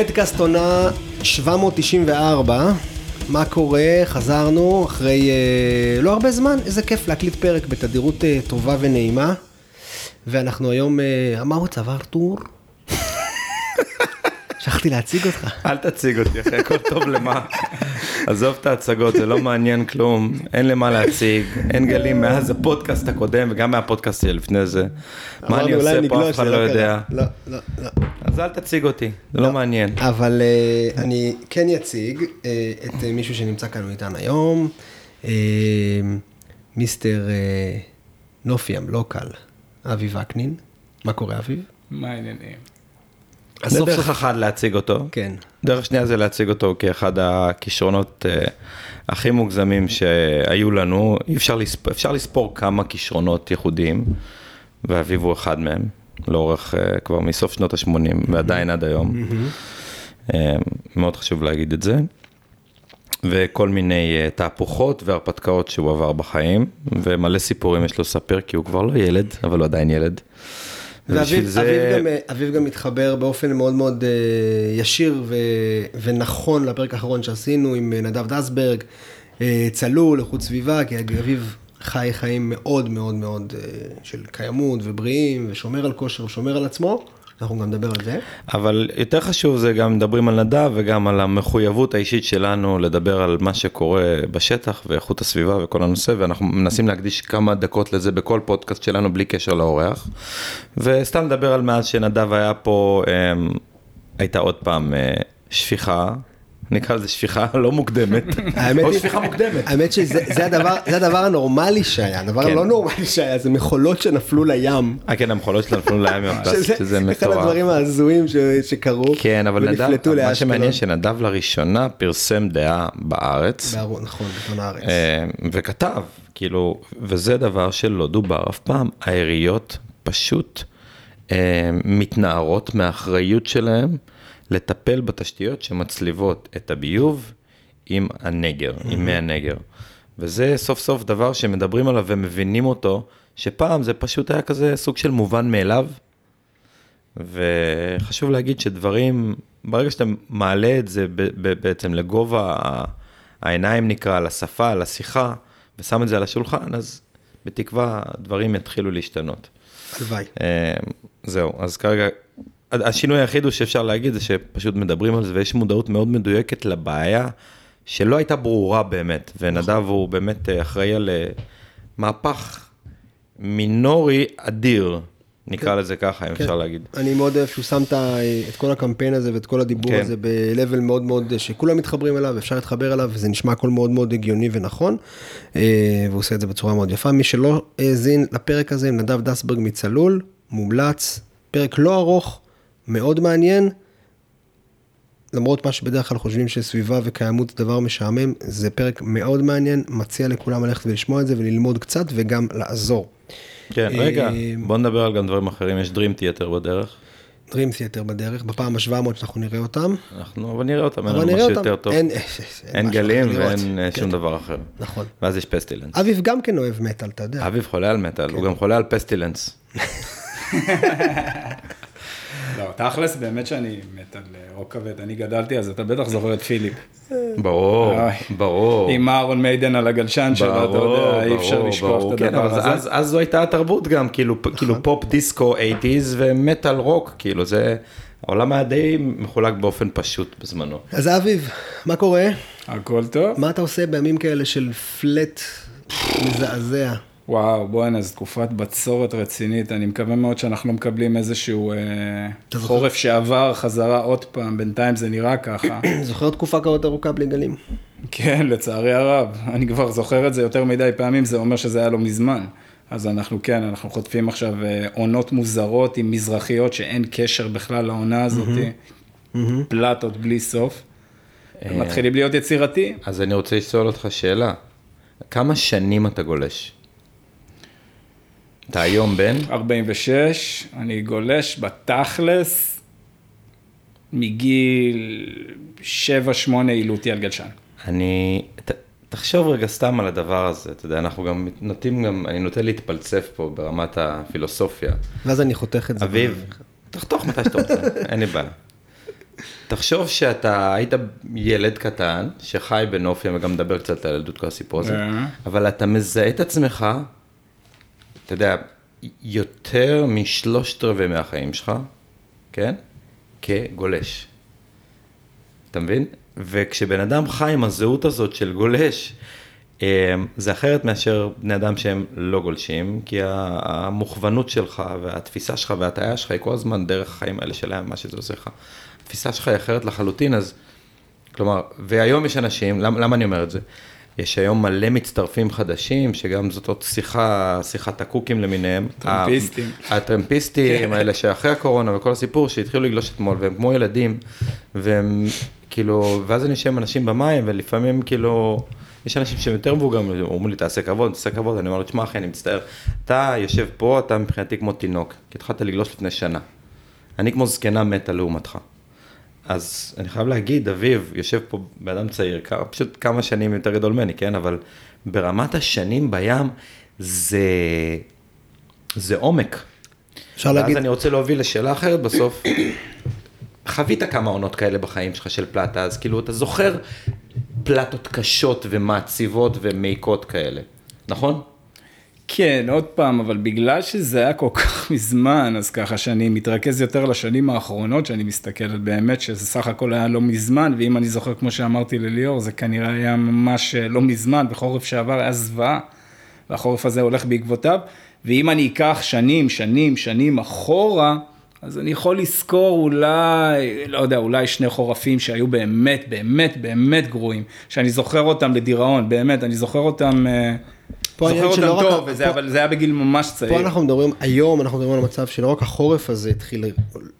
מדקאסט עונה 794, מה קורה? חזרנו אחרי אה, לא הרבה זמן, איזה כיף להקליט פרק בתדירות אה, טובה ונעימה. ואנחנו היום, אה, מה המצב ארתור? שכחתי להציג אותך. אל תציג אותי, אחי, הכל טוב למה. עזוב את ההצגות, זה לא מעניין כלום, אין למה להציג, אין גלים מאז הפודקאסט הקודם וגם מהפודקאסט שלפני זה. מה אני עושה פה, אף אחד לא קרה. יודע. לא, לא, לא. אז אל תציג אותי, זה לא מעניין. אבל אה, אני כן אציג אה, את אה, מישהו שנמצא כאן איתנו היום, מיסטר אה, נופים לוקל, אביב וקנין. מה קורה אביב? מה העניינים? אז סוף דרך סוף- אחת להציג אותו. כן. דרך שנייה זה להציג אותו כאחד הכישרונות הכי מוגזמים שהיו לנו. אפשר לספור כמה כישרונות ייחודיים, ואביב הוא אחד מהם, לאורך אה, כבר מסוף שנות ה-80 ועדיין עד היום. אה, מאוד חשוב להגיד את זה. וכל מיני אה, תהפוכות והרפתקאות שהוא עבר בחיים, ומלא סיפורים יש לו לספר, כי הוא כבר לא ילד, אבל הוא עדיין ילד. ואביב אביב גם, אביב גם מתחבר באופן מאוד מאוד ישיר ו, ונכון לפרק האחרון שעשינו עם נדב דסברג, צלול, איכות סביבה, כי אביב חי חיים מאוד מאוד מאוד אה, של קיימות ובריאים, ושומר על כושר ושומר על עצמו, אנחנו גם נדבר על זה. אבל יותר חשוב זה גם מדברים על נדב וגם על המחויבות האישית שלנו לדבר על מה שקורה בשטח ואיכות הסביבה וכל הנושא, ואנחנו מנסים להקדיש כמה דקות לזה בכל פודקאסט שלנו בלי קשר לאורח. וסתם לדבר על מאז שנדב היה פה, אמ, הייתה עוד פעם אה, שפיכה, נקרא לזה שפיכה לא מוקדמת, או שפיכה מוקדמת. האמת שזה זה הדבר, הנורמלי שהיה, הדבר כן. הלא נורמלי שהיה, זה מכולות שנפלו לים. אה כן, המחולות שלנו נפלו לים שזה אחד מטורף. הדברים ההזויים שקרו. כן, אבל נדב, מה. שמעניין שנדב לראשונה פרסם דעה בארץ. נכון, בעיתון הארץ. אה, וכתב, כאילו, וזה דבר שלא דובר אף פעם, העיריות פשוט אה, מתנערות מהאחריות שלהם לטפל בתשתיות שמצליבות את הביוב עם הנגר, עם מי הנגר. וזה סוף סוף דבר שמדברים עליו ומבינים אותו, שפעם זה פשוט היה כזה סוג של מובן מאליו. וחשוב להגיד שדברים, ברגע שאתה מעלה את זה בעצם לגובה העיניים נקרא, לשפה, לשיחה, ושם את זה על השולחן, אז בתקווה דברים יתחילו להשתנות. הלוואי. אה, זהו, אז כרגע, השינוי היחיד הוא שאפשר להגיד זה שפשוט מדברים על זה ויש מודעות מאוד מדויקת לבעיה שלא הייתה ברורה באמת, ונדב הוא באמת אה, אחראי על אה, מהפך מינורי אדיר, נקרא לזה ככה, אם אפשר להגיד. אני מאוד אוהב שהוא שם את ה- את כל הקמפיין הזה ואת כל הדיבור כן. הזה ב-level מאוד מאוד אה, שכולם מתחברים אליו, אפשר להתחבר אליו, וזה נשמע הכל מאוד מאוד הגיוני ונכון, אה, והוא עושה את זה בצורה מאוד יפה. מי שלא האזין לפרק הזה נדב דסברג מצלול, מומלץ, פרק לא ארוך, מאוד מעניין. למרות מה שבדרך כלל חושבים שסביבה וקיימות זה דבר משעמם, זה פרק מאוד מעניין, מציע לכולם ללכת ולשמוע את זה וללמוד קצת וגם לעזור. כן, רגע, אה, בוא נדבר על גם דברים אחרים, יש Dream Theater בדרך. Dream Theater בדרך, בפעם ה-700 שאנחנו נראה אותם. אנחנו, אבל נראה אותם, אין לנו משהו. יותר טוב. אין, אין גלים. ואין אה, כן, שום דבר אחר. נכון. ואז יש Pestilence. אביב גם כן אוהב מטאל, אתה יודע. אביב חולה על מטאל, הוא גם חולה על Pestilence. לא, תכלס, באמת שאני מת על אה, רוק כבד, אני גדלתי, אז אתה בטח זוכר את פיליפ. ברור, אוי. ברור. עם Iron Maiden על הגלשן שלו, אתה יודע, אי אפשר לשכוח. את כן, הדבר הזה. אז, אז זו הייתה התרבות גם, כאילו, נכון. כאילו פופ דיסקו 80's ומטאל רוק, כאילו זה, העולם היה די מחולק באופן פשוט בזמנו. אז אביב, מה קורה? הכל טוב? מה אתה עושה בימים כאלה של פלט מזעזע? וואו, בואנה, זו תקופת בצורת רצינית, אני מקווה מאוד שאנחנו לא מקבלים איזשהו אה? חורף שעבר, חזרה עוד פעם, בינתיים זה נראה ככה. זוכר תקופה כזאת ארוכה בלי גלים? כן, לצערי הרב, אני כבר זוכר את זה יותר מדי פעמים, זה אומר שזה היה לא מזמן. אז אנחנו כן, אנחנו חוטפים עכשיו אה, עונות מוזרות עם מזרחיות שאין קשר בכלל לעונה הזאת, פלטות בלי סוף. מתחילים להיות יצירתיים. אז אני רוצה לשאול אותך שאלה, כמה שנים אתה גולש? אתה היום בן? 46, אני גולש בתכלס מגיל 7-8 עילותי על גלשן. אני, ת, תחשוב רגע סתם על הדבר הזה, אתה יודע, אנחנו גם נוטים גם, אני נוטה להתפלצף פה ברמת הפילוסופיה. ואז אני חותך את זה. אביב, תחתוך מתי שאתה רוצה, אין לי בעיה. תחשוב שאתה היית ילד קטן, שחי בנופיה וגם מדבר קצת על ילדות כל הסיפור הזה, אה. אבל אתה מזהה את עצמך, אתה יודע, יותר משלושת רבעי מהחיים שלך, כן? כגולש. אתה מבין? וכשבן אדם חי עם הזהות הזאת של גולש, אה, זה אחרת מאשר בני אדם שהם לא גולשים, כי המוכוונות שלך והתפיסה שלך וההטעיה שלך היא כל הזמן דרך החיים האלה שלהם, מה שזה עושה לך. התפיסה שלך היא אחרת לחלוטין, אז כלומר, והיום יש אנשים, למה, למה אני אומר את זה? יש היום מלא מצטרפים חדשים, שגם זאת עוד שיחה, שיחת הקוקים למיניהם. טרמפיסטים. ה- הטרמפיסטים, האלה שאחרי הקורונה וכל הסיפור, שהתחילו לגלוש אתמול, והם כמו ילדים, והם כאילו, ואז אני יושב עם אנשים במים, ולפעמים כאילו, יש אנשים שהם יותר מבוגרים, אומרים לי, תעשה כבוד, תעשה כבוד, אני אומר לו, תשמע אחי, אני מצטער, אתה יושב פה, אתה מבחינתי כמו תינוק, כי התחלת לגלוש לפני שנה. אני כמו זקנה מתה לעומתך. אז אני חייב להגיד, אביב, יושב פה בן אדם צעיר, פשוט כמה שנים יותר גדול ממני, כן? אבל ברמת השנים בים, זה, זה עומק. אפשר ואז להגיד, אני רוצה להוביל לשאלה אחרת בסוף. חווית כמה עונות כאלה בחיים שלך של פלטה, אז כאילו, אתה זוכר פלטות קשות ומעציבות ומעיקות כאלה, נכון? כן, עוד פעם, אבל בגלל שזה היה כל כך מזמן, אז ככה שאני מתרכז יותר לשנים האחרונות, שאני מסתכל באמת שזה סך הכל היה לא מזמן, ואם אני זוכר, כמו שאמרתי לליאור, זה כנראה היה ממש אה, לא מזמן, בחורף שעבר היה זוועה, והחורף הזה הולך בעקבותיו, ואם אני אקח שנים, שנים, שנים אחורה, אז אני יכול לזכור אולי, לא יודע, אולי שני חורפים שהיו באמת, באמת, באמת גרועים, שאני זוכר אותם לדיראון, באמת, אני זוכר אותם... אה, זוכר אותם רק טוב, ה- וזה, פה- אבל זה היה בגיל ממש צעיר. פה אנחנו מדברים, היום אנחנו מדברים על מצב שלא רק החורף הזה התחיל,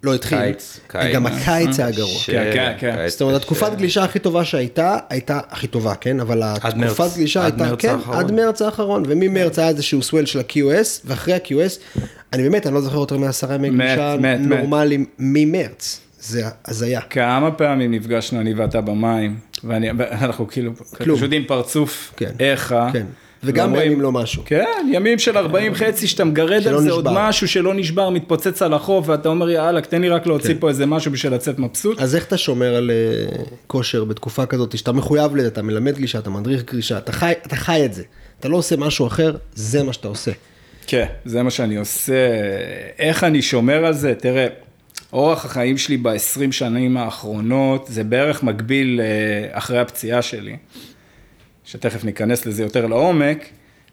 לא התחיל, קיץ, קיץ. גם הקיץ היה גרוע. ש- כן, כן, כן. זאת אומרת. התקופת גלישה הכי טובה שהייתה, הייתה הכי טובה, כן? אבל. התקופת גלישה הייתה, כן, האחרון. עד מרץ האחרון, וממרץ היה איזשהו סוול של ה-QS, ואחרי ה-QS, אני באמת, אני לא זוכר יותר מעשרה ימי מת, גלישה. נורמליים ממרץ. זה הזיה. כמה פעמים נפגשנו אני ואתה במים, ואני- ואנחנו כאילו, כלום. פשוט עם פרצוף כן. איכה. כן. וגם בימים לא משהו. כן, ימים של 40 חצי שאתה מגרד על זה עוד. משהו שלא נשבר, מתפוצץ על החוף, ואתה אומר יאללה, תן לי רק להוציא כן. פה איזה משהו בשביל לצאת מבסוט. אז איך אתה שומר על אה, כושר בתקופה כזאת, שאתה מחויב לזה, אתה מלמד גלישה, אתה מדריך גלישה, אתה חי, אתה חי את זה. אתה לא עושה משהו אחר, זה מה שאתה עושה. כן, זה מה שאני עושה. איך אני שומר על זה? תראה, אורח החיים שלי ב-20 שנים האחרונות, זה בערך מקביל אה, אחרי הפציעה שלי, שתכף ניכנס לזה יותר לעומק,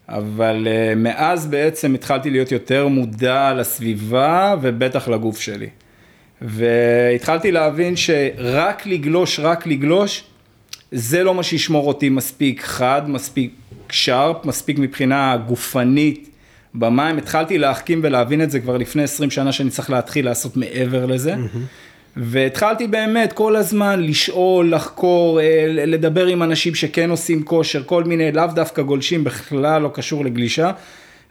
אבל אה, מאז בעצם התחלתי להיות יותר מודע לסביבה ובטח לגוף שלי. והתחלתי להבין שרק לגלוש, רק לגלוש, זה לא מה שישמור אותי מספיק חד, מספיק שרפ, מספיק מבחינה גופנית במים. התחלתי להחכים ולהבין את זה כבר לפני 20 שנה שאני צריך להתחיל לעשות מעבר לזה. והתחלתי באמת כל הזמן לשאול, לחקור, אה, לדבר עם אנשים שכן עושים כושר, כל מיני, לאו דווקא גולשים, בכלל לא קשור לגלישה.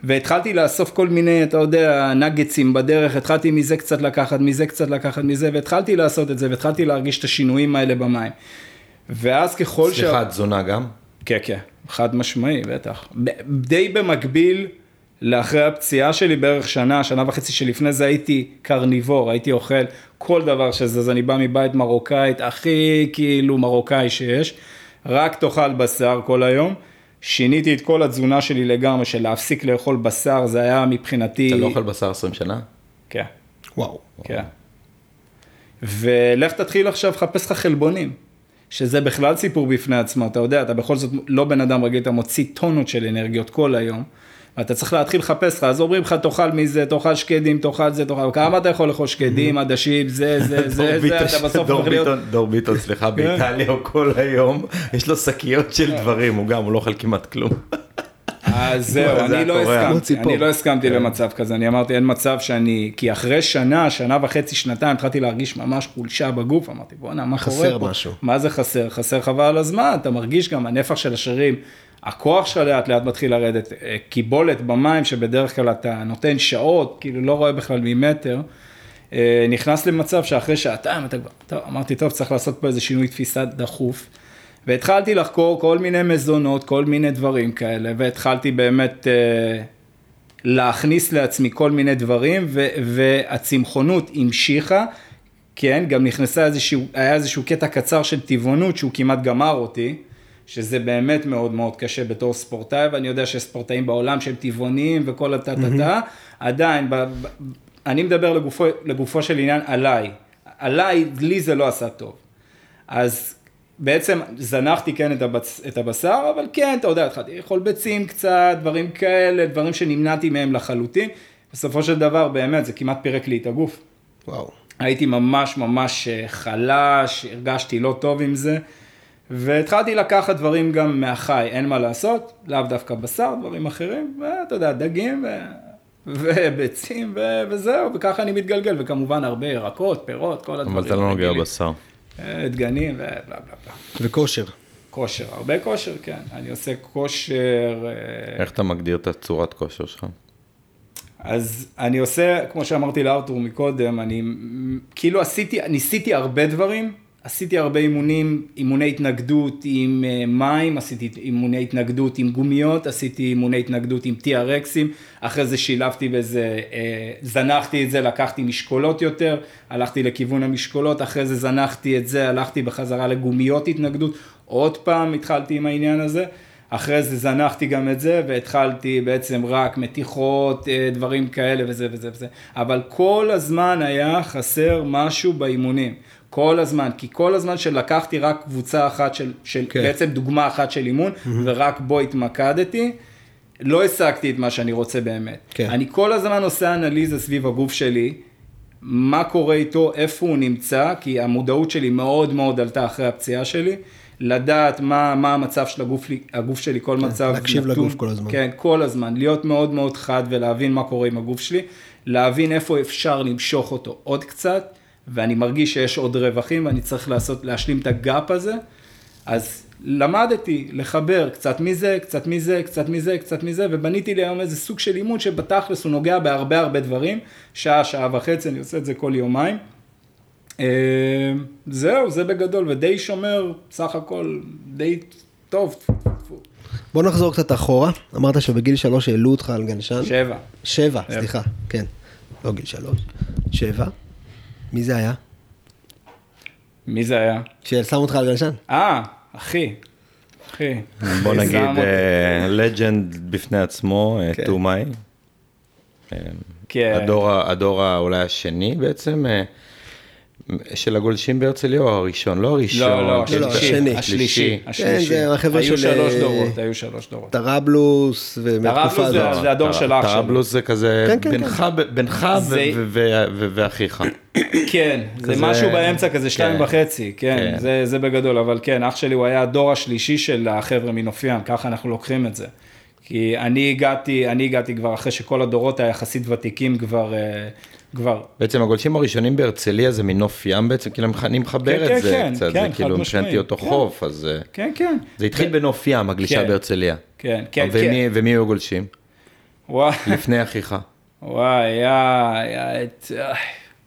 והתחלתי לאסוף כל מיני, אתה יודע, נגצים בדרך, התחלתי מזה קצת לקחת, מזה קצת לקחת, מזה, והתחלתי לעשות את זה, והתחלתי להרגיש את השינויים האלה במים. ואז ככל ש... סליחה, תזונה גם? כן, כן, חד משמעי, בטח. די במקביל לאחרי הפציעה שלי בערך שנה, שנה וחצי שלפני זה הייתי קרניבור, הייתי אוכל כל דבר שזז, אני בא מבית מרוקאית, הכי כאילו מרוקאי שיש, רק תאכל בשר כל היום. שיניתי את כל התזונה שלי לגמרי, של להפסיק לאכול בשר, זה היה מבחינתי... אתה לא אוכל בשר 20 שנה? כן. וואו. כן. ולך תתחיל עכשיו לחפש לך חלבונים, שזה בכלל סיפור בפני עצמו, אתה יודע, אתה בכל זאת לא בן אדם רגיל, אתה מוציא טונות של אנרגיות כל היום, ואתה צריך להתחיל לחפש לך, אז אומרים לך, תאכל מזה, תאכל שקדים, תאכל זה, תאכל, כמה אתה יכול לאכול שקדים, עדשים, זה, זה, זה, זה, אתה בסוף הופך להיות... דור ביטון, סליחה, באיטליה הוא כל היום, יש לו שקיות של דברים, הוא גם, הוא לא אוכל כמעט כלום. אז זהו, זה אני לא. כמו הסכמתי. אני לא הסכמתי למצב כזה, אני אמרתי, אין מצב שאני, כי אחרי שנה, שנה וחצי, שנתיים, התחלתי להרגיש ממש חולשה בגוף, אמרתי, בואנה, מה קורה פה? חסר משהו. מה זה חסר? חסר חבל על הזמן, אתה מרגיש גם הנפח של השרירים, הכוח שלך לאט לאט מתחיל לרדת, אה, קיבולת במים, שבדרך כלל אתה נותן שעות, כאילו לא רואה בכלל ממטר, אה, נכנס למצב שאחרי שעתיים אתה כבר, טוב, אמרתי, טוב, צריך לעשות פה איזה שינוי תפיסה דחוף. והתחלתי לחקור כל מיני מזונות, כל מיני דברים כאלה, והתחלתי באמת אה, להכניס לעצמי כל מיני דברים, ו- והצמחונות המשיכה, כן, גם נכנסה איזשהו, היה איזשהו קטע קצר של טבעונות שהוא כמעט גמר אותי, שזה באמת מאוד מאוד קשה בתור ספורטאי, ואני יודע שיש ספורטאים בעולם שהם טבעוניים וכל הטה-טה-טה, עדיין, ב, ב, אני מדבר לגופו, לגופו של עניין עליי, עליי, לי זה לא עשה טוב. אז בעצם זנחתי כן את, הבצ... את הבשר, אבל כן, אתה יודע, התחלתי לאכול ביצים קצת, דברים כאלה, דברים שנמנעתי מהם לחלוטין. בסופו של דבר, באמת, זה כמעט פירק לי את הגוף. וואו. הייתי ממש ממש אה, חלש, הרגשתי לא טוב עם זה, והתחלתי לקחת דברים גם מהחי, אין מה לעשות, לאו דווקא בשר, דברים אחרים, ואתה יודע, דגים ו... וביצים ו... וזהו, וככה אני מתגלגל, וכמובן הרבה ירקות, פירות, כל הדברים. אבל אתה לא נוגע. בשר. אה, דגנים ובלה בלה בלה. וכושר. כושר, הרבה כושר, כן. אני עושה כושר, אה, איך אתה מגדיר את הצורת כושר שלך? אז אני עושה, כמו שאמרתי לארתור מקודם, אני כאילו עשיתי, ניסיתי הרבה דברים, עשיתי הרבה אימונים, אימוני התנגדות עם אה, מים, עשיתי אימוני התנגדות עם גומיות, עשיתי אימוני התנגדות עם TRXים, אחרי זה שילבתי בזה, אה, זנחתי את זה, לקחתי משקולות יותר, הלכתי לכיוון המשקולות, אחרי זה זנחתי את זה, הלכתי בחזרה לגומיות התנגדות, עוד פעם התחלתי עם העניין הזה. אחרי זה זנחתי גם את זה והתחלתי בעצם רק מתיחות, אה, דברים כאלה וזה וזה וזה, אבל כל הזמן היה חסר משהו באימונים, כל הזמן, כי כל הזמן שלקחתי רק קבוצה אחת של, של כן. בעצם דוגמה אחת של אימון ורק בו התמקדתי, לא השגתי את מה שאני רוצה באמת. כן. אני כל הזמן עושה אנליזה סביב הגוף שלי, מה קורה איתו, איפה הוא נמצא, כי המודעות שלי מאוד מאוד עלתה אחרי הפציעה שלי. לדעת מה, מה המצב של הגוף, הגוף שלי, כל מצב להקשיב לגוף כל הזמן. כן, כל הזמן, להיות מאוד מאוד חד ולהבין מה קורה עם הגוף שלי, להבין איפה אפשר למשוך אותו עוד קצת, ואני מרגיש שיש עוד רווחים ואני צריך לעשות, להשלים את הגאפ הזה, אז למדתי לחבר קצת מזה, קצת מזה, קצת מזה, קצת מזה, ובניתי לי היום איזה סוג של אימון שבתכלס הוא נוגע בהרבה הרבה דברים, שעה, שעה וחצי, אני עושה את זה כל יומיים. אה, זהו, זה בגדול, ודי שומר, סך הכל די טוב. בוא נחזור קצת אחורה. אמרת שבגיל שלוש העלו אותך על גלשן. שבע. שבע, סליחה, כן. לא גיל שלוש. שבע. מי זה היה? מי זה היה? ששם אותך על גלשן? אה, אחי. אחי. בוא נגיד. לג'נד בפני עצמו, אה, כן. טומאי. כן. הדור, ה- הדור אולי השני בעצם, אה, של הגולשים בהרצליה או הראשון? לא הראשון. לא, לא, לא, השלישי, השני. השלישי, כן, השלישי. זה החבר'ה היו של, שלוש אה, דורות, היו שלוש דורות. טראבלוס, ומהתקופה טראבלוס זה- הזאת. הדור של אח שלי. טראבלוס זה כזה כן, כן, בינך ואחיך. כן, זה משהו באמצע, כזה שתיים כן. וחצי, כן, כן. זה, זה בגדול, אבל כן, אח שלי הוא היה הדור השלישי של החבר'ה מנוף ים, ככה אנחנו לוקחים את זה. כי אני הגעתי, אני הגעתי כבר אחרי שכל הדורות היחסית ותיקים כבר, אה, כבר, בעצם הגולשים הראשונים בהרצליה זה מנוף ים בעצם, כאילו אני מחבר כן, את זה כן, קצת, כן, זה כאילו מבחינתי אותו כן. חוף, אז אה, כן, כן. זה התחיל בנוף ים, הגלישה כן. בהרצליה. כן, כן, ומי- כן. ומי היו הגולשים? וואי, לפני אחיך. וואי, היה, היה את,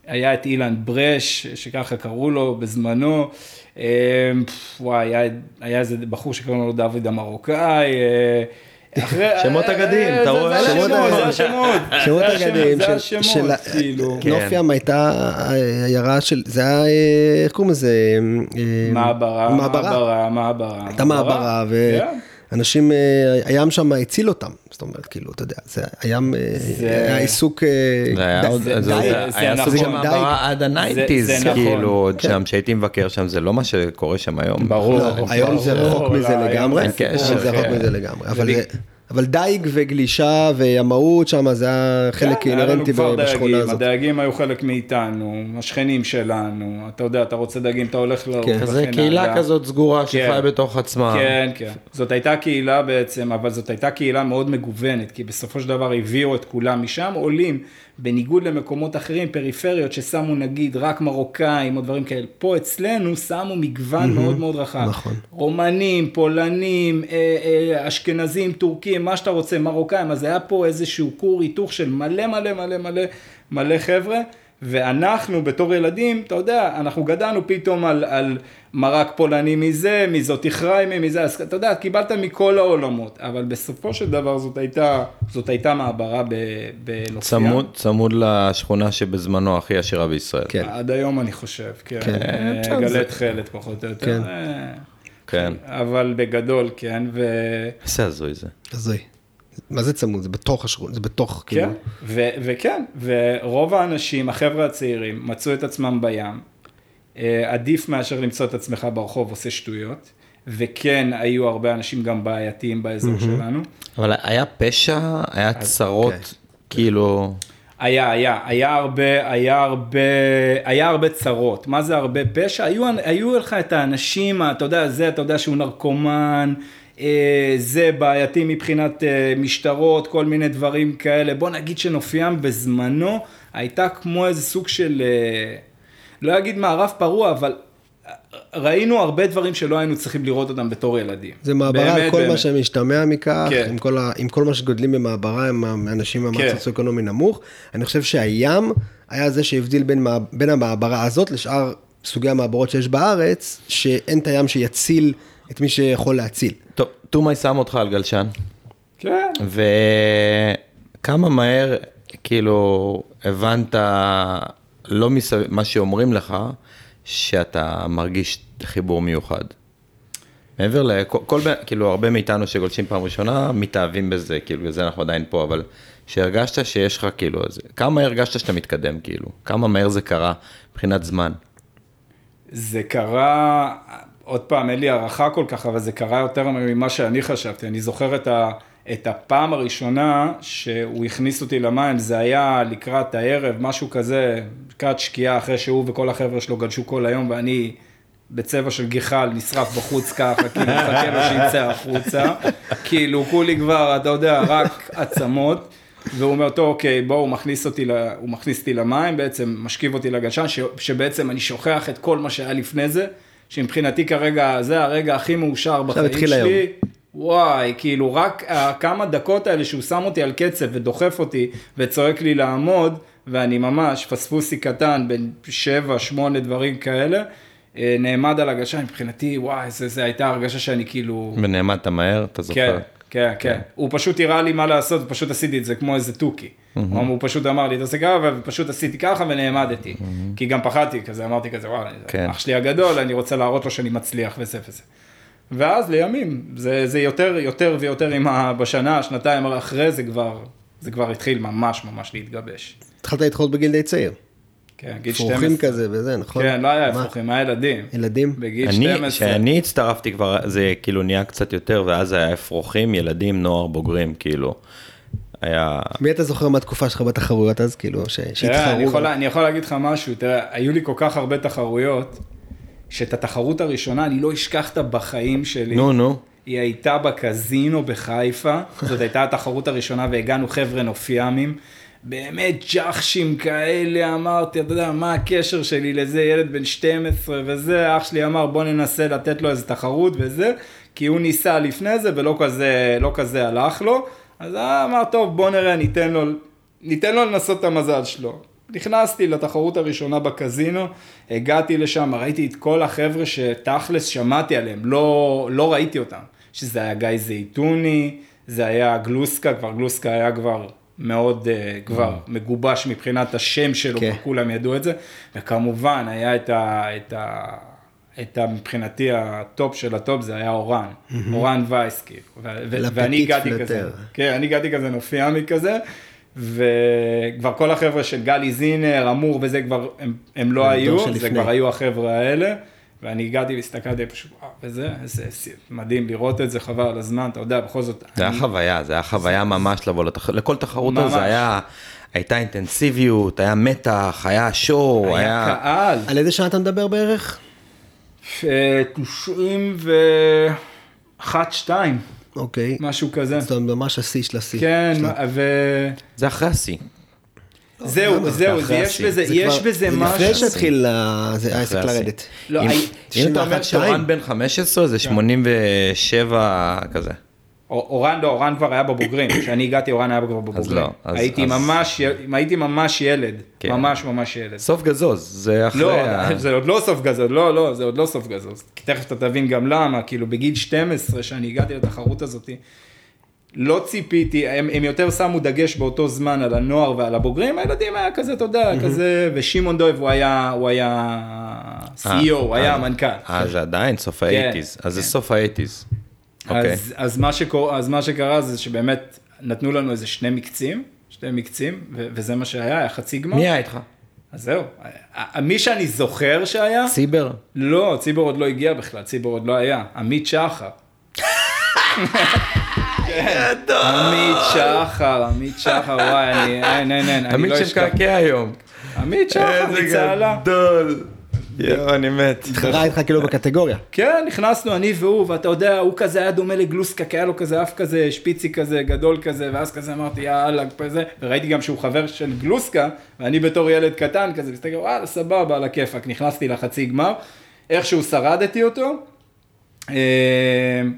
היה את אילן ברש, שככה קראו לו בזמנו, אה, וואי, היה, היה איזה בחור שקראו לו דוד המרוקאי, אה, שמות אה, אתה זה- רואה? זה שמות השמות, זה. השמות. שמות אגדיים זה של- השמות, של... כאילו. כן. נוף ים הייתה עיירה של... זה היה... אה, איך קוראים לזה? אה, מעברה, מעברה. מעברה, מעברה. הייתה מעברה, ואנשים, אה, הים שם הציל אותם. זאת אומרת, כאילו, אתה יודע, זה הים, אה, זה- היה עיסוק... אה, זה היה עוד, זה- זה זה- זה היה נכון. של מעברה עד ה nineties, זה נכון. כאילו, עוד כן. שם, שהייתי מבקר שם, זה לא מה שקורה שם היום. ברור. לא, היום זה רחוק מזה לגמרי, זה רחוק. מזה לגמרי, אבל- בג- אבל דייג וגלישה וימאות שם זה היה חלק כן, היה לנו אינהרנטי בשכונה דייגים, הזאת. הדייגים היו חלק מאיתנו, השכנים שלנו, אתה יודע, אתה רוצה דייגים, אתה הולך לאורך כן. וכן קהילה. כזאת סגורה כן. שחיה בתוך עצמה. כן, כן. זאת הייתה קהילה בעצם, אבל זאת הייתה קהילה מאוד מגוונת, כי בסופו של דבר הביאו את כולם משם, עולים, בניגוד למקומות אחרים, פריפריות ששמו נגיד רק מרוקאים או דברים כאלה. פה אצלנו שמו מגוון מאוד מאוד רחב. נכון. רומנים, פולנים, אה, אה, אשכנזים, טורקים, מה שאתה רוצה, מרוקאים, אז היה פה איזשהו כור היתוך של מלא מלא מלא מלא מלא חבר'ה. ואנחנו בתור ילדים, אתה יודע, אנחנו גדלנו פתאום על, על מרק פולני מזה, מזאת תכריימי, מזה, אז אתה יודע, קיבלת מכל העולמות, אבל בסופו של דבר זאת הייתה, זאת הייתה מעברה ב- בנופיה. צמוד, צמוד לשכונה שבזמנו הכי עשירה בישראל. כן. עד היום אני חושב, כן, כן. אה, בסדר, זה- גלי תכלת פחות או יותר, כן. אה, כן. אבל בגדול, כן, ו... איזה הזוי זה. הזוי. מה זה צמוד? זה בתוך השכונה, זה בתוך, כן, כאילו. וכן, ורוב האנשים, החבר'ה הצעירים, מצאו את עצמם בים, עדיף מאשר למצוא את עצמך ברחוב עושה שטויות, וכן, היו הרבה אנשים גם בעייתיים באזור שלנו. אבל היה פשע, היה צרות, כן. כאילו... היה, היה, היה הרבה, היה הרבה, היה הרבה צרות. מה זה הרבה פשע? היו, היו לך את האנשים, אתה יודע, זה, אתה יודע שהוא נרקומן, אה, זה בעייתי מבחינת אה, משטרות, כל מיני דברים כאלה. בוא נגיד שנופיים בזמנו הייתה כמו איזה סוג של, אה, לא אגיד מערב פרוע, אבל ראינו הרבה דברים שלא היינו צריכים לראות אותם בתור ילדים. זה מעברה על באמת, כל מה באמת. שמשתמע מכך, כן. עם כל ה- עם כל מה שגודלים במעברה, הם האנשים כן. מהמצב סוציו-אקונומי נמוך. אני חושב שהים היה זה שהבדיל בין בין המעברה הזאת לשאר סוגי המעברות שיש בארץ, שאין את הים שיציל את מי שיכול להציל. טוב, תומאי שם אותך על גלשן, כן. וכמה מהר, כאילו, הבנת, לא מסביב, מה שאומרים לך, שאתה מרגיש חיבור מיוחד. מעבר לכל, כל, כאילו, הרבה מאיתנו שגולשים פעם ראשונה, מתאהבים בזה, כאילו, בגלל זה אנחנו עדיין פה, אבל שהרגשת שיש לך, כאילו, איזה, כמה הרגשת שאתה מתקדם, כאילו? כמה מהר זה קרה מבחינת זמן? זה קרה, עוד פעם, אין לי הערכה כל כך, אבל זה קרה יותר ממה שאני חשבתי. אני זוכר את, ה, את הפעם הראשונה שהוא הכניס אותי למים, זה היה לקראת הערב, משהו כזה, לקראת שקיעה, אחרי שהוא וכל החבר'ה שלו גלשו כל היום, ואני בצבע של גיחל, נשרף בחוץ ככה, כאילו, מחכה לו שיצא החוצה. כאילו, כולי כבר, אתה יודע, רק עצמות. והוא אומר, טוב, אוקיי, בוא, הוא מכניס אותי, ל... הוא מכניס אותי למים, בעצם משכיב אותי לגלשן, ש... שבעצם אני שוכח את כל מה שהיה לפני זה, שמבחינתי כרגע, זה הרגע הכי מאושר בחיים התחיל שלי. וואי, כאילו, רק הכמה דקות האלה שהוא שם אותי על קצב ודוחף אותי וצועק לי לעמוד, ואני ממש פספוסי קטן בין שבע, שמונה דברים כאלה, אה, נעמד על הגלשן, מבחינתי, וואי, זה, זה הייתה הרגשה שאני כאילו... ונעמדת מהר, אתה זוכר? כן, כן, כן. הוא פשוט הראה לי מה לעשות, ופשוט עשיתי את זה כמו איזה תוכי. הוא הוא פשוט אמר לי, תעשה ככה, ופשוט עשיתי ככה ונעמדתי. כי גם פחדתי כזה, אמרתי כזה, וואי, כן. אח שלי הגדול, אני רוצה להראות לו שאני מצליח וזה וזה. ואז לימים, זה, זה יותר, יותר ויותר עם ה... בשנה, שנתיים אחרי זה כבר, זה כבר התחיל ממש ממש להתגבש. התחלת להתחרות בגיל די צעיר. כן, גיל 12. אפרוחים כזה וזה, נכון? כן, לא היה? אפרוחים, היה ילדים. ילדים? בגיל אני, 12. כשאני הצטרפתי כבר, זה כאילו נהיה קצת יותר, ואז היה אפרוחים, ילדים, נוער, בוגרים, כאילו. היה... מי אתה זוכר מהתקופה שלך בתחרויות אז, כאילו, ש- תראה, אני יכול, שהתחרו? אני יכול להגיד לך משהו, תראה, היו לי כל כך הרבה תחרויות, שאת התחרות הראשונה אני לא אשכח אותה בחיים שלי. נו, נו. היא הייתה בקזינו בחיפה, זאת הייתה התחרות הראשונה והגענו חבר'ה נופיימים. באמת ג'חשים כאלה, אמרתי, אתה יודע, מה הקשר שלי לזה, ילד בן 12 וזה, אח שלי אמר בוא ננסה לתת לו איזה תחרות וזה, כי הוא ניסה לפני זה ולא כזה, לא כזה הלך לו, אז אמר, טוב, בוא נראה, ניתן לו, ניתן לו לנסות את המזל שלו. נכנסתי לתחרות הראשונה בקזינו, הגעתי לשם, ראיתי את כל החבר'ה שתכלס שמעתי עליהם, לא, לא ראיתי אותם. שזה היה גיא זייתוני, זה היה גלוסקה, כבר גלוסקה היה כבר מאוד uh, כבר מגובש מבחינת השם שלו, כן. כבר כולם ידעו את זה, וכמובן היה את ה... את ה את ה... מבחינתי הטופ של הטופ זה היה אורן, אורן וייס כאילו, ו- ואני הגעתי. כזה, כן, אני הגעתי כזה נוף ימי כזה, וכבר כל החבר'ה של גלי זינר, אמור וזה כבר, הם, הם לא היו, שלפני. זה כבר היו החבר'ה האלה, ואני הגעתי והסתכלתי פשוט, וואו, וזה, איזה איזה מדהים לראות את זה, חבל על הזמן, אתה יודע, בכל זאת, זה היה אני- חוויה, זה היה חוויה ממש לבוא לתח... לכל תחרות ממש. הזה היה, הייתה אינטנסיביות, היה מתח, היה שואו, היה היה... קהל, על איזה שנה אתה מדבר בערך? אה, 91, 2, אוקיי. משהו כזה. זאת אומרת, ממש השיא של השיא. כן, שלה. וזהו, זה אחרי השיא. זהו, זה אחרי יש. בזה, זה יש בזה זה משהו. לפני שהתחיל ה- זה העסק. לרדת. לא, אם אתה אומר 91, שאורן בן 15 כן. זה 87 כזה. אורן לא, אורן כבר היה בבוגרים, כשאני הגעתי אורן היה כבר בבוגרים. לא, אז- הייתי אז- ממש, הייתי ממש ילד, כן. ממש ממש ילד. סוף גזוז, זה אחרי... לא, ה- זה עוד לא סוף גזוז, לא, לא, זה עוד לא סוף גזוז. תכף אתה תבין גם למה, כאילו בגיל 12, שאני הגעתי לתחרות הזאת, לא ציפיתי, הם, הם יותר שמו דגש באותו זמן על הנוער ועל הבוגרים, הילדים היה כזה, אתה יודע, כזה, ושמעון דויב הוא היה, הוא היה CEO, הוא היה אה, המנכ"ל. אה, זה עדיין סוף כן, האייטיז, אז זה כן. סוף האייטיז. אוקיי. אז, אז, מה שקור, אז מה שקרה זה שבאמת נתנו לנו איזה שני מקצים, שני מקצים, ו- וזה מה שהיה, היה חצי גמר. מי היה איתך? אז זהו, מי שאני זוכר שהיה, ציבר? לא, ציבור עוד לא הגיע בכלל, ציבור עוד לא היה, עמית שחר. עמית שחר, עמית שחר, וואי, אני, אין, אין, אין, אני עמית לא אשכח. שמקעקע היום. עמית שחר מצהלה. גדול. יואו, אני מת. התחרה איתך כאילו בקטגוריה. כן, נכנסנו אני והוא, ואתה יודע, הוא כזה היה דומה לגלוסקה, כי היה לו כזה אף כזה שפיצי כזה, גדול כזה, ואז כזה אמרתי, יאללה, כזה, וראיתי גם שהוא חבר של גלוסקה, ואני בתור ילד קטן כזה, מסתכל, וואלה, סבבה, על הכיפאק, נכנסתי לחצי גמר, איכשהו שרדתי אותו, אה,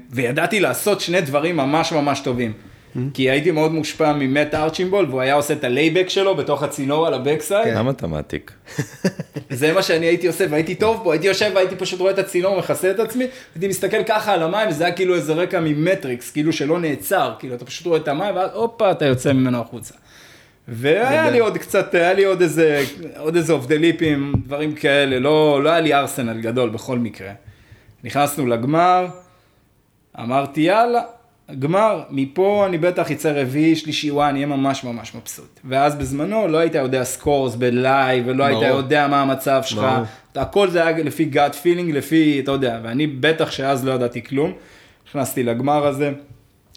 וידעתי לעשות שני דברים ממש ממש טובים. כי הייתי מאוד מושפע ממאט ארצ'בולד, והוא היה עושה את ה layback שלו בתוך הצינור על ה backside. למה אתה מעתיק? זה מה שאני הייתי עושה והייתי טוב בו, הייתי יושב והייתי פשוט רואה את הצינור, מכסה את עצמי, הייתי מסתכל ככה על המים, וזה היה כאילו איזה רקע ממטריקס, כאילו שלא נעצר, כאילו אתה פשוט רואה את המים, ואז הופה, אתה יוצא ממנו החוצה. והיה לי עוד קצת, היה לי עוד איזה, עוד איזה off the lip ים, דברים כאלה, לא, לא היה לי ארסנל גדול בכל מקרה. נכנסנו לגמר, אמרתי יאללה, גמר, מפה אני בטח אצא רביעי, שלישי, וואי, אני אהיה ממש ממש מבסוט. ואז בזמנו לא היית יודע scores ב live, ולא היית. יודע מה המצב שלך, ברור. הכל זה היה לפי gut feeling, לפי, אתה יודע, ואני בטח שאז לא ידעתי כלום. נכנסתי לגמר הזה,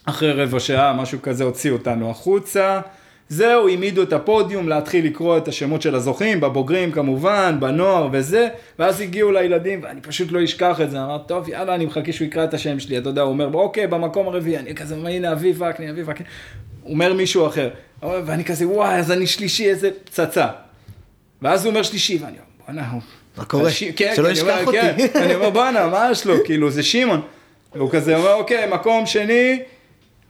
אחרי רבע שעה, משהו כזה, הוציאו אותנו החוצה. זהו, העמידו את הפודיום להתחיל לקרוא את השמות של הזוכים, בבוגרים כמובן, בנוער וזה, ואז הגיעו לילדים, ואני פשוט לא אשכח את זה, אמרתי, טוב, יאללה, אני מחכה שהוא יקרא את השם שלי, אתה יודע, הוא אומר, אוקיי, במקום הרביעי, אני כזה, הנה, אביב וקנין, אביב וקנין, אומר מישהו אחר, ואני כזה, וואי, אז אני שלישי, איזה פצצה. ואז הוא אומר שלישי, ואני אומר, בואנה, הוא... מה קורה? הש- כן, שלא אומר, ישכח אותי. כן, אני אומר, בואנה, מה יש לו? כאילו, זה שמעון. והוא כזה אומר, אוקיי, מקום שני,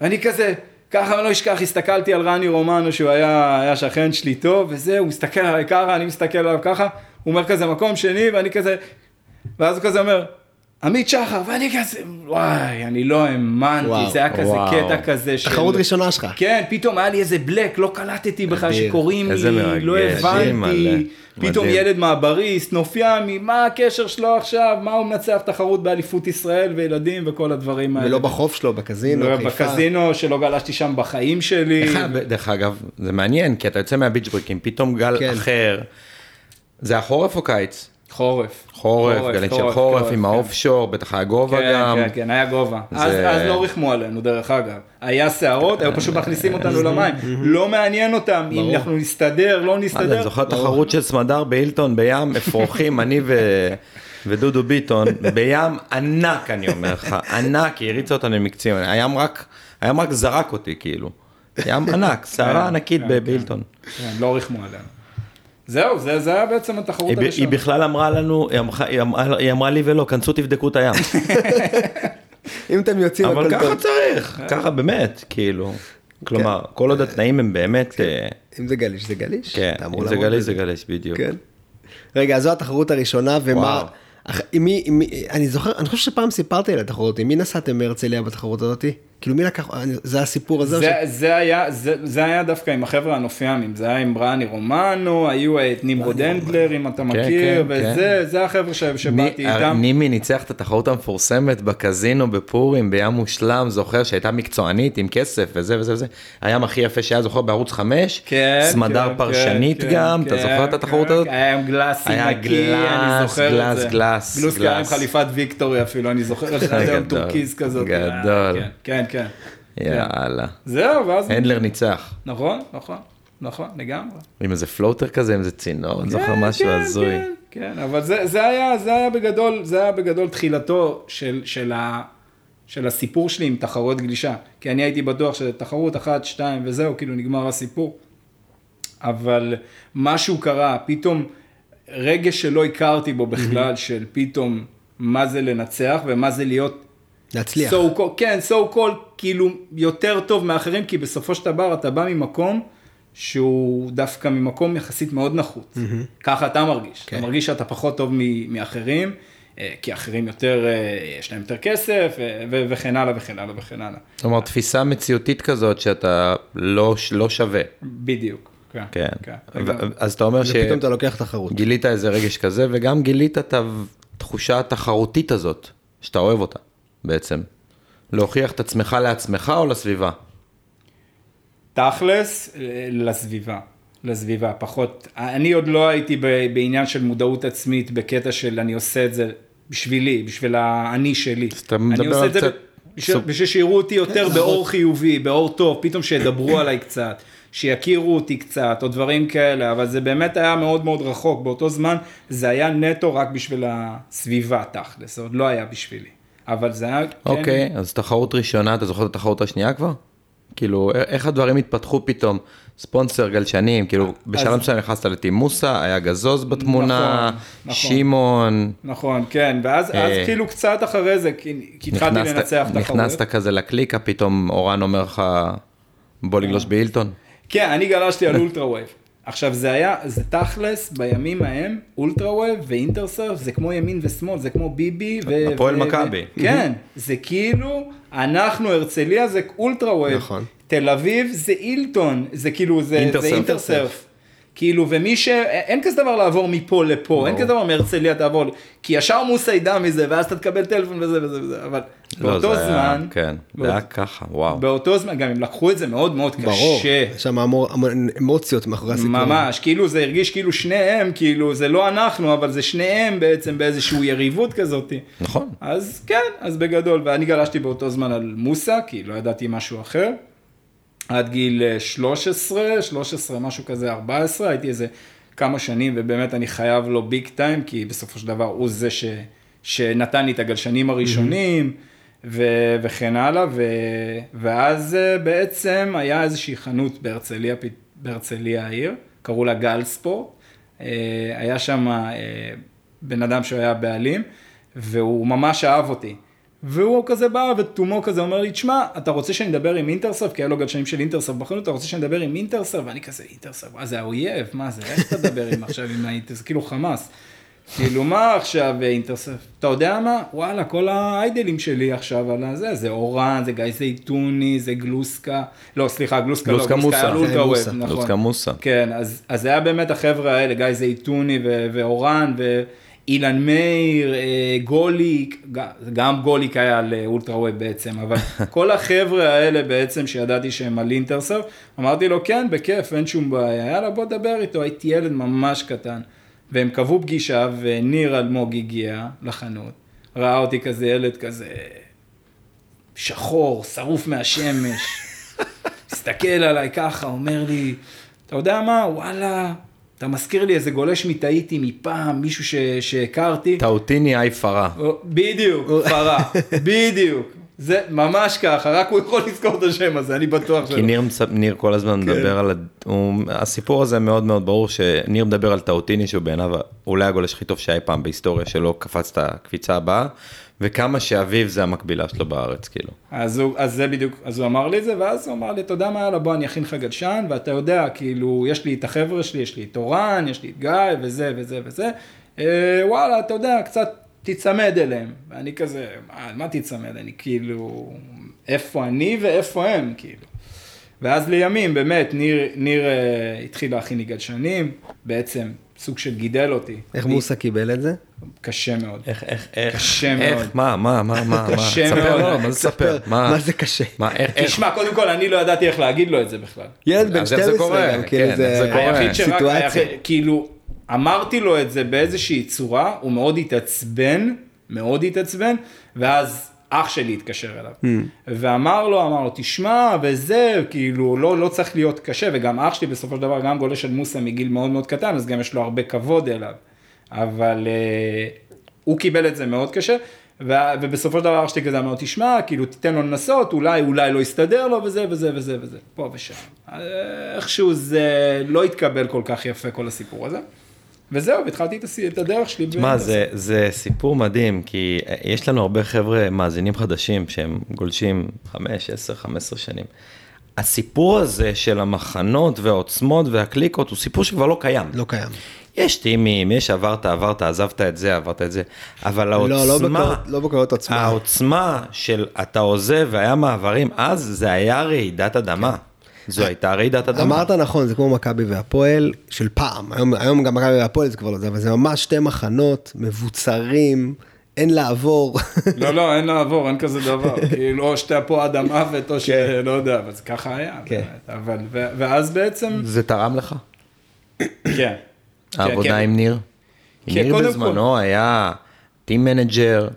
ואני כזה, ככה אני לא אשכח, הסתכלתי על רני רומנו, שהוא היה, היה שכן שלי טוב, וזה, הוא מסתכל עליי ככה, אני מסתכל עליו ככה, הוא אומר כזה, מקום שני, ואני כזה, ואז הוא כזה אומר, עמית שחר, ואני כזה, וואי, אני לא האמנתי, וואו, זה היה כזה וואו. קטע כזה של... תחרות ראשונה שלך. כן, פתאום היה לי איזה בלק, לא קלטתי בכלל. שקוראים לי, מרגש, לא הבנתי. פתאום מדהים. ילד מעבריסט, נופיאמי, מה הקשר שלו עכשיו, מה הוא מנצח תחרות באליפות ישראל וילדים וכל הדברים האלה. ולא בחוף שלו, בקזינו, לא, חיפה. בקזינו שלא גלשתי שם בחיים שלי. דרך אגב, זה מעניין, כי אתה יוצא מהביץ' בריקים, פתאום גל כן. אחר. זה החורף או קיץ? חורף. חורף, גלים של חורף עם כן. האוף שור, בטח היה גובה כן, גם. כן, כן, היה גובה. אז, לא ריחמו עלינו, דרך אגב. היה שערות, היו פשוט מכניסים אותנו למים. לא מעניין אותם אם. אנחנו נסתדר, לא זה, אני נסתדר. זוכר תחרות של סמדר בהילטון בים, אפרוחים, אני ו... ודודו ביטון, בים ענק אני אומר לך, ענק, היא הריצה אותנו למקצים, הים רק, הים רק זרק אותי כאילו, ים ענק, שערה ענקית כן, ב- כן. בהילטון. כן, לא ריחמו עלינו. זהו, זה, זה היה בעצם התחרות הראשונה. היא בכלל אמרה לנו, היא אמרה- היא אמרה- היא אמרה לי ולא, כנסו תבדקו את הים, אם אתם יוצאים, אבל ככה טוב. צריך, ככה באמת, כאילו, כלומר, כל עוד התנאים הם באמת, אה, אם זה גליש, זה גליש. כן, אם זה גליש. זה גליש בדיוק. כן. רגע, אז זו התחרות הראשונה, ומה... וואו. אח- עם מי, עם מי, אני זוכר, אני חושב שפעם סיפרתי על התחרות, עם מי נסעתם מהרצליה בתחרות הזאתי? כאילו מי לקח, אני- זה הסיפור הזה? זה, ש- זה, היה, זה, זה היה דווקא עם החבר'ה הנופיאמים, זה היה עם בראני רומנו, היו את נמרוד הנדלר, אם אתה מכיר, כן, וזה זה החבר'ה ש- שבאתי ני- איתם. נימי ניצח את התחרות המפורסמת בקזינו בפורים בים מושלם, זוכר שהייתה מקצוענית עם כסף וזה וזה וזה. הים הכי יפה שהיה זוכר בערוץ 5, כן, סמדר כן, פרשנית כן, גם, כן, אתה זוכר את התחרות כן, הזאת? כן, היה ים glassy היה נקי, glass, אני זוכר glass, את זה. glass, glass היה ים glass. חליפת ויקטורי אפילו, אני זוכר, זה היה ים גדול, טורקיז כזאת. גדול. כן, כן, כן. יאללה. זהו, ואז... הנדלר ניצח. נכון, נכון, נכון, לגמרי. עם איזה floater כזה, עם איזה צינור, אני זוכר כן, משהו כן, הזוי. כן, כן, אבל זה, זה היה, זה היה בגדול, זה היה בגדול תחילתו של, של, ה, של הסיפור שלי עם תחרויות גלישה. כי אני הייתי בטוח שתחרות אחת, שתיים וזהו, כאילו נגמר הסיפור. אבל משהו קרה, פתאום רגש שלא הכרתי בו בכלל, של פתאום מה זה לנצח ומה זה להיות להצליח. So, called- כן, so called, כאילו, יותר טוב מאחרים, כי בסופו של דבר אתה בא ממקום שהוא דווקא ממקום יחסית מאוד נחות. ככה אתה מרגיש. כן. אתה מרגיש שאתה פחות טוב מ- מאחרים, אה, כי אחרים יותר, אה, יש להם יותר כסף, אה, ו- וכן הלאה וכן הלאה וכן הלאה. זאת אומרת, תפיסה מציאותית כזאת שאתה לא, לא שווה. בדיוק. כן. כן. כן. ו- אז אתה אומר ופתאום אתה לוקח תחרות. שגילית איזה רגש כזה, וגם גילית את התחושה התחרותית הזאת, שאתה אוהב אותה, בעצם. להוכיח את עצמך לעצמך או לסביבה? תכלס, לסביבה. לסביבה, פחות, אני עוד לא הייתי בעניין של מודעות עצמית בקטע של אני עושה את זה בשבילי, בשביל האני שלי. אז אתה אני מדבר עושה על את זה קצת בשביל, בשביל שיראו אותי יותר באור חיובי, באור טוב, פתאום שידברו עליי קצת, שיכירו אותי קצת, או דברים כאלה, אבל זה באמת היה מאוד מאוד רחוק, באותו זמן זה היה נטו רק בשביל הסביבה תכלס, זה עוד לא היה בשבילי. אבל זה היה, כן, אוקיי, אז תחרות ראשונה, אתה זוכר את התחרות השנייה כבר? כאילו, איך הדברים התפתחו פתאום? ספונסר גלשנים, כאילו, בשלב מסוים נכנסת לטימוסה, היה גזוז בתמונה, נכון, נכון. שמעון. נכון, כן, ואז אז אה, כאילו קצת אחרי זה, כי התחלתי לנצח תחרות. נכנסת כזה לקליקה, פתאום אורן אומר לך, בוא לגלוש בהילטון. כן, אני גלשתי על Ultra Wave. עכשיו זה היה, זה תכלס, בימים ההם, Ultra Wave ו Intersurf זה כמו ימין ושמאל, זה כמו ביבי ו... הפועל ו- מכבי. ו- כן, זה כאילו, אנחנו הרצליה זה Ultra Wave. נכון. תל אביב זה הילטון, זה כאילו, זה זה Intersurf. כאילו, ומי ש... אין כזה דבר לעבור מפה לפה, אין כזה דבר מהרצליה תעבור, כי ישר מוסא ידע מזה, ואז אתה תקבל טלפון וזה וזה וזה, אבל לא, באותו היה- זמן, כן, זה היה ככה, וואו. באותו זמן, גם הם לקחו את זה מאוד מאוד קשה. ברור, יש שם המון אמוציות מאחורי הסיפור. ממש, כאילו זה הרגיש כאילו שניהם, כאילו זה לא אנחנו, אבל זה שניהם בעצם באיזושהי יריבות כזאת. נכון. אז כן, אז בגדול, ואני גלשתי באותו זמן על מוסה, כי לא ידעתי משהו אחר. עד גיל אה, 13, 13, משהו כזה, 14, הייתי איזה כמה שנים, ובאמת אני חייב לו ביג טיים, כי בסופו של דבר הוא זה ש, שנתן לי את הגלשנים הראשונים, ו, וכן הלאה, ו, ואז אה, בעצם היה איזושהי חנות בהרצליה, בהרצליה העיר, קראו לה גל ספורט, אה, היה שם בן אדם שהוא היה בעלים, והוא ממש אהב אותי. והוא כזה בא ותומו כזה אומר לי, תשמע, אתה רוצה שאני אדבר עם אינטרסרף? כי היה לו גלשנים של אינטרסרף בחנות, אתה רוצה שאני אדבר עם אינטרסרף? ואני כזה, אינטרסרף, מה זה האויב? מה זה? איך אתה תדבר עם עכשיו עם האינטרסרף? כאילו חמאס. כאילו מה עכשיו אינטרסרף? אתה יודע מה? וואלה, כל האיידלים שלי עכשיו על הזה, זה אורן, זה גיא זייתוני, זה גלוסקה, לא, סליחה, גלוסקה לא, גלוסקה מוסה. אולטרה מוסה. נכון. גלוסקה מוסה. כן, אז, זה היה באמת החבר'ה האלה, גיא זייתוני ו- ואילן מאיר, אה, גוליק, גם גוליק היה על אולטרה ווב בעצם, אבל כל החבר'ה האלה בעצם שידעתי שהם על אינטרסרף, אמרתי לו כן, בכיף, אין שום בעיה, יאללה בוא דבר איתו, הייתי ילד ממש קטן. והם קבעו פגישה וניר אלמוג הגיע לחנות, ראה אותי כזה ילד כזה שחור, שרוף מהשמש. מסתכל עליי ככה, אומר לי, אתה יודע מה, וואלה, אתה מזכיר לי איזה גולש מתאיתי מפעם, מישהו ש- שהכרתי. טאוטיני אי פרה. בדיוק, פרה, בדיוק. זה ממש ככה, רק הוא יכול לזכור את השם הזה, אני בטוח כי שלא. ניר, מצ- ניר כל הזמן כן. מדבר על, הוא, הסיפור הזה מאוד מאוד ברור שניר מדבר על טאוטיני שהוא בעיניו אולי הגולש הכי טוב שהיה פעם בהיסטוריה שלו קפץ את הקפיצה הבאה וכמה שאביב זה המקבילה שלו בארץ כאילו. אז, הוא, אז זה בדיוק, אז הוא אמר לי את זה, ואז הוא אמר לי, אתה יודע מה, יאללה, בוא אני אכין לך גלשן, ואתה יודע, כאילו, יש לי את החבר'ה שלי, יש לי את אורן, יש לי את גיא, וזה וזה וזה, אה, וואלה, אתה יודע, קצת תיצמד אליהם. ואני כזה, מה, מה תיצמד? אני כאילו, איפה אני ואיפה הם, כאילו. ואז לימים, באמת, ניר, ניר אה, התחיל להכין לי גלשנים, בעצם סוג של גידל אותי. איך אני- מוסה קיבל את זה? קשה מאוד. איך, איך, איך, קשה איך, מאוד. מה, מה, מה, מה, מה, קשה ספר, מאוד. מה זה ספר, מה, מה זה קשה? מה, איך, איך, תשמע, קודם כל, אני לא ידעתי איך להגיד לו את זה בכלל. ילד בן אז איך זה 12, קורה? גם כאילו כן, זה קורה? סיטואציה. כאילו, אמרתי לו את זה באיזושהי צורה, הוא מאוד התעצבן, מאוד התעצבן, ואז אח שלי התקשר אליו, Hmm. ואמר לו, אמר לו, תשמע, וזה, כאילו, לא, לא צריך להיות קשה, וגם אח שלי בסופו של דבר גם גולש על מוסה מגיל מאוד מאוד קטן, אז גם יש לו הרבה כבוד אליו, אבל אה, הוא קיבל את זה מאוד קשה. ו- ובסופו של דבר אח שלי כזה אמר, תשמע, כאילו תיתן לו לנסות, אולי, אולי לא יסתדר לו וזה וזה וזה וזה, פה ושם. אה, איכשהו זה לא התקבל כל כך יפה כל הסיפור הזה. וזהו, והתחלתי את הס- את הדרך שלי. תשמע. זה, זה סיפור מדהים, כי יש לנו הרבה חבר'ה מאזינים חדשים שהם גולשים 5, 10, 15 שנים. הסיפור הזה של המחנות והעוצמות והקליקות הוא סיפור שכבר לא קיים. לא קיים. יש טימים, יש עברת, עברת, עזבת את זה, עברת את זה, אבל העוצמה, לא, לא בקולות- לא בקולות עוצמה. העוצמה של אתה עוזב והיה מעברים, אז זה היה רעידת אדמה. זו הייתה רעידת אדמה. אמרת נכון, זה כמו מכבי והפועל של פעם, היום, היום גם מכבי והפועל זה כבר לא זה, אבל זה ממש שתי מחנות מבוצרים, אין לעבור. לא, לא, אין לעבור, אין כזה דבר. כאילו, או שאתה פה עד המוות, או שלא יודע, אבל זה ככה היה. כן. אבל, ואז בעצם, זה תרם לך? כן. העבודה כן, עם ניר? כן, ניר בזמנו היה Team Manager,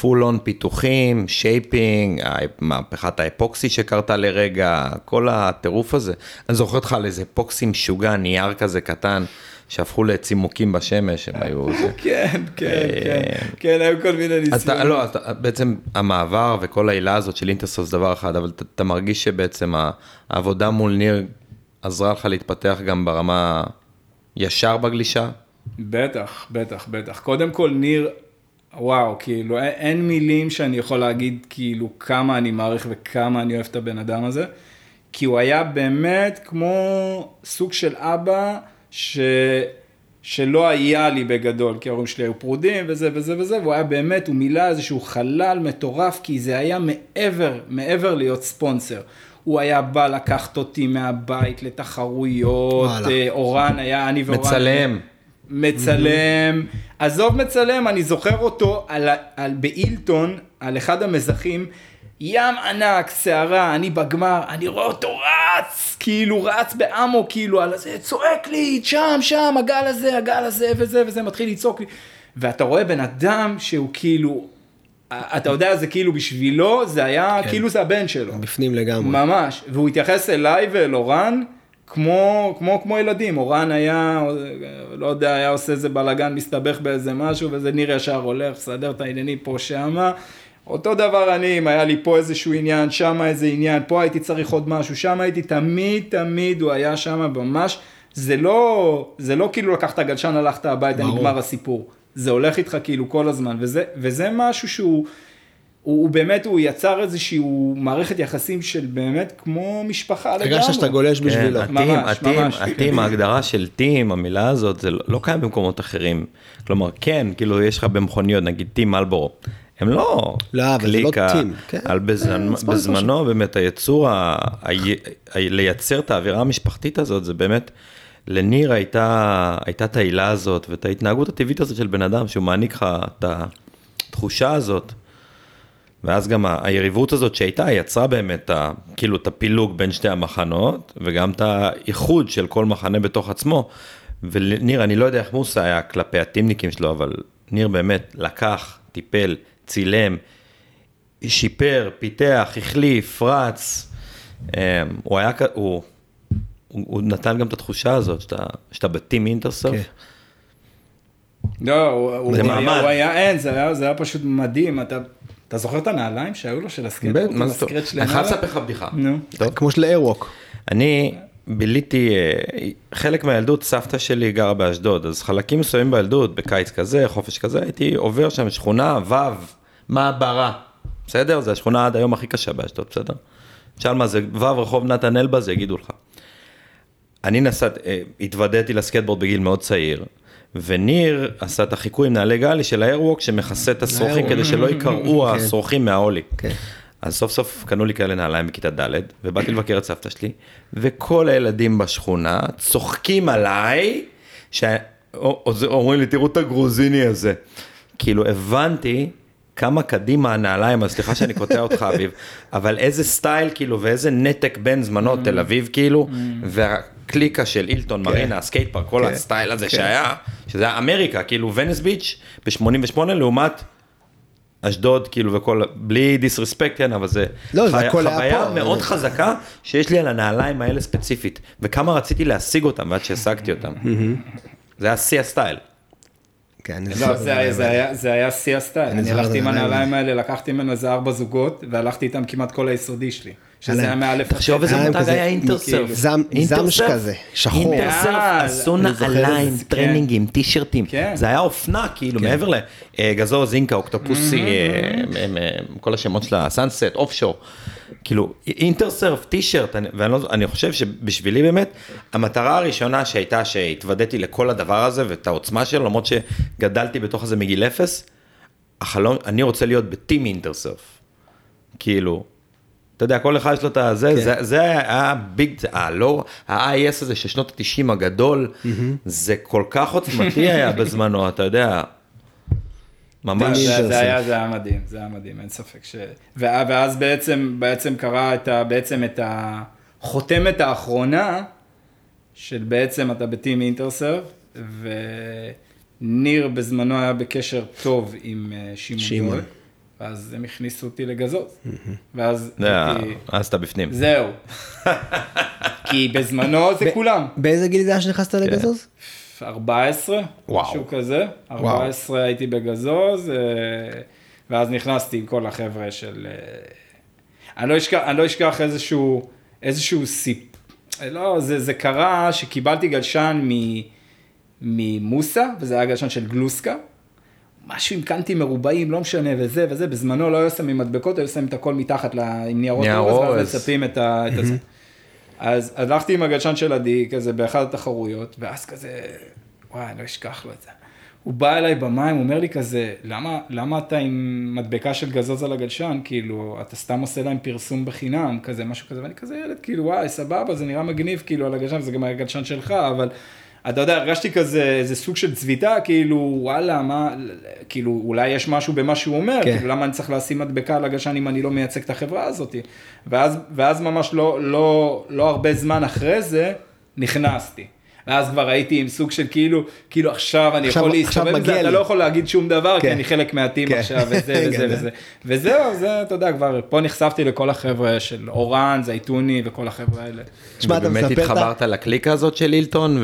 full on פיתוחים, shaping, מהפכת האפוקסי שקרתה לרגע, כל הטירוף הזה. אני זוכר אותך על איזה אפוקסי משוגע, נייר כזה קטן, שהפכו לצימוקים בשמש, הם היו... כן, כן, כן, כן, היו כל מיני ניסיונות. לא, אתה, בעצם המעבר וכל העילה הזאת של אינטרסופט זה דבר אחד, אבל אתה, מרגיש שבעצם העבודה מול ניר עזרה לך להתפתח גם ברמה ישר בגלישה? בטח, בטח, בטח. קודם כל, ניר, וואו, כאילו, אין, מילים שאני יכול להגיד, כאילו, כמה אני מעריך וכמה אני אוהב את הבן אדם הזה, כי הוא היה באמת כמו סוג של אבא, ש... שלא היה לי בגדול, כי ההורים שלי היו פרודים וזה וזה וזה, והוא היה באמת, הוא מילא איזשהו חלל מטורף, כי זה היה מעבר, מעבר להיות ספונסר. הוא היה בא לקחת אותי מהבית לתחרויות, וואלה. אה, אורן היה, אני ואורן... מצלם. מצלם, עזוב מצלם, אני זוכר אותו על, על, באילטון, על אחד המזחים, ים ענק, שערה, אני בגמר, אני רואה אותו רץ, כאילו רץ באמו, כאילו על הזה, צועק לי, שם, שם, הגל הזה, הגל הזה, וזה וזה, מתחיל לצעוק לי. ואתה רואה בן אדם שהוא כאילו, אתה יודע, זה כאילו בשבילו, זה היה, כן. כאילו זה הבן שלו. בפנים לגמרי. ממש, והוא התייחס אליי ואל אורן כמו, כמו, כמו ילדים, אורן היה, לא יודע, היה עושה איזה בלאגן, מסתבך באיזה משהו, וזה ניר ישר הולך, מסדר את העניינים פה, שמה. אותו דבר אני, אם היה לי פה איזשהו עניין, שם איזה עניין, פה הייתי צריך עוד משהו, שם הייתי תמיד, תמיד הוא היה שם ממש, זה לא, זה לא כאילו לקחת גלשן, הלכת הביתה. נגמר הסיפור. זה הולך איתך כאילו כל הזמן, וזה, וזה משהו שהוא... הוא, הוא באמת, הוא יצר איזשהו מערכת יחסים של באמת כמו משפחה לגמרי. הרגשת שאתה גולש בשבילו. כן, הטים, הטים. הטים, ההגדרה של טים, המילה הזאת, זה לא, לא קיים במקומות אחרים. כלומר, כן, כאילו יש לך במכוניות, נגיד טים מלבורו. הם לא לא, לא קליקה, טים, כן. על בזמנו, אה, בזמנו באמת היצור, ה, ה, ה, לייצר את האווירה המשפחתית הזאת, זה באמת, לניר הייתה, הייתה את העילה הזאת ואת ההתנהגות הטבעית הזאת של בן אדם, שהוא מעניק לך את התחושה הזאת. ואז גם היריבות הזאת שהייתה, יצרה באמת ה, כאילו את הפילוג בין שתי המחנות, וגם את האיחוד של כל מחנה בתוך עצמו. וניר, אני לא יודע איך מוסא היה כלפי הטימניקים שלו, אבל ניר באמת לקח, טיפל, צילם, שיפר, פיתח, החליף, רץ. אמ, הוא היה, הוא, הוא, הוא נתן גם את התחושה הזאת, שאתה, שאתה בטים אינטרסוף. כן. לא, הוא, הוא, היה. הוא היה, אין, זה היה, זה היה פשוט מדהים. אתה, אתה זוכר את הנעליים שהיו לו של הסקייטבורד? בטח, מה זה טוב? אני חייב? לספר לך בדיחה. נו. טוב. כמו של Airwalk. אני ביליתי, אה, חלק מהילדות, סבתא שלי גרה באשדוד, אז חלקים מסוימים בילדות, בקיץ כזה, חופש כזה, הייתי עובר שם שכונה ו', מעברה, בסדר? זו השכונה עד היום הכי קשה באשדוד, בסדר? תשאל מה זה ו' רחוב נתן אלבז, יגידו לך. אני נסעתי, אה, התוודעתי לסקטבורד בגיל מאוד צעיר, וניר עשה את החיקוי עם נעלי גלי של האיירווק שמכסה את השרוכים. כדי שלא ייקרעו כן. השרוכים מההולי. כן. אז סוף סוף קנו לי כאלה נעליים בכיתה ד', ובאתי לבקר את סבתא שלי, וכל הילדים בשכונה צוחקים עליי, ש... או- או- זה- אומרים לי, תראו את הגרוזיני הזה. כאילו, הבנתי כמה קדימה הנעליים, אז סליחה שאני קוטע אותך, אביב, אבל איזה סטייל, כאילו, ואיזה נתק בין זמנו, תל אביב, כאילו, והקליקה של הילטון, מרינה, הסקייט פארק, כל כן. הסטייל הזה כן. שהיה, שזה היה אמריקה, כאילו, Venice Beach ב-88 לעומת... אשדוד כאילו וכל, בלי disrespect, כן, אבל זה לא, זה חי- הכל היה חוויה פה. מאוד חזקה שיש לי על הנעליים האלה ספציפית, וכמה רציתי להשיג אותם ועד שהשגתי אותם. זה היה שיא הסטייל. כן, לא. זה, היה- זה, היה, זה היה שיא הסטייל. אני הלכתי עם הנעליים האלה, לקחתי ממנו איזה ארבע זוגות, והלכתי איתם כמעט כל היסודי שלי. שזה היה מאלף. תחשוב איזה מותג היה אינטרסרף. זם- זמש. כזה, שחור. אינטרסרף אה, עשו את נעליים, זה, טרנינגים, טישרטים. כן. זה היה אופנה, כאילו, מעבר לגזור זינקה, אוקטופוסי, אה, הם, אה, כל השמות שלה, סאנסט, אוף שור. כאילו, אינטרסרף, טישרט, אני- ואני לא- חושב שבשבילי באמת, המטרה הראשונה שהייתה שהתוודעתי לכל הדבר הזה ואת העוצמה שלו, למרות שגדלתי בתוך זה מגיל אפס, החלום, אני רוצה להיות בטים אינטרסרף. כאילו, אתה יודע, כל אחד יש לו את הזה, כן. זה, זה היה ביג, זה, הלא, ה-IS הזה של שנות ה-90 הגדול, זה כל כך עוצמתי היה בזמנו, אתה יודע. ממש, זה, היה, זה היה מדהים, זה היה מדהים, אין ספק ש... ואז בעצם, בעצם קרה את ה... בעצם את החותמת האחרונה, של בעצם אתה בטים אינטרסרף, וניר בזמנו היה בקשר טוב עם אה, שמעון. שמעון. ואז הם הכניסו אותי לגזוז. ואז. אז אתה בפנים. זהו. כי בזמנו זה כולם. באיזה גיל זה היה שנכנסת לגזוז? 14, וואו. משהו כזה. 14 הייתי בגזוז, אה, ואז נכנסתי עם כל החבר'ה של... אה, אני לא אשכח, אני לא אשכח איזשהו, איזשהו סיפ... לא, זה, זה קרה שקיבלתי גלשן מ, ממוסה, וזה היה גלשן של גלוסקה. משהו עם קנטים מרובעים, לא משנה, וזה וזה, בזמנו לא היו שמים מדבקות, היו שמים את הכל מתחת ל... עם ניירות נייר אורז, אורז. ואז מצפים את ה... את הזה. אז הלכתי עם הגלשן של עדי, כזה באחת התחרויות, ואז כזה, וואי, אני לא אשכח לו את זה. הוא בא אליי במים, הוא אומר לי כזה, למה, למה אתה עם מדבקה של גזוז על הגלשן? כאילו, אתה סתם עושה להם פרסום בחינם, כזה, משהו כזה, ואני כזה ילד, כאילו, וואי, סבבה, זה נראה מגניב, כאילו, על הגלשן, זה גם הגלשן שלך, אבל... אתה יודע, הרגשתי כזה, איזה סוג של צביטה, כאילו, וואלה, מה, כאילו, אולי יש משהו במה שהוא אומר, כן. כאילו, למה אני צריך לשים מדבקה על הגלשן אם אני לא מייצג את החברה הזאת? ואז, ואז ממש לא, לא, לא הרבה זמן אחרי זה, נכנסתי. ואז כבר הייתי עם סוג של כאילו, כאילו עכשיו אני עכשיו- יכול להסתובב עם זה, מגיע אתה לי. לא יכול להגיד שום דבר, כי כן. אני חלק מהטים כן. עכשיו, וזה וזה גדול. וזה. וזהו, זה, אתה יודע, כבר, פה נחשפתי לכל החבר'ה של אורן, זייתוני וכל החבר'ה האלה. תשמע, אתה ובאמת מספר את ה... התחברת לקליקה הזאת של אילטון,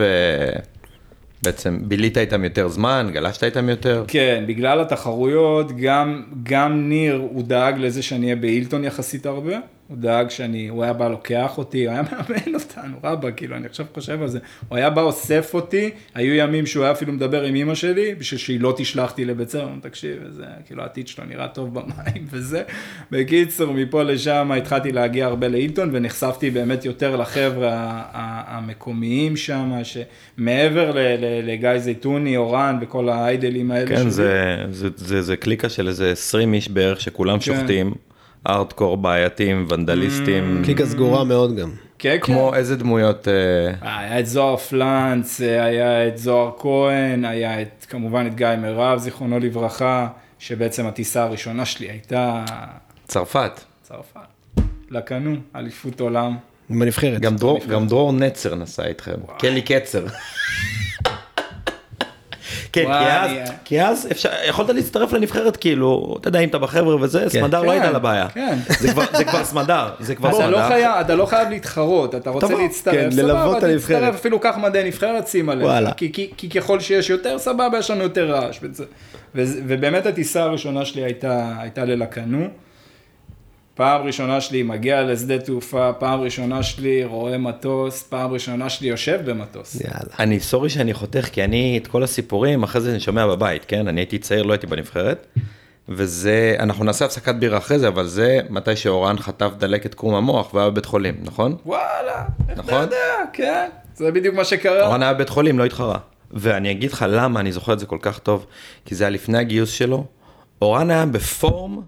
ובעצם בילית איתם יותר זמן, גלשת איתם יותר. כן, בגלל התחרויות, גם, גם ניר, הוא דאג לזה שאני אהיה באילטון יחסית הרבה. הוא דאג שאני, הוא היה בא לוקח אותי, הוא היה מאמן אותנו, רבא, כאילו, אני עכשיו חושב על זה. הוא היה בא אוסף אותי, היו ימים שהוא היה אפילו מדבר עם אמא שלי, בשביל שהיא לא תשלח אותי לבית ספר, תקשיב, וזה, כאילו, העתיד שלו נראה טוב במים וזה. בקיצור, מפה לשם התחלתי להגיע הרבה לאילטון, ונחשפתי באמת יותר לחבר'ה המקומיים שם, שמעבר לגיא זייתוני, אורן וכל האיידלים האלה. כן. זה, זה, זה, זה קליקה של איזה 20 איש בערך שכולם שוחטים, ארטקור בעייתים, ונדליסטים, קליקה סגורה מאוד גם. כן, כמו איזה דמויות, אה, היה את זוהר פלנץ, היה את זוהר כהן, היה את, כמובן את גיא מירב, זיכרונו לברכה, שבעצם הטיסה הראשונה שלי הייתה צרפת. צרפת. לקנו, אליפות עולם. בנבחרת. גם דרור, גם דרור נצר נסע איתכם, קלי קצר. כן, וואי, כי אז, אני- כי אז אפשר, יכולת להצטרף לנבחרת, כאילו, אתה יודע, אם אתה בחבר'ה וזה, סמדר לא כן, הייתה לבעיה. כן. זה כבר- זה כבר סמדר, זה כבר אתה לא, סמדר. חייב, אתה לא חייב להתחרות, אתה רוצה להצטרף, כן, סבבה, ללוות את הנבחרת. תצטרף, אפילו קח מדי נבחרת, שים וואלה. כי, כי, כי ככל שיש יותר, סבבה, יש לנו יותר רעש. וזה- ובאמת הטיסה הראשונה שלי הייתה, הייתה ללקנו. פעם ראשונה שלי מגיע לשדה תעופה, פעם ראשונה שלי רואה מטוס, פעם ראשונה שלי יושב במטוס. יאללה. אני סורי שאני חותך, כי אני את כל הסיפורים, אחרי זה אני שומע בבית, כן? אני הייתי צעיר, לא הייתי בנבחרת. וזה, אנחנו נעשה הפסקת בירה אחרי זה, אבל זה מתי שאורן חטף דלקת קרום המוח והיה בבית חולים, נכון? וואלה, איך אתה נכון? יודע, כן, זה בדיוק מה שקרה. אורן היה בבית חולים, לא התחרה. ואני אגיד לך למה אני זוכר את זה כל כך טוב, כי זה היה לפני הגיוס שלו. אורן היה ב form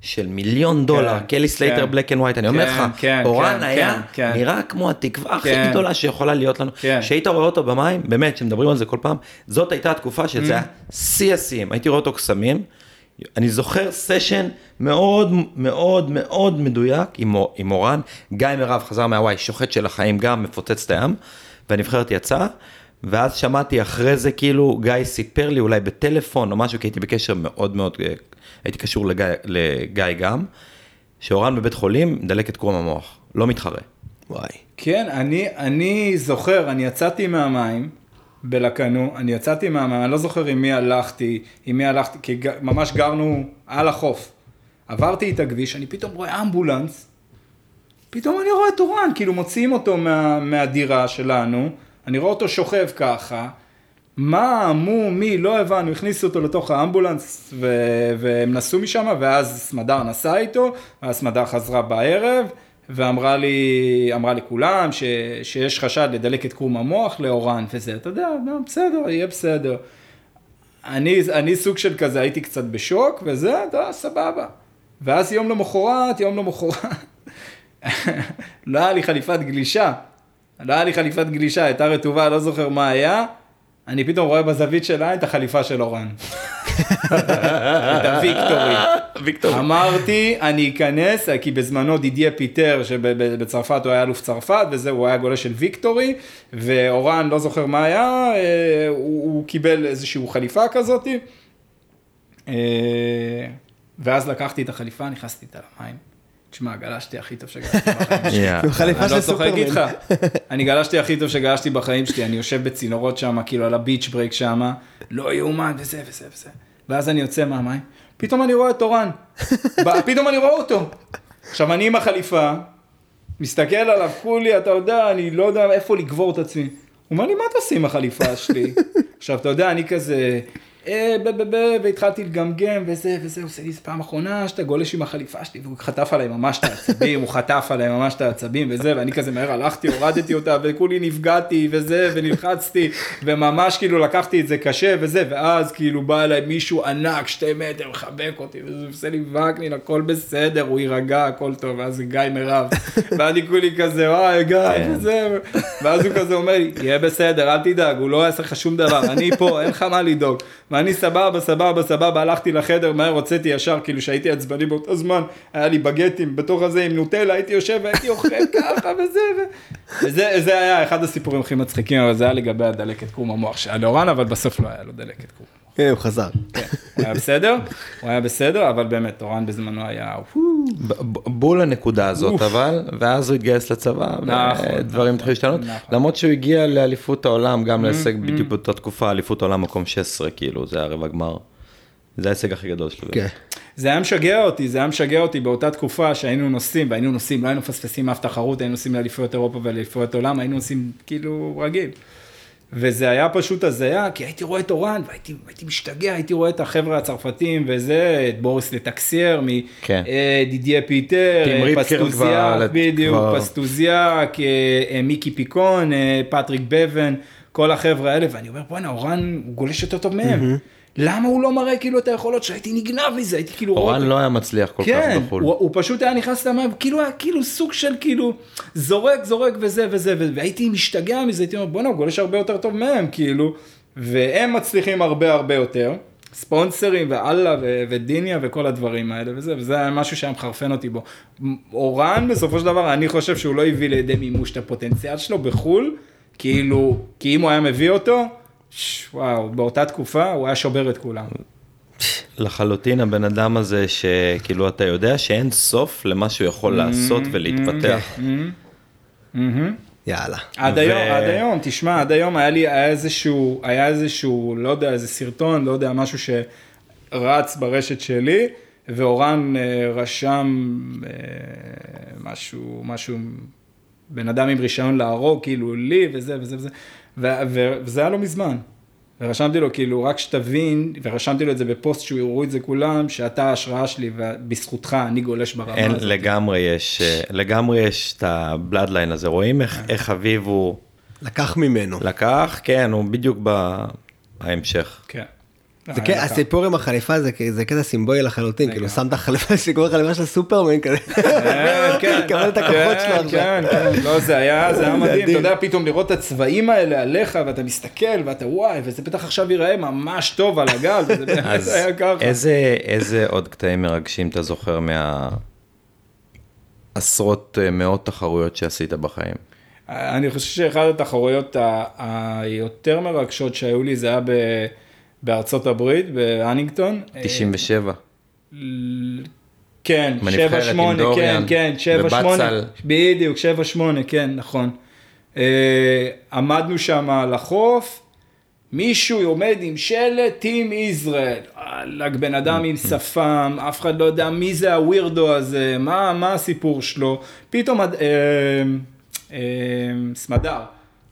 של מיליון דולר, כן, קלי סלייטר כן. Black and White, אני אומר כן, לך, כן, אורן כן, היה כן, כן. נראה כמו התקווה הכי כן. גדולה שיכולה להיות לנו. כן. שהיית רואה אותו במים, באמת, שמדברים על זה כל פעם, זאת הייתה התקופה שזה היה שיא השיאים, הייתי רואה אותו קסמים. אני זוכר session מאוד מאוד מאוד מדויק עם, עם אורן, גיא מירב חזר מהוואי, שוחט של החיים גם, מפוצץ את הים, והנבחרת יצאה, ואז שמעתי אחרי זה כאילו גיא סיפר לי אולי בטלפון או משהו, כי הייתי בקשר מאוד מאוד, אה, הייתי קשור לגיא, לגיא גם, שאורן בבית חולים, דלקת קרום המוח, לא מתחרה. וואי. כן, אני, אני זוכר, אני יצאתי מהמים בלקנו, אני יצאתי מהמים, אני לא זוכר עם מי הלכתי, עם מי הלכתי, כי ג- ממש גרנו על החוף. עברתי את הכביש, אני פתאום רואה אמבולנס, פתאום אני רואה את אורן, כאילו מוציאים אותו מה, מהדירה שלנו, אני רואה אותו שוכב ככה, מה, מו, מי, לא הבנו, הכניסו אותו לתוך האמבולנס ו... והם נסעו משם, ואז סמדר נסע איתו, ואז סמדר חזרה בערב, ואמרה לי, אמרה לי כולם ש... שיש חשד לדלק את קרום המוח לאורן וזה, אתה יודע, לא, בסדר, יהיה בסדר. אני, אני סוג של כזה, הייתי קצת בשוק, וזה, אתה יודע, סבבה. ואז יום למחרת, יום למחרת, לא היה לי חליפת גלישה. לא היה לי חליפת גלישה, הייתה רטובה, לא זוכר מה היה. אני פתאום רואה בזווית של העין את החליפה של אורן. את הוויקטורי. ויקטור. אמרתי, אני אכנס, כי בזמנו דידיה פיטר, שבצרפת הוא היה אלוף צרפת, וזה, הוא היה גולש של ויקטורי, ואורן, לא זוכר מה היה, אה, הוא, הוא קיבל איזושהי חליפה כזאת. אה, ואז לקחתי את החליפה, נכנסתי איתה למים. תשמע, גלשתי הכי טוב שגלשתי בחיים שלי. אני לא צוחק. איתך. אני גלשתי הכי טוב שגלשתי בחיים שלי, אני יושב בצינורות שם, כאילו על הביץ' ברייק שם, לא יאומן, וזה וזה וזה. ואז אני יוצא מהמים, פתאום אני רואה את אורן. פתאום אני רואה אותו. עכשיו, אני עם החליפה, מסתכל עליו, כולי, אתה יודע, אני לא יודע איפה לגבור את עצמי. הוא אומר לי, מה אתה עושה עם החליפה שלי? עכשיו, אתה יודע, אני כזה, והתחלתי לגמגם וזה וזה, עושה לי, פעם אחרונה שאתה גולש עם החליפה שלי, והוא חטף עליי ממש את העצבים, הוא חטף עליי ממש את העצבים וזה, ואני כזה מהר הלכתי, הורדתי אותה, וכולי נפגעתי וזה, ונלחצתי, וממש כאילו לקחתי את זה קשה וזה, ואז כאילו בא אליי מישהו ענק, שתי מטר, מחבק אותי, וזה עושה לי וקנין, הכל בסדר, הוא יירגע, הכל טוב, ואז זה גיא מירב, ואני כולי כזה, וואי, גיא, כן. וזה, ואז הוא כזה אומר לי, יהיה בסדר, אל תדאג, הוא לא יעשה לך שום דבר, אני פה, אין לך מה לדאוג. ואני סבבה, סבבה, סבבה, הלכתי לחדר, מהר הוצאתי ישר, כאילו שהייתי עצבני באותו זמן, היה לי בגטים בתוך הזה עם נוטלה, הייתי יושב והייתי אוכל ככה וזה, ו... וזה זה היה אחד הסיפורים הכי מצחיקים, אבל זה היה לגבי הדלקת קרום המוח שהיה לאורן, אבל בסוף לא היה לו דלקת קרום. כן, הוא חזר. הוא היה בסדר, הוא היה בסדר, אבל באמת, אורן בזמנו היה, "וואו". ב- ב- בול הנקודה הזאת. אבל, ואז הוא התגייס לצבא, נכון, ודברים התחילו להשתנות, נכון. למרות שהוא הגיע לאליפות העולם, גם להישג בדיוק באותה תקופה, אליפות העולם מקום 16, כאילו, זה היה רבע גמר. זה ההישג הכי גדול שלו. כן. זה היה משגע אותי, זה היה משגע אותי באותה תקופה שהיינו נוסעים, והיינו נוסעים, לא היינו מפספסים אף תחרות, היינו נוסעים לאליפויות אירופה ולאליפויות עולם, היינו נוסעים כאילו רגיל. וזה היה פשוט הזיה, כי הייתי רואה את אורן, והייתי הייתי משתגע, הייתי רואה את החבר'ה הצרפתים וזה, את בוריס לטקסייר, כן. מדידייה פיטר, טים אה, ריפקר פסטוזיאק, בדיוק, כבר- פסטוזיאק, אה, אה, מיקי פיקון, פטריק בבן, כל החבר'ה האלה, ואני אומר, בואנה, אורן, הוא גולש יותר טוב מהם. למה הוא לא מראה כאילו את היכולות שהייתי נגנב מזה, הייתי כאילו אורן לא היה מצליח כל כן, כך בחו"ל. הוא, הוא פשוט היה נכנס למים, כאילו היה כאילו סוג של כאילו זורק, זורק וזה וזה, וזה, והייתי משתגע מזה, הייתי אומר, בואנה, הוא גולש הרבה יותר טוב מהם, כאילו, והם מצליחים הרבה הרבה יותר, ספונסרים ואללה ו- ודיניה וכל הדברים האלה וזה, וזה היה משהו שהיה מחרפן אותי בו. אורן, בסופו של דבר, אני חושב שהוא לא הביא לידי מימוש את הפוטנציאל שלו בחו"ל, כאילו, כי אם הוא היה מביא אותו, וואו, באותה תקופה הוא היה שובר את כולם. לחלוטין הבן אדם הזה שכאילו אתה יודע שאין סוף למה שהוא יכול לעשות ולהתפתח. מהמם. יאללה. עד ו- היום, עד היום, תשמע, עד היום היה לי, היה איזשהו, היה איזשהו, לא יודע, איזה סרטון, לא יודע, משהו שרץ ברשת שלי, ואורן אה, רשם אה, משהו, משהו, בן אדם עם רישיון להרוג, כאילו לי, וזה וזה וזה, ו- ו- וזה היה לא מזמן. ורשמתי לו, כאילו, רק שתבין, ורשמתי לו את זה בפוסט שהוא יראו את זה כולם, שאתה ההשראה שלי, ובזכותך אני גולש ברמה אין, הזאת. לגמרי יש, אה, לגמרי יש את הבלאדליין הזה, רואים איך, איך אביב הוא לקח ממנו. לקח, כן, הוא בדיוק בהמשך. כן. זה כן, הסיפור עם החליפה זה זה קטע סימבולי לחלוטין, כאילו שם את החליפה, סיפור החליפה של סופרמן כזה. כן, כן, קבל את הכוחות כן, שלו עכשיו. כן, כן, לא, זה היה, זה היה מדהים. אתה יודע, פתאום לראות את הצבעים האלה עליך, ואתה מסתכל, ואתה וואי, וזה בטח עכשיו ייראה ממש טוב על הגל, וזה באמת אז היה ככה. איזה, איזה עוד קטעים מרגשים אתה זוכר מהעשרות אה, מאות תחרויות שעשית בחיים? אני חושב שאחת התחרויות היותר מרגשות שהיו לי, זה היה ב- בארצות הברית, בהנינגטון. 97. ל- כן, בנבחרת שבע עם שמונה, כן, דוריאן, כן, שבע ובצל. שמונה, בדיוק, שבע שמונה, כן, נכון. אה, עמדנו שם על החוף, מישהו עומד עם שלט טים ישראל. וואלכ, בן אדם עם שפם, אף אחד לא יודע מי זה הווירדו הזה, מה, מה הסיפור שלו. פתאום, אה, אה, סמדר,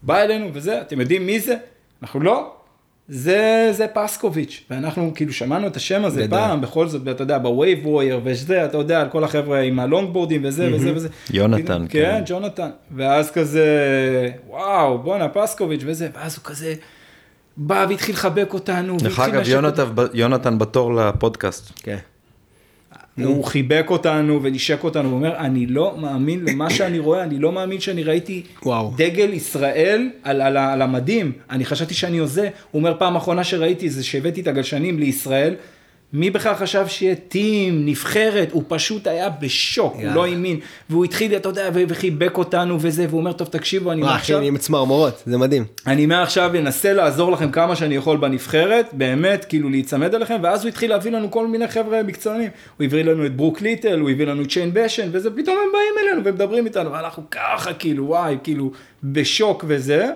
בא אלינו וזה, אתם יודעים מי זה? אנחנו לא. זה, זה פסקוביץ', ואנחנו כאילו שמענו את השם הזה גדול. פעם, בכל זאת, אתה יודע, ב Wave Warriors וזה, אתה יודע, על כל החבר'ה עם הלונגבורדים וזה וזה וזה. יונתן, כן, כן. ג'ונתן. ואז כזה, וואו, בואנה, פסקוביץ' וזה, ואז הוא כזה בא והתחיל לחבק אותנו. דרך אגב, יונתן, יונתן בתור לפודקאסט. כן. הוא חיבק אותנו ונשק אותנו, הוא אומר, אני לא מאמין למה שאני רואה, אני לא מאמין שאני ראיתי וואו. דגל ישראל על, על, על המדים, אני חשבתי שאני הוזה, הוא אומר, פעם אחרונה שראיתי זה שהבאתי את הגלשנים לישראל, מי בכלל חשב שיהיה טים, נבחרת, הוא פשוט היה בשוק, הוא יאללה. לא האמין, והוא התחיל, אתה יודע, וחיבק אותנו וזה, והוא אומר, טוב, תקשיבו, אני וואי, אחי, מעכשיו... אני עם צמרמורות, זה מדהים. אני מעכשיו אנסה לעזור לכם כמה שאני יכול בנבחרת, באמת, כאילו להיצמד אליכם, ואז הוא התחיל להביא לנו כל מיני חבר'ה מקצוענים. הוא הביא לנו את ברוק ליטל, הוא הביא לנו את שיין בשן, וזה, פתאום הם באים אלינו ומדברים איתנו, ואנחנו ככה, כאילו, וואי, כאילו, בשוק וזה.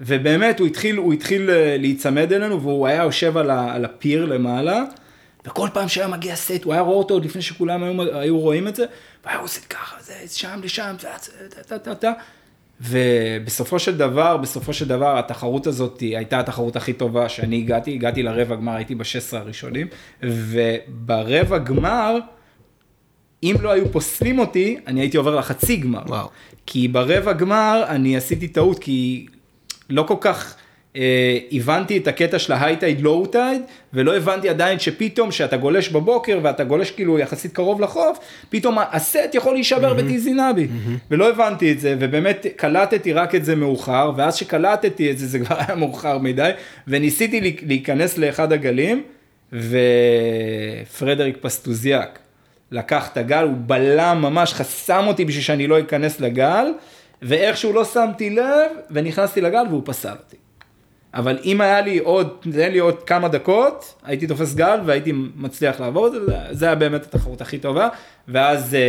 ובאמת, הוא התחיל, הוא התחיל אה, להיצמד אלינו, והוא היה יושב על, ה, על הפיר למעלה, וכל פעם שהיה מגיע סט, הוא היה רואה אותו עוד לפני שכולם היו, היו רואים את זה, והיה עושה ככה, זה שם לשם, טה, טה, טה. ובסופו של דבר, בסופו של דבר, התחרות הזאת הייתה התחרות הכי טובה שאני הגעתי, הגעתי לרבע גמר, הייתי ב-16 הראשונים, וברבע גמר, אם לא היו פוסלים אותי, אני הייתי עובר לחצי גמר. וואו. כי ברבע גמר אני עשיתי טעות, כי לא כל כך הבנתי את הקטע של ההייטייד לואו טייד, ולא הבנתי עדיין שפתאום כשאתה גולש בבוקר ואתה גולש כאילו יחסית קרוב לחוף, פתאום הסט יכול להישבר בטיזינבי. ולא הבנתי את זה, ובאמת קלטתי רק את זה מאוחר, ואז שקלטתי את זה, זה כבר היה מאוחר מדי, וניסיתי להיכנס לאחד הגלים, ופרדריק פסטוזיאק. לקח את הגל, הוא בלם ממש, חסם אותי בשביל שאני לא אכנס לגל, ואיכשהו לא שמתי לב, ונכנסתי לגל והוא פסל אותי. אבל אם היה לי עוד, תן לי עוד כמה דקות, הייתי תופס גל והייתי מצליח לעבור את זה, זה- היה באמת התחרות הכי טובה. ואז אה,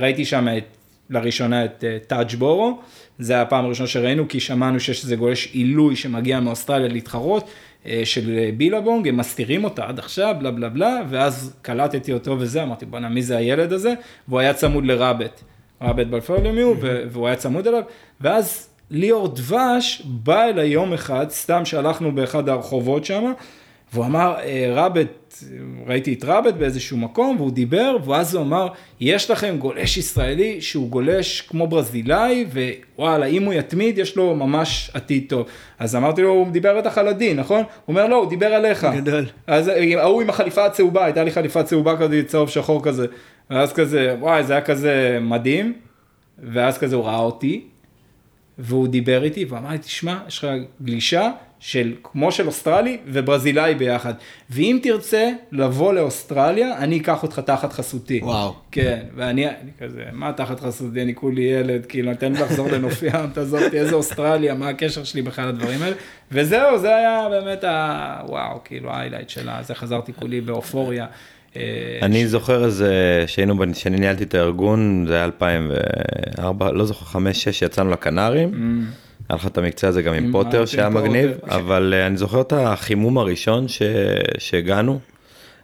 ראיתי שם את, לראשונה את אה, טאג' בורו, זה היה הפעם הראשונה שראינו, כי שמענו שיש איזה גולש עילוי שמגיע מאוסטרליה להתחרות, אה, של אה, בילבונג, הם מסתירים אותה עד עכשיו, בלה בלה בלה, ואז קלטתי אותו וזה, אמרתי בואנה מי זה הילד הזה, והוא היה צמוד לרבט, רבט בלפוליומיו, והוא היה צמוד אליו, ואז ליאור דבש בא אליי יום אחד, סתם שהלכנו באחד הרחובות שם, והוא אמר, "אה, רבט, ראיתי את רבט באיזשהו מקום, והוא דיבר, ואז הוא אמר, יש לכם גולש ישראלי שהוא גולש כמו ברזילאי, ווואלה, אם הוא יתמיד, יש לו ממש עתיד טוב. אז אמרתי לו, הוא דיבר בטח על עדי, נכון? הוא אומר, לא, הוא דיבר עליך. גדול. אז אה, ההוא עם החליפה הצהובה, הייתה לי חליפה צהובה כזה, צהוב שחור כזה. ואז כזה, וואי, זה היה כזה מדהים. ואז כזה הוא ראה אותי, והוא דיבר איתי, ואמר לי, תשמע, יש לך גלישה של, כמו של אוסטרלי וברזילאי ביחד. ואם תרצה לבוא לאוסטרליה, אני אקח אותך תחת חסותי. וואו. כן, ואני אני כזה, מה תחת חסותי, אני כולי ילד, כאילו, תן לי לחזור לנוף ים, תעזוב אותי, איזה אוסטרליה, מה הקשר שלי בכלל לדברים האלה. וזהו, זה היה באמת ה... וואו, כאילו, ההיילייט שלה, זה חזרתי כולי באופוריה. אה, אני זוכר איזה, שהיינו, בנ- שאני ניהלתי את הארגון, זה היה 2004, לא זוכר, 5-6, יצאנו לקנרים. היה לך את המקצוע הזה גם עם פוטר שהיה מגניב. אבל אה, אני זוכר את החימום הראשון שהגענו.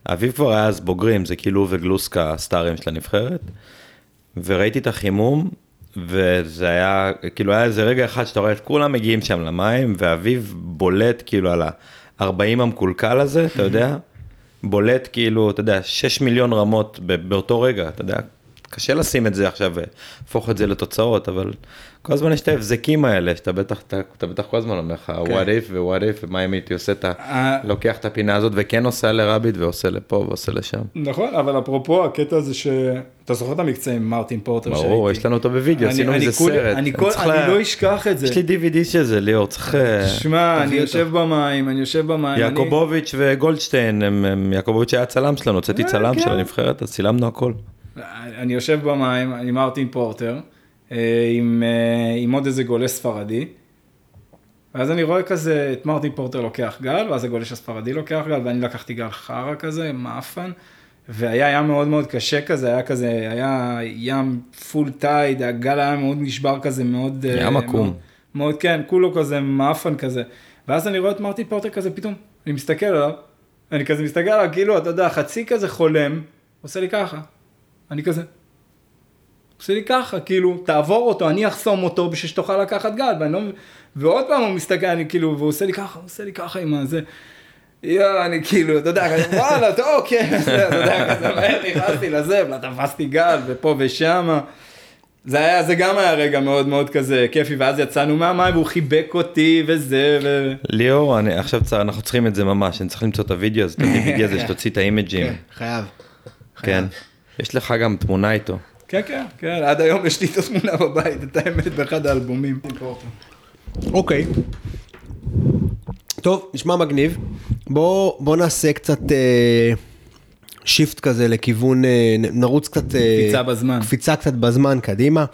אביב כבר היה אז בוגרים, זה כאילו וגלוסקה הסטארים של הנבחרת. וראיתי את החימום, וזה היה, כאילו היה איזה רגע אחד שאתה רואה את כולם מגיעים שם למים, ואביב בולט כאילו על ה-40 המקולקל הזה, אתה יודע? בולט כאילו, אתה יודע, 6 מיליון רמות באותו רגע, אתה יודע, קשה לשים את זה עכשיו ולהפוך את זה לתוצאות, אבל כל הזמן יש את ההבזקים האלה, שאתה בטח, אתה, אתה בטח כל הזמן אומר לך, what if ו-what if, ומה אם הייתי עושה את ה... אה, לוקח את הפינה הזאת וכן עושה לרביט ועושה לפה ועושה לשם. נכון, אבל אפרופו הקטע הזה ש... אתה זוכר את המקצוע עם מרטין פורטר ברור, יש לנו אותו בווידאו, אני- עשינו אני מזה כולי- סרט. אני כל- צריך אני לה- לא אשכח את זה. יש לי DVD של זה, ליאור, צריך... אה, שמע, אני יושב במים, אני יושב במים. אני- יעקובוביץ' וגולדשטיין, הם- הם- יעקובוביץ' היה צלם שלנו, הוצאתי אה, צלם כן. של הנבחרת, אז צילמנו הכל. אני יושב במים עם מרטין פורטר, עם, אה, עם עוד איזה גולש ספרדי, ואז אני רואה כזה את מרטין פורטר לוקח גל, ואז הגולש הספרדי לוקח גל, ואני לקחתי גל חרא כזה, מאפן, והיה ים מאוד מאוד קשה כזה, היה כזה, היה ים פול טייד, הגל היה מאוד נשבר כזה, מאוד... אה, ים עקום. מאוד, מאוד, כן, כולו כזה מאפן כזה. ואז אני רואה את מרטין פורטר כזה פתאום, אני מסתכל עליו, אני כזה מסתכל עליו, כאילו, אתה יודע, חצי כזה חולם, עושה לי ככה. אני כזה. עושה לי ככה, כאילו, תעבור אותו, אני אחסום אותו בשביל שתוכל לקחת גל, ואני לא... ועוד פעם הוא מסתכל, אני כאילו, והוא עושה לי ככה, הוא עושה לי ככה עם הזה. יואו, אני כאילו, אתה יודע, וואלה, טוב, אוקיי, אתה יודע, כזה מהר נכנסתי לזה, ותפסתי גל, ופה ושמה. זה היה, זה גם היה רגע מאוד מאוד כזה כיפי, ואז יצאנו מהמים והוא חיבק אותי וזה, ו... ליאור, אני, עכשיו צר, אנחנו צריכים את זה ממש, אני צריך למצוא את הווידאו הזה, תביא וידאו הזה שתוציא את האימג'ים. חייב. כן. יש לך גם תמונה איתו. כן, כן, כן, עד היום יש לי את התמונה בבית, את האמת, באחד האלבומים. אוקיי. טוב, נשמע מגניב. בוא, בוא נעשה קצת אה, שיפט כזה לכיוון, אה, נרוץ קצת... אה, קפיצה בזמן. קפיצה קצת בזמן, קדימה.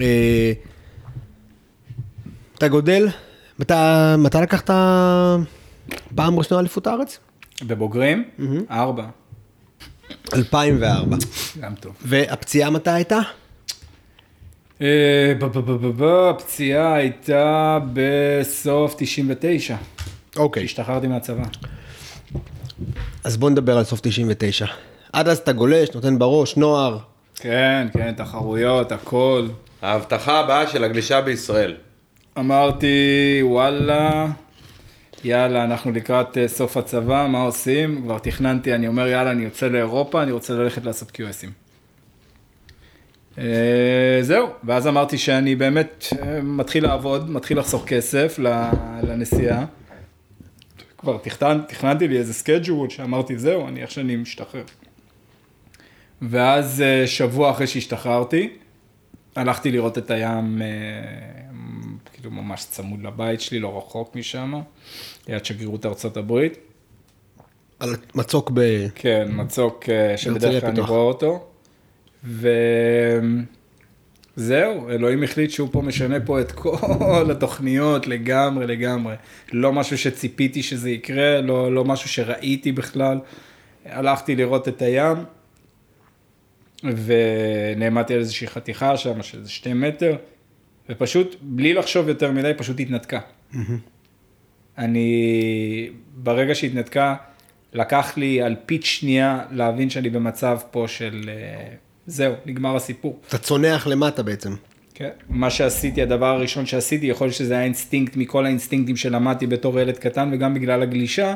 אה, אתה גודל? מתי, מתי לקחת פעם ראשונה אליפות הארץ? בבוגרים? ארבע. 2004. גם טוב. והפציעה מתי הייתה? אה, ב- ב- ב- ב- ב- הפציעה הייתה בסוף 99, אוקיי. כשהשתחררתי מהצבא. אז בוא נדבר על סוף 99. עד אז אתה גולש, נותן בראש, נוער. כן, כן, תחרויות, הכל. ההבטחה הבאה של הגלישה בישראל. אמרתי, וואלה, יאללה, אנחנו לקראת אה, סוף הצבא, מה עושים? כבר תכננתי, אני אומר, יאללה, אני יוצא לאירופה, אני רוצה ללכת לעשות QSים. אה, זהו, ואז אמרתי שאני באמת אה, מתחיל לעבוד, מתחיל לחסוך כסף לנסיעה. כבר תכננתי לי איזה schedule שאמרתי, זהו, אני איך שאני משתחרר. ואז שבוע אחרי שהשתחררתי, הלכתי לראות את הים, כאילו ממש צמוד לבית שלי, לא רחוק משם, ליד שגרירות ארצות הברית. על מצוק ב... כן, מצוק אה, שבדרך כלל אני. רואה אותו. וזהו, אלוהים החליט שהוא פה משנה פה את כל התוכניות לגמרי, לגמרי. לא משהו שציפיתי שזה יקרה, לא, לא משהו שראיתי בכלל. הלכתי לראות את הים, ונעמדתי על איזושהי חתיכה שם של איזה שתי מטר, ופשוט, בלי לחשוב יותר מדי, פשוט התנתקה. אני, ברגע שהתנתקה, לקח לי אלפית שנייה להבין שאני במצב פה של, אה, זהו, נגמר הסיפור. אתה צונח למטה בעצם. כן. מה שעשיתי, הדבר הראשון שעשיתי, יכול להיות שזה היה אינסטינקט מכל האינסטינקטים שלמדתי בתור ילד קטן, וגם בגלל הגלישה,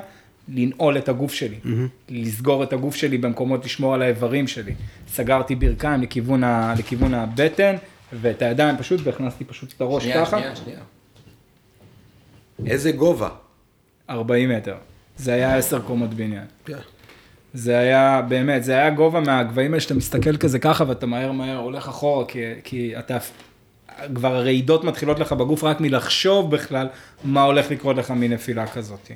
לנעול את הגוף שלי. Mm-hmm. לסגור את הגוף שלי במקומות לשמור על האיברים שלי. סגרתי ברכיים לכיוון, ה, לכיוון הבטן, ואת הידיים פשוט, והכנסתי פשוט את הראש ככה. שנייה. איזה גובה? 40 מטר. זה היה 10 קומות בניין. כן. זה היה, באמת, זה היה גובה מהגבהים האלה שאתה מסתכל כזה ככה ואתה מהר מהר הולך אחורה, כי, כי אתה, כבר הרעידות מתחילות לך בגוף רק מלחשוב בכלל מה הולך לקרות לך מנפילה כזאת.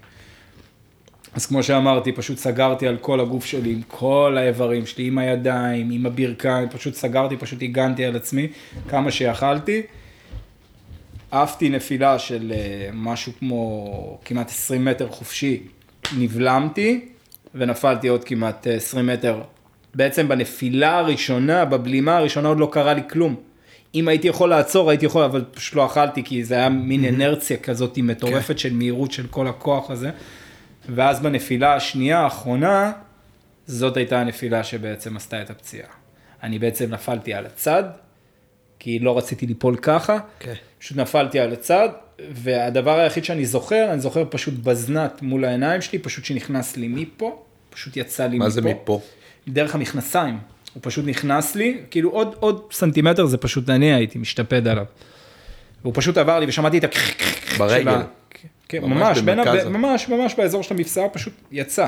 אז כמו שאמרתי, פשוט סגרתי על כל הגוף שלי, עם כל האיברים שלי, עם הידיים, עם הברכיים, פשוט סגרתי, פשוט הגנתי על עצמי כמה שיכלתי. עפתי נפילה של אה, משהו כמו כמעט 20 מטר חופשי, נבלמתי ונפלתי עוד כמעט אה, 20 מטר. בעצם בנפילה הראשונה, בבלימה הראשונה עוד לא קרה לי כלום. אם הייתי יכול לעצור, הייתי יכול, אבל פשוט לא אכלתי, כי זה היה מין אנרציה כזאת מטורפת של מהירות של כל הכוח הזה. ואז בנפילה השנייה, האחרונה, זאת הייתה הנפילה שבעצם עשתה את הפציעה. אני בעצם נפלתי על הצד, כי לא רציתי ליפול ככה, כן. פשוט נפלתי על הצד, והדבר היחיד שאני זוכר, אני זוכר פשוט בזנת מול העיניים שלי, פשוט שנכנס לי מפה, פשוט יצא לי מפה. מה זה מפה? דרך המכנסיים. הוא פשוט נכנס לי, כאילו עוד, עוד סנטימטר זה פשוט אני הייתי משתפד עליו. והוא פשוט עבר לי ושמעתי את ה... ברגל. של ה- כן, ממש ממש, בין ה- במרכז. ממש, ממש באזור של המפסעה פשוט יצא.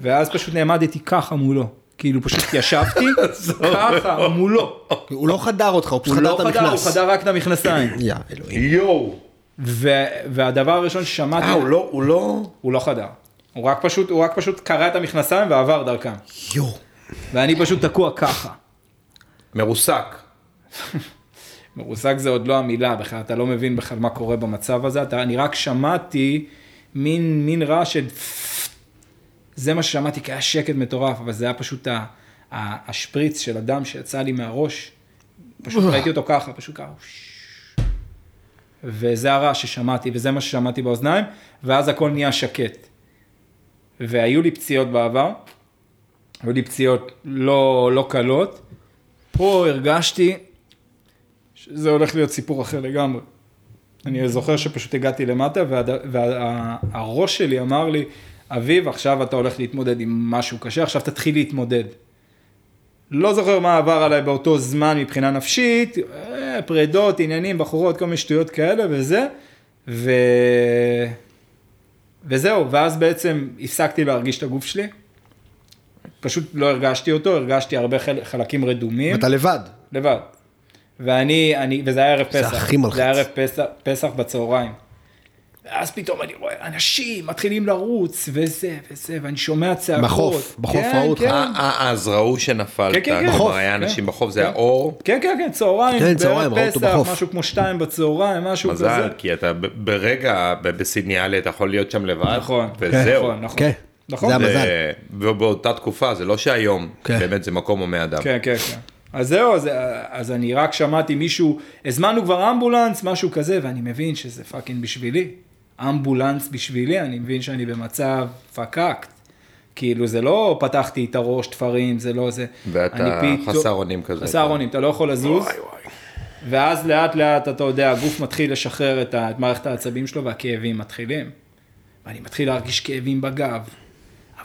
ואז פשוט נעמדתי ככה מולו. כאילו פשוט ישבתי ככה מולו. הוא לא חדר אותך, הוא פשוט הוא חדר לא את חדר, הוא המכנס. חדר רק את המכנסיים. יא אלוהים. יואו. ו- והדבר הראשון ששמעתי, אה, הוא לא, הוא לא... הוא לא חדר. הוא רק פשוט, הוא רק פשוט קרע את המכנסיים ועבר דרכם. יואו. ואני פשוט תקוע ככה. מרוסק. מרוסק זה עוד לא המילה בכלל, אתה לא מבין בכלל מה קורה במצב הזה, אתה, אני רק שמעתי מין, מין רעש של... זה מה ששמעתי, כי היה שקט מטורף, אבל זה היה פשוט ה, ה, השפריץ של הדם שיצא לי מהראש, פשוט ראיתי אותו ככה, פשוט ככה. וזה הרעש ששמעתי, וזה מה ששמעתי באוזניים, ואז הכל נהיה שקט. והיו לי פציעות בעבר, היו לי פציעות לא, לא קלות. פה הרגשתי שזה הולך להיות סיפור אחר לגמרי. אני זוכר שפשוט הגעתי למטה, והראש וה, שלי אמר לי, אביב, עכשיו אתה הולך להתמודד עם משהו קשה, עכשיו תתחיל להתמודד. לא זוכר מה עבר עליי באותו זמן מבחינה נפשית, אה, פרדות, עניינים, בחורות, כל מיני שטויות כאלה וזה, ו... וזהו, ואז בעצם הפסקתי להרגיש את הגוף שלי. פשוט לא הרגשתי אותו, הרגשתי הרבה חל... חלקים רדומים. ואתה לבד. לבד. ואני, אני, וזה היה ערב פסח. זה הכי מלחיץ. זה היה ערב פסח, פסח בצהריים. ואז פתאום אני רואה אנשים מתחילים לרוץ, וזה, וזה, ואני שומע צעקות. בחוף, בחוף כן, ראו אותך. כן. אה, אה, אז ראו שנפלת, כן, כן, כן. כלומר בחוף, היה כן. אנשים בחוף, זה היה אור. כן, כן, כן, צהריים, כן, צהריים, ראו אותו פסח, בחוף. משהו כמו שתיים בצהריים, משהו כזה. מזל, כי אתה ברגע, ב- בסידניאלי אתה יכול להיות שם לבד, נכון, וזהו. נכון, נכון. כן. נכון. זה המזל. זה- ובאותה תקופה, זה לא שהיום, כן. באמת זה מקום הומי אדם. כן, כן, כן. אז זהו, אז, אז אני רק שמעתי מישהו, הזמנו כבר אמבולנס, משהו כזה, ואני מבין שזה fucking בשבילי. אמבולנס בשבילי, אני מבין שאני במצב פקקט. כאילו, זה לא פתחתי את הראש תפרים, זה לא זה. ואתה פתאום- חסר אונים כזה. חסר אונים, אתה לא יכול לזוז. ואז לאט לאט, אתה יודע, הגוף מתחיל לשחרר את, ה, את מערכת העצבים שלו והכאבים מתחילים. ואני מתחיל להרגיש כאבים בגב,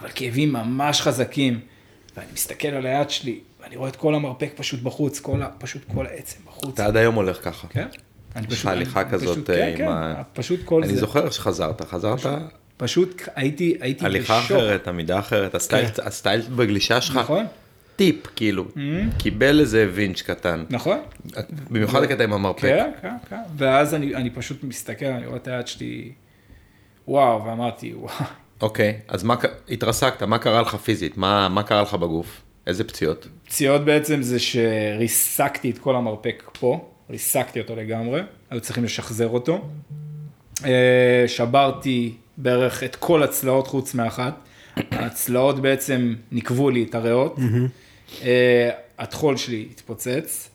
אבל כאבים ממש חזקים. ואני מסתכל על היד שלי, ואני רואה את כל המרפק פשוט בחוץ, כל ה, פשוט כל העצם בחוץ. אתה עד היום הולך ככה. כן? אני פשוט- הליכה אני כזאת פשוט- אה, כן, כן, ה... פשוט כל אני זה. זוכר שחזרת, חזרת, פשוט הייתי, הייתי הליכה בשוק. אחרת, עמידה אחרת, הסטייל- הסטייל בגלישה שלך, נכון, טיפ, כאילו, קיבל איזה וינץ' קטן, נכון. במיוחד הקטע עם המרפק. כן, כן, כן. ואז אני, אני פשוט מסתכל, אני רואה את היד שלי, וואו, ואמרתי, וואו. אוקיי, אז מה, התרסקת, מה קרה לך פיזית? מה מה קרה לך בגוף? איזה פציעות? פציעות בעצם זה שריסקתי את כל המרפק פה, ריסקתי אותו לגמרי, היו צריכים לשחזר אותו. אה, שברתי בערך את כל הצלעות חוץ מאחת. הצלעות בעצם נקבו לי את הריאות. אה, הטחול שלי התפוצץ.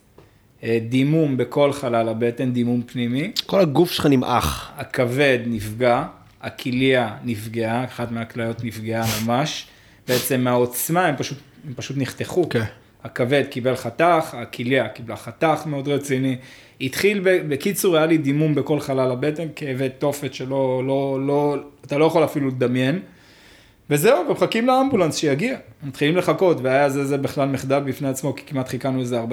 אה, דימום בכל חלל הבטן, דימום פנימי. כל הגוף שלך נמעך. הכבד נפגע, הכליה נפגעה, אחת מהכליות נפגעה ממש. בעצם מהעוצמה הם פשוט, הם פשוט נחתכו. כן. הכבד קיבל חתך, הכליה קיבלה חתך מאוד רציני. התחיל, בקיצור, היה לי דימום בכל חלל הבטן, כאבי תופת שלא, לא, לא, אתה לא יכול אפילו לדמיין. וזהו, ומחכים לאמבולנס שיגיע. מתחילים לחכות, והיה זה, זה בכלל מחדל בפני עצמו, כי כמעט חיכינו איזה 45-50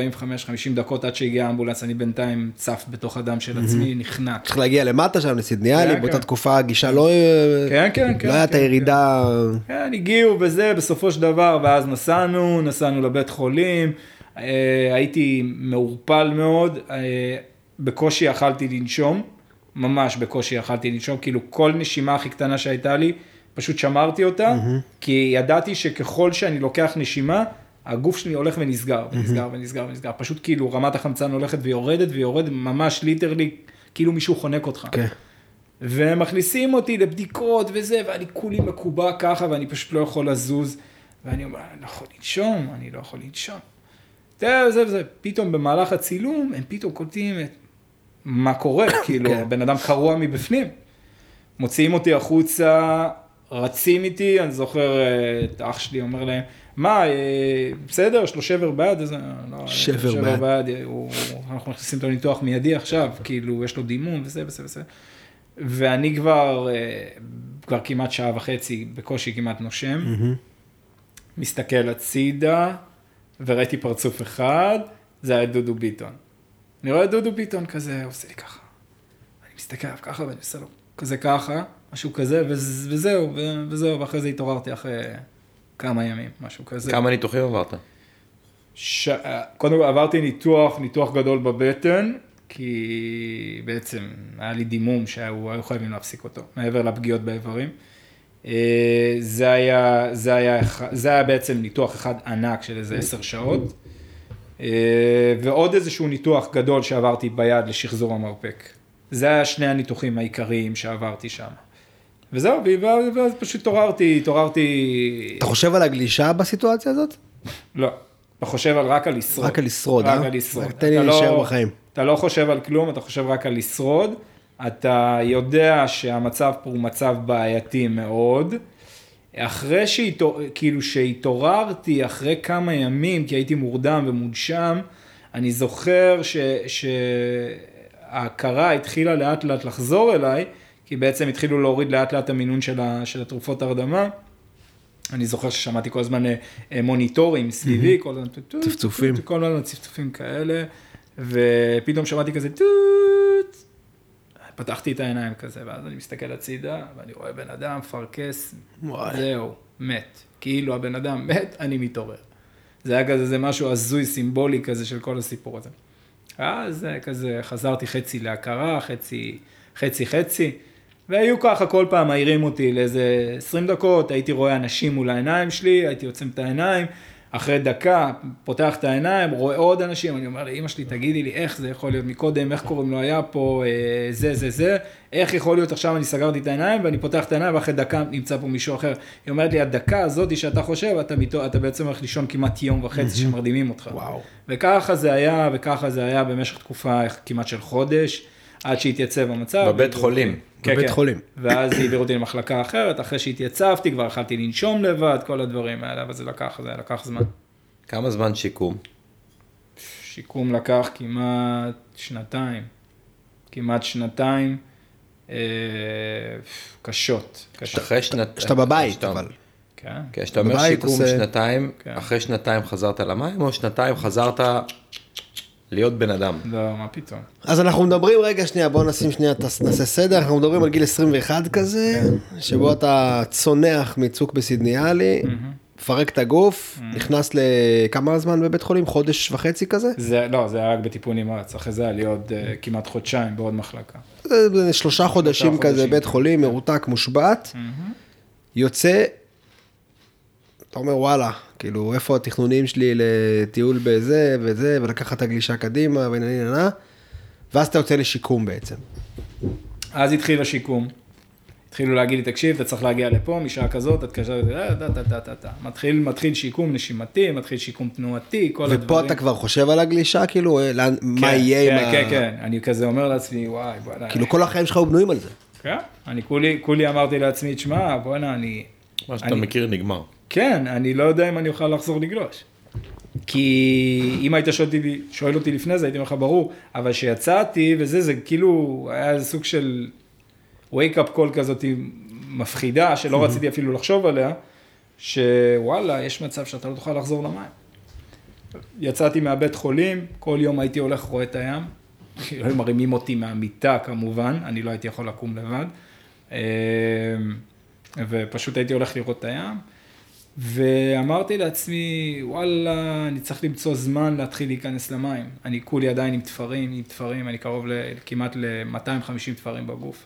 דקות עד שהגיע האמבולנס, אני בינתיים צף בתוך הדם של עצמי, נחנק. צריך להגיע למטה שם לסידניאלי, כן, באותה כן. תקופה הגישה לא... כן, כן, כן. לא היה את כן, הירידה... כן, הגיעו וזה, בסופו של דבר, ואז נסענו, נסענו לבית חולים, אה, הייתי מעורפל מאוד, אה, בקושי יכלתי לנשום, ממש בקושי יכלתי לנשום, כאילו כל נשימה הכי קטנה שהייתה לי, פשוט שמרתי אותה, כי ידעתי שככל שאני לוקח נשימה, הגוף שלי הולך ונסגר, ונסגר ונסגר ונסגר, פשוט כאילו רמת החמצן הולכת ויורדת ויורדת, ממש ליטרלי, כאילו מישהו חונק אותך. כן. ומכניסים אותי לבדיקות וזה, ואני כולי מקובע ככה, ואני פשוט לא יכול לזוז, ואני אומר, אני לא יכול לנשום, אני לא יכול לנשום. זה, זה וזה, פתאום במהלך הצילום, הם פתאום קולטים את מה קורה, כאילו, הבן אדם קרוע מבפנים. מוציאים אותי החוצה, רצים איתי, אני זוכר אה, את אח שלי אומר להם, מה, אה, בסדר, יש לו שבר ביד, איזה, לא, שבר שבר ביד. ביד, אה, הוא, אנחנו מכניסים אותו לניתוח מיידי עכשיו, כאילו, יש לו דימום וזה וזה וזה. ואני כבר, אה, כבר כמעט שעה וחצי, בקושי כמעט נושם, מסתכל הצידה, וראיתי פרצוף אחד, זה היה דודו ביטון. אני רואה דודו ביטון כזה, עושה לי ככה. אני מסתכל עליו ככה, ואני עושה לו כזה ככה, משהו כזה, וזה- וזהו, וזהו, ואחרי זה התעוררתי אחרי כמה ימים, משהו כזה. כמה ניתוחים עברת? ש... קודם כל עברתי ניתוח, ניתוח גדול בבטן, כי בעצם היה לי דימום שהיו היו חייבים להפסיק אותו, מעבר לפגיעות באיברים. אה, זה היה, זה היה, זה היה בעצם ניתוח אחד ענק של איזה עשר שעות, אה, ועוד איזשהו ניתוח גדול שעברתי ביד לשחזור המרפק. זה היה שני הניתוחים העיקריים שעברתי שם. וזהו, ואז פשוט התעוררתי, התעוררתי... אתה חושב על הגלישה בסיטואציה הזאת? לא, אתה חושב על רק על לשרוד. רק על לשרוד, רק אה? על לשרוד. רק תן לי לא- להישאר בחיים. אתה לא חושב על כלום, אתה חושב רק על לשרוד, אתה יודע שהמצב פה הוא מצב בעייתי מאוד. אחרי שהתעור... כאילו שהתעוררתי, אחרי כמה ימים, כי הייתי מורדם ומונשם, אני זוכר ש... שההכרה התחילה לאט לאט לחזור אליי, כי בעצם התחילו להוריד לאט לאט המינון של, ה... של התרופות הרדמה. אני זוכר ששמעתי כל הזמן אה, מוניטורים סביבי, כל הזמן צפצופים. כל הזמן צפצופים כאלה, ופתאום שמעתי כזה טוט, פתחתי את העיניים כזה, ואז אני מסתכל הצידה, ואני רואה בן אדם וואי. זהו, מת. כאילו הבן אדם מת, אני מתעורר. זה היה כזה, זה משהו הזוי, סימבולי כזה של כל הסיפור הזה. אז אה, כזה חזרתי חצי להכרה, חצי, חצי, חצי, והיו ככה כל פעם מעירים אותי לאיזה 20 דקות, הייתי רואה אנשים מול העיניים שלי, הייתי עוצם את העיניים, אחרי דקה, פותח את העיניים, רואה עוד אנשים, אני אומר לאמא שלי, תגידי לי, איך זה יכול להיות מקודם, איך קוראים לו, היה פה אה, זה, זה, זה, איך יכול להיות עכשיו אני סגרתי את העיניים ואני פותח את העיניים ואחרי דקה נמצא פה מישהו אחר. היא אומרת לי, הדקה הזאת שאתה חושב, אתה, מתו, אתה בעצם הולך לישון כמעט יום וחצי שמרדימים אותך. וואו. וככה זה היה, וככה זה היה במשך תקופה כמעט של חודש, עד שהתייצב המצב. בבית חולים. כן, בבית כן. חולים. ואז העבירו אותי למחלקה אחרת, אחרי שהתייצבתי, כבר יכלתי לנשום לבד, כל הדברים האלה, אבל זה לקח, זה לקח זמן. כמה זמן שיקום? שיקום לקח כמעט שנתיים, כמעט שנתיים, אה, קשות, קשות. אחרי שנתיים. כשאתה בבית, אבל. כן. כן, כשאתה אומר שיקום עושה- שנתיים, כן. אחרי שנתיים חזרת למים, או שנתיים חזרת להיות בן אדם? לא, מה פתאום. אז אנחנו מדברים, רגע, שנייה, בוא נשים שנייה, נעשה סדר, אנחנו מדברים על גיל 21 כזה, שבו אתה צונח מצוק בסידניאלי, מפרק את הגוף, נכנס לכמה זמן בבית חולים? חודש וחצי כזה? זה, לא, זה היה רק בטיפול נמרץ, אחרי זה היה לי עוד אה, כמעט חודשיים בעוד מחלקה. זה- זה שלושה חודשים כזה. בית חולים, מרותק, מושבת, יוצא, אתה אומר וואלה, כאילו איפה התכנונים שלי לטיול בזה וזה, ולקחת את הגלישה קדימה, ונהנה, ואז אתה יוצא לשיקום בעצם. אז התחיל השיקום. התחילו להגיד לי, תקשיב, אתה צריך להגיע לפה, משעה כזאת, את קשה, אה, טה, טה, טה, טה, טה. מתחיל, מתחיל שיקום נשימתי, מתחיל שיקום תנועתי, כל הדברים. ופה אתה כבר חושב על הגלישה, כאילו, אה, לאן, מה יהיה כן, עם כן, ה... כן, אני כזה אומר לעצמי, וואי, בוא'נה. כאילו כל החיים שלך היו בנויים על זה. כן, אני כולי, כולי אמרתי לעצמי, תשמע, בוא'נה, אני... מה שאתה אני- מכיר נגמר. כן, אני לא יודע אם אני אוכל לחזור לגלוש. כי אם היית שואל אותי, שואל אותי לפני זה, הייתי אומר לך, ברור, אבל כשיצאתי וזה, זה כאילו, היה איזה סוג של wake up call כזאת מפחידה, שלא רציתי אפילו לחשוב עליה, שוואלה, יש מצב שאתה לא תוכל לחזור למים. יצאתי מהבית חולים, כל יום הייתי הולך רואה את הים, היו מרימים אותי מהמיטה כמובן, אני לא הייתי יכול לקום לבד, אה, ופשוט הייתי הולך לראות את הים, ואמרתי לעצמי, וואלה, אני צריך למצוא זמן להתחיל להיכנס למים. אני כולי עדיין עם תפרים, עם תפרים, אני קרוב כמעט ל-250 תפרים בגוף.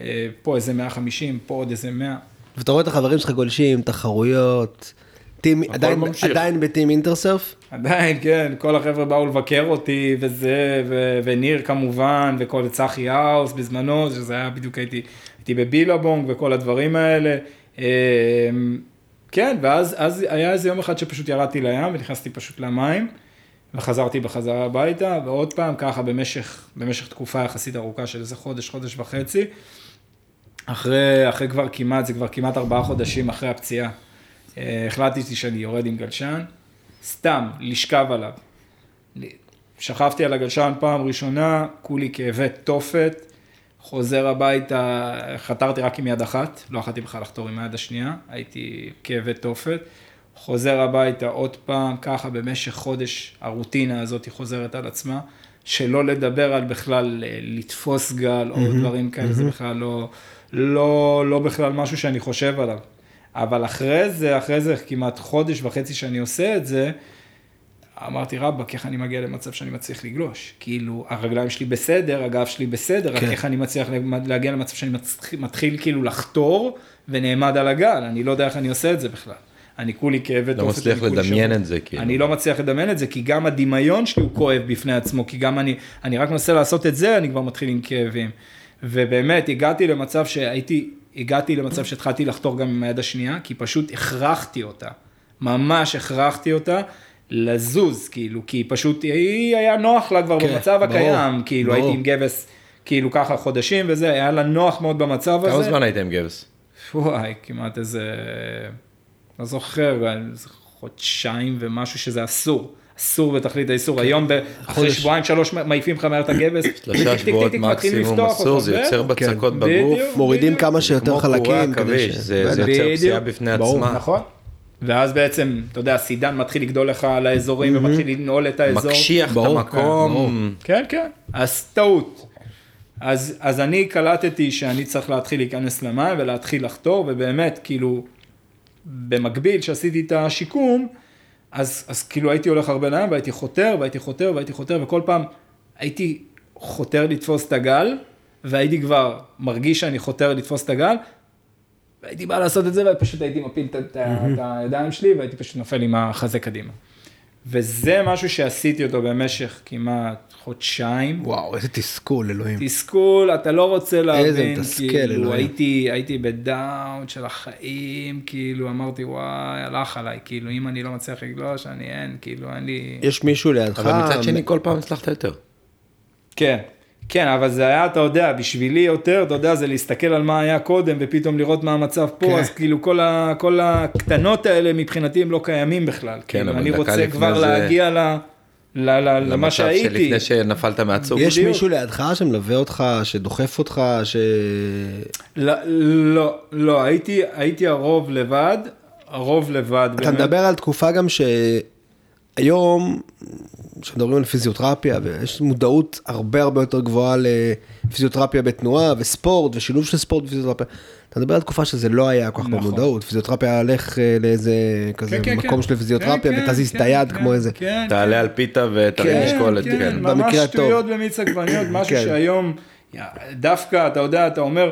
אה, פה איזה 150, פה עוד איזה 100. ואתה רואה את החברים שלך גולשים, תחרויות, טים, עדיין, ממשיך. עדיין בטים אינטרסרף? עדיין, כן, כל החבר'ה באו לבקר אותי, וזה, ו- וניר כמובן, וכל צחי האוס בזמנו, שזה היה בדיוק, הייתי, הייתי בבילבונג וכל הדברים האלה. כן, ואז אז היה איזה יום אחד שפשוט ירדתי לים, ונכנסתי פשוט למים, וחזרתי בחזרה הביתה, ועוד פעם ככה במשך, במשך תקופה יחסית ארוכה של איזה חודש, חודש וחצי. אחרי, אחרי כבר כמעט, זה כבר כמעט ארבעה חודשים אחרי הפציעה. אה, החלטתי שאני יורד עם גלשן, סתם, לשכב עליו. שכבתי על הגלשן פעם ראשונה, כולי כאבי תופת, חוזר הביתה, חתרתי רק עם יד אחת, לא יכולתי בכלל לחתור עם היד השנייה, הייתי כאבי תופת. חוזר הביתה עוד פעם, ככה במשך חודש הרוטינה הזאת חוזרת על עצמה, שלא לדבר על בכלל אה, לתפוס גל או דברים כאלה, זה בכלל לא, לא, לא בכלל משהו שאני חושב עליו. אבל אחרי זה, אחרי זה כמעט חודש וחצי שאני עושה את זה, אמרתי, רבאק, איך אני מגיע למצב שאני מצליח לגלוש? כאילו, הרגליים שלי בסדר, הגב שלי בסדר, רק כן. איך אני מצליח להגיע למצב שאני מתחיל, מתחיל כאילו לחתור ונעמד על הגל, אני לא יודע איך אני עושה את זה בכלל. אני כולי כאבי לא מצליח אני כולי לדמיין שבור. את זה, כאילו. אני לא מצליח לדמיין את זה, כי גם הדמיון שלי הוא כואב בפני עצמו, כי גם אני, אני רק מנסה לעשות את זה, אני כבר מתחיל עם כאבים. ובאמת, הגעתי למצב שהייתי, הגעתי למצב שהתחלתי לחתור גם עם היד השנייה, כי פשוט הכרחתי אותה. ממש הכרחתי אותה לזוז, כאילו, כי פשוט היא היה נוח לה כבר כן, במצב ברור, הקיים, כאילו, ברור. הייתי עם גבס כאילו ככה חודשים וזה, היה לה נוח מאוד במצב הזה. כמה זמן היית עם גבס? וואי, כמעט איזה, לא זוכר, איזה חודשיים ומשהו שזה אסור. אסור בתכלית האיסור, היום ב- אחרי. שבועיים שלוש מעיפים לך מהר את הגבס, שלושה שבועות מקסימום אסור, זה יוצר בצקות כן. בגוף. בדיוק. מורידים כמה שיותר חלקים. זה. יוצר. פציעה בפני. עצמה. נכון. ואז בעצם, אתה יודע, סידן מתחיל לגדול לך על האזורים ומתחיל לנעול את האזור. מקשיח את. המקום. כן, כן. אז טעות. אז, אז אני קלטתי שאני צריך להתחיל להיכנס למים ולהתחיל לחתור, ובאמת, כאילו, במקביל שעשיתי את השיקום, אז, אז כאילו הייתי הולך הרבה לים והייתי חותר והייתי חותר והייתי חותר, וכל פעם הייתי חותר לתפוס את הגל, והייתי כבר מרגיש שאני חותר לתפוס את הגל, והייתי בא לעשות את זה, ופשוט הייתי מפיל את, הידיים שלי, והייתי פשוט נופל עם החזה קדימה. וזה משהו שעשיתי אותו במשך כמעט חודשיים. וואו, איזה תסכול, אלוהים. תסכול, אתה לא רוצה איזה להבין, מתסכל, כאילו, אלוהים. הייתי, הייתי בדאון של החיים, כאילו, אמרתי, וואי, הלך עליי, כאילו, אם אני לא מצליח לגלוש, אני אין, כאילו, אין לי... יש מישהו לידך. אבל מצד שני כל פעם הצלחת יותר. כן, כן, אבל זה היה, אתה יודע, בשבילי יותר, אתה יודע, זה להסתכל על מה היה קודם, ופתאום לראות מה המצב פה, כן. אז כאילו, כל, ה, כל הקטנות האלה מבחינתי הם לא קיימים בכלל. כן, כאילו, אבל אני דקה רוצה כבר זה- להגיע ל, ל, ל, למה למצב שהייתי. שלפני שנפלת מהצוק. יש בדיוק. מישהו לידך שמלווה אותך, שדוחף אותך, ש... לא, לא, לא, הייתי, הייתי הרוב לבד, הרוב לבד. אתה מדבר על תקופה גם שהיום, כשמדברים על פיזיותרפיה, ויש מודעות הרבה הרבה יותר גבוהה לפיזיותרפיה בתנועה וספורט ושילוב של ספורט ופיזיותרפיה. אתה מדבר על תקופה שזה לא היה כל כך נכון. במודעות, פיזיותרפיה הולך אה, לאיזה כזה כן, כן, מקום כן. של פיזיותרפיה כן, ותזיז כן, את היד כן, כמו איזה. כן, תעלה על פיתה ותרים כן, משקולת, כן, כן. ממש. שטויות במיץ עגבניות, משהו כן. שהיום, דווקא, אתה יודע, אתה אומר,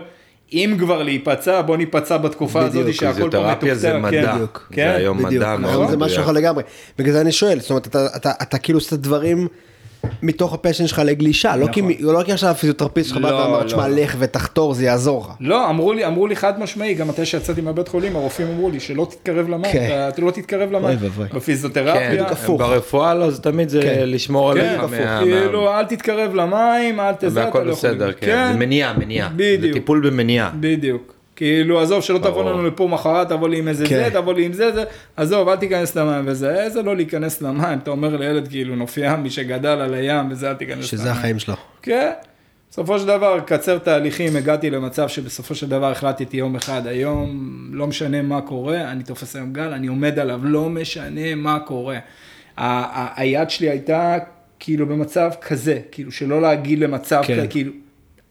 אם כבר להיפצע, בוא ניפצע בתקופה בדיוק, הזאת שהכל פה מתוקצר. פיזיותרפיה זה כן. מדע. בדיוק. זה היום בדיוק, מדע מאוד היום זה משהו מדויק. אחר לגמרי. בגלל זה אני שואל, זאת אומרת, אתה, אתה, אתה כאילו עושה דברים מתוך הפשן שלך לגלישה, לא כי, נכון. לא כי עכשיו הפיזיותרפיסט שלך בא לא, ואמר, לא, תשמע, לא. לך ותחתור, זה יעזור לך. לא, אמרו לי, אמרו לי חד משמעי, גם מתי שיצאתי מהבית חולים, הרופאים אמרו לי שלא תתקרב למים, כן. אתה- לא תתקרב אוי למים. ואבוי. כן, בפיזיותרפיה, הפוך. ברפואה לא, זה תמיד זה כן. לשמור כן, עליך הפוך, מה... כאילו, אל תתקרב למים, אל תזה, אתה והכל לא יכול. בסדר, כן. זה מניעה, מניעה. זה בדיוק. טיפול במניעה. בדיוק. כאילו, עזוב, שלא תבוא ברור. לנו לפה מחרת, תבוא לי עם איזה כן. זה, תבוא לי עם זה, זה, עזוב, אל תיכנס למים וזה, איזה לא להיכנס למים, אתה אומר לילד כאילו נוף ים, מי שגדל על הים וזה, אל תיכנס למים. שזה החיים שלו. כן. בסופו של דבר, קצר תהליכים, הגעתי למצב שבסופו של דבר החלטתי יום אחד, היום, לא משנה מה קורה, אני תופס היום גל, אני עומד עליו, לא משנה מה קורה. ה- ה- היד שלי הייתה כאילו במצב כזה, כאילו שלא להגיד למצב כן. כזה, כאילו,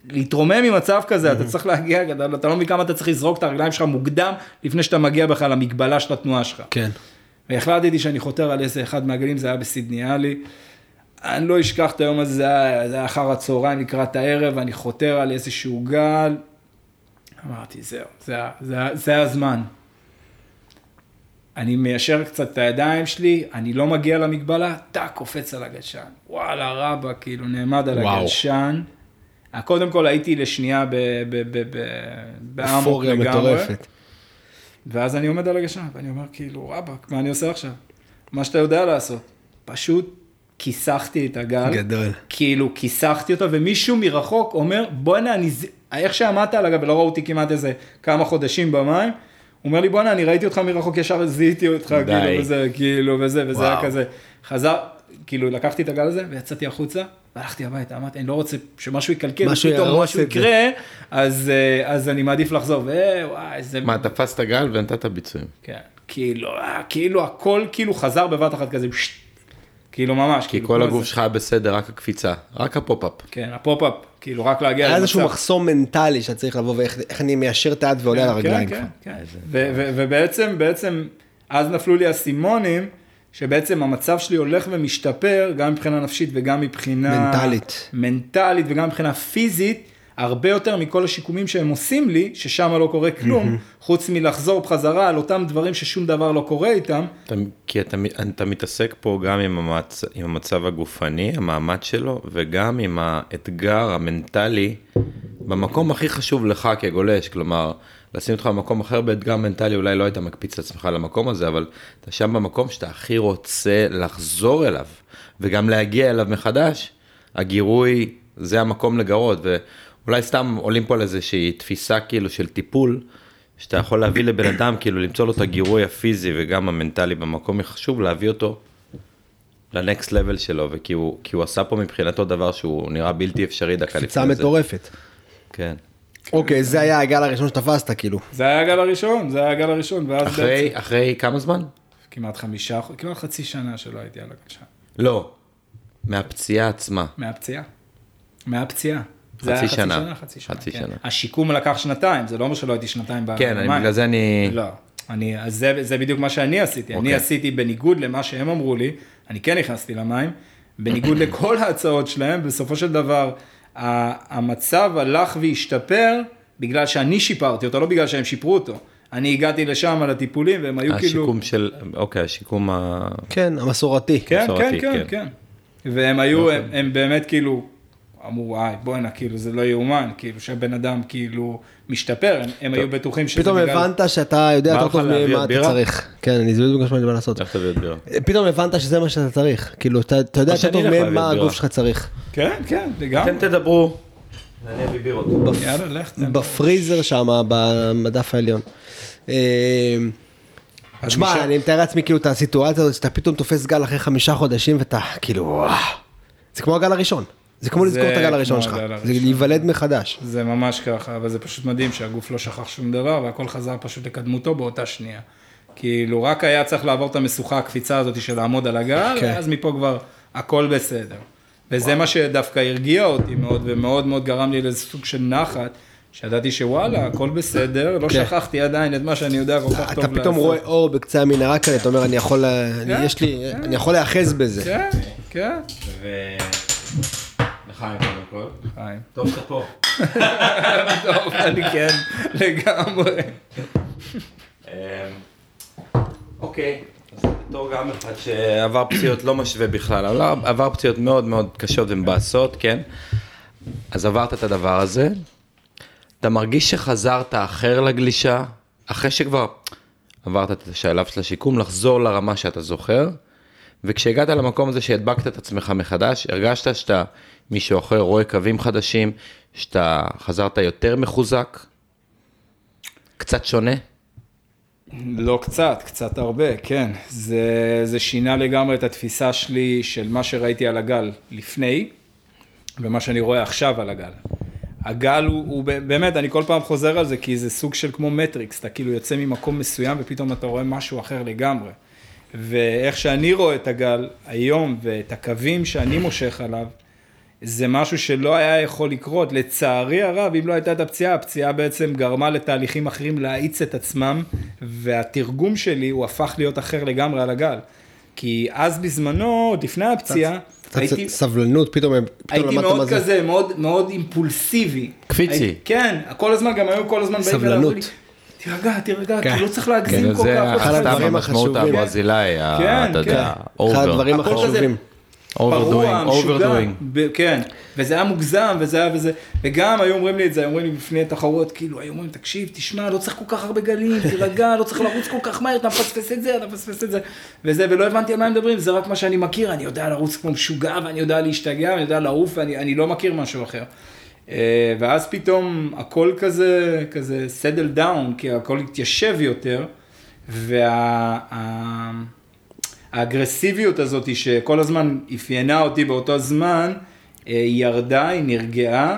להתרומם ממצב כזה, אתה צריך להגיע, אתה, אתה לא מבין כמה אתה צריך לזרוק את הרגליים שלך מוקדם, לפני שאתה מגיע בכלל למגבלה של התנועה שלך. כן. והחלטתי שאני חותר על איזה אחד מהגלים, זה היה בסידני עלי. אני לא אשכח את היום הזה, זה היה, זה היה אחר הצהריים לקראת הערב, אני חותר על איזשהו גל. אמרתי, זהו, זה, זה, זה הזמן. אני מיישר קצת את הידיים שלי, אני לא מגיע למגבלה, טאק, קופץ על הגלשן. וואלה, רבא, כאילו, נעמד על וואו. הגלשן. קודם כל הייתי לשנייה ב- ב- ב- ב- באמוק אופוריה לגמרי. מטורפת. ואז אני עומד על הגשם, ואני אומר, כאילו, רבאק, מה אני עושה עכשיו? מה שאתה יודע לעשות. פשוט כיסחתי את הגל. גדול. כאילו, כיסחתי אותו, ומישהו מרחוק אומר, בואנה, אני... איך שעמדת על הגל, ולא ראו אותי כמעט איזה כמה חודשים במים, הוא אומר לי, בואנה, אני ראיתי אותך מרחוק, ישר זיהיתי אותך, די. כאילו, וזה, כאילו, וזה, וזה היה וואו. כזה. חזר, כאילו, לקחתי את הגל הזה, ויצאתי החוצה, והלכתי הביתה, אמרתי, אני לא רוצה שמשהו יקלקל, משהו יהרוס משהו. יקרה, אז, אה, אז אני מעדיף לחזור, ווואי, איזה... מה, תפסת גל ונתת ביצועים. כן, כאילו, אה, כאילו הכל כאילו חזר בבת אחת כזה, shit, כאילו ממש. כי כאילו, כל הגוף. שלך בסדר, רק הקפיצה, רק ה pop-up. כן, ה pop-up, כאילו רק להגיע היה איזשהו למצב. מחסום מנטלי שאתה צריך לבוא ואיך איך אני מיישר את היד ועולה על הרגליים כן, כבר. כן, כן. ו- ו- ובעצם, בעצם, אז נפלו לי האסימונים, שבעצם המצב שלי הולך ומשתפר, גם מבחינה נפשית וגם מבחינה... מנטלית. מנטלית וגם מבחינה פיזית, הרבה יותר מכל השיקומים שהם עושים לי, ששם לא קורה כלום, חוץ מלחזור בחזרה על אותם דברים ששום דבר לא קורה איתם. אתה, כי אתה, אתה מתעסק פה גם עם, המצ, עם המצב הגופני, המעמד שלו, וגם עם האתגר המנטלי במקום הכי חשוב לך כגולש, כלומר, לשים אותך במקום אחר באתגר מנטלי, אולי לא היית מקפיץ את עצמך למקום הזה, אבל אתה שם במקום שאתה הכי רוצה לחזור אליו, וגם להגיע אליו מחדש, הגירוי זה המקום לגרות, ואולי סתם עולים פה על איזושהי תפיסה כאילו של טיפול, שאתה יכול להביא לבן אדם, כאילו למצוא לו את הגירוי הפיזי וגם המנטלי במקום, חשוב להביא אותו לנקסט לבל שלו, וכי הוא, הוא עשה פה מבחינתו דבר שהוא נראה בלתי אפשרי דקה לפני זה. קפיצה מטורפת. כן. אוקיי, זה היה הגל הראשון שתפסת, כאילו. זה היה הגל הראשון, זה היה הגל הראשון, ואז אחרי, בעצם אחרי כמה זמן? כמעט חמישה, כמעט חצי שנה שלא הייתי על הגל שם. לא, מהפציעה עצמה. מהפציעה. מהפציעה. חצי זה היה שנה. חצי שנה, חצי כן. שנה. השיקום לקח שנתיים, זה לא אומר שלא הייתי שנתיים כן, אני. בגלל זה אני... לא, אני, אז זה, זה בדיוק מה שאני עשיתי. אני אוקיי. עשיתי בניגוד למה שהם אמרו לי, אני כן נכנסתי למים, בניגוד לכל ההצעות שלהם, בסופו של דבר, המצב הלך והשתפר בגלל שאני שיפרתי אותו, לא בגלל שהם שיפרו אותו. אני הגעתי לשם על הטיפולים והם היו כאילו... השיקום של, אוקיי, השיקום ה... כן, המסורתי. כן, כן, מסורתי, כן, כן. כן. והם היו, הם, הם באמת כאילו, אמרו, וואי, בואנה, כאילו, זה לא יאומן, כאילו, שהבן אדם כאילו משתפר, הם, הם היו בטוחים שזה פתאום הבנת שאתה יודע יותר טוב ממה אתה? צריך. כן, אני זה בדיוק מה שאני בא לעשות. איך תביא את בירה? פתאום הבנת שזה מה שאתה צריך. כאילו, אתה אתה יודע יותר טוב שאני אלך להביא מה בירה. הגוף שלך צריך. כן, כן, לגמרי. אתם תדברו. אני אביא בירות. בפריזר שם, במדף העליון. אה, תשמע, משם- אני מתאר לעצמי כאילו את הסיטואציה הזאת שאתה פתאום תופס גל אחרי חמישה חודשים ואתה כאילו. זה כמו הגל הראשון. זה כמו לזכור את הגל הראשון שלך. זה. להיוולד מחדש. זה ממש ככה, אבל זה פשוט מדהים שהגוף לא שכח שום דבר והכל חזר פשוט לקדמותו באותה שנייה. כאילו רק היה צריך לעבור את המשוכה, הקפיצה הזאת של לעמוד על הגל, כן. ואז מפה כבר הכל בסדר. וזה מה שדווקא הרגיע אותי מאוד, ומאוד מאוד גרם לי לאיזה סוג של נחת, שידעתי שוואלה, הכל בסדר, לא כן. שכחתי עדיין את מה שאני יודע כל כך טוב אתה פתאום רואה אור בקצה המנהרה כאלה, אתה אומר, אני יכול, אני- כן, יש לי, כן. אני יכול להיאחז בזה. כן, כן. ו... לחיים קודם כל. חיים. טוב שאתה פה. טוב, אני כן, לגמרי. אמ, אוקיי, אז בתור גם אחד שעבר פציעות לא משווה בכלל, אבל עבר פציעות מאוד מאוד קשות ומבאסות, כן? אז עברת את הדבר הזה, אתה מרגיש שחזרת אחר לגלישה, אחרי שכבר עברת את השלב של השיקום, לחזור לרמה שאתה זוכר, וכשהגעת למקום הזה שהדבקת את עצמך מחדש, הרגשת שאתה מישהו אחר רואה קווים חדשים, שאתה חזרת יותר מחוזק, קצת שונה? לא קצת, קצת הרבה, כן. זה, זה שינה לגמרי את התפיסה שלי של מה שראיתי על הגל לפני, ומה שאני רואה עכשיו על הגל. הגל הוא, הוא באמת, אני כל פעם חוזר על זה, כי זה סוג של כמו מטריקס, אתה כאילו יוצא ממקום מסוים ופתאום אתה רואה משהו אחר לגמרי. ואיך שאני רואה את הגל היום ואת הקווים שאני מושך עליו, זה משהו שלא היה יכול לקרות. לצערי הרב, אם לא הייתה את הפציעה, הפציעה בעצם גרמה לתהליכים אחרים להאיץ את עצמם, והתרגום שלי הוא הפך להיות אחר לגמרי על הגל. כי אז בזמנו, עוד לפני הפציעה, קצת הייתי, סבלנות, פתאום פתאום הייתי למדת מה מאוד זה. כזה, מאוד, מאוד אימפולסיבי. קפיצי. הייתי- כן, כל הזמן, גם היו כל הזמן באים סבלנות. תירגע, תירגע, כן. כי לא צריך להגזים כן, כל זה כך. לא אחד הדברים המשמעות החשובים. הברזילאי, ה- כן, אתה יודע, כן. אחד. הדברים החשובים. Overdoing. ב- כן, וזה היה מוגזם, וזה היה וזה, וגם היו אומרים לי את זה, היו אומרים לי לפני תחרות, כאילו, היו אומרים, תקשיב, תשמע, לא צריך כל כך הרבה גלים, תירגע, לא צריך לרוץ כל כך מהר, אתה מפספס את זה, אתה מפספס את זה, וזה, ולא הבנתי על מה הם מדברים, זה רק מה שאני מכיר, אני יודע לרוץ כמו משוגע, ואני יודע להשתגע, ואני יודע לעוף, ואני אני לא מכיר משהו אחר. אה, ואז פתאום הכל כזה, כזה סדל דאון, כי הכל התיישב יותר, וה... ה- האגרסיביות הזאת שכל הזמן אפיינה אותי באותו זמן, אה, היא ירדה, היא נרגעה,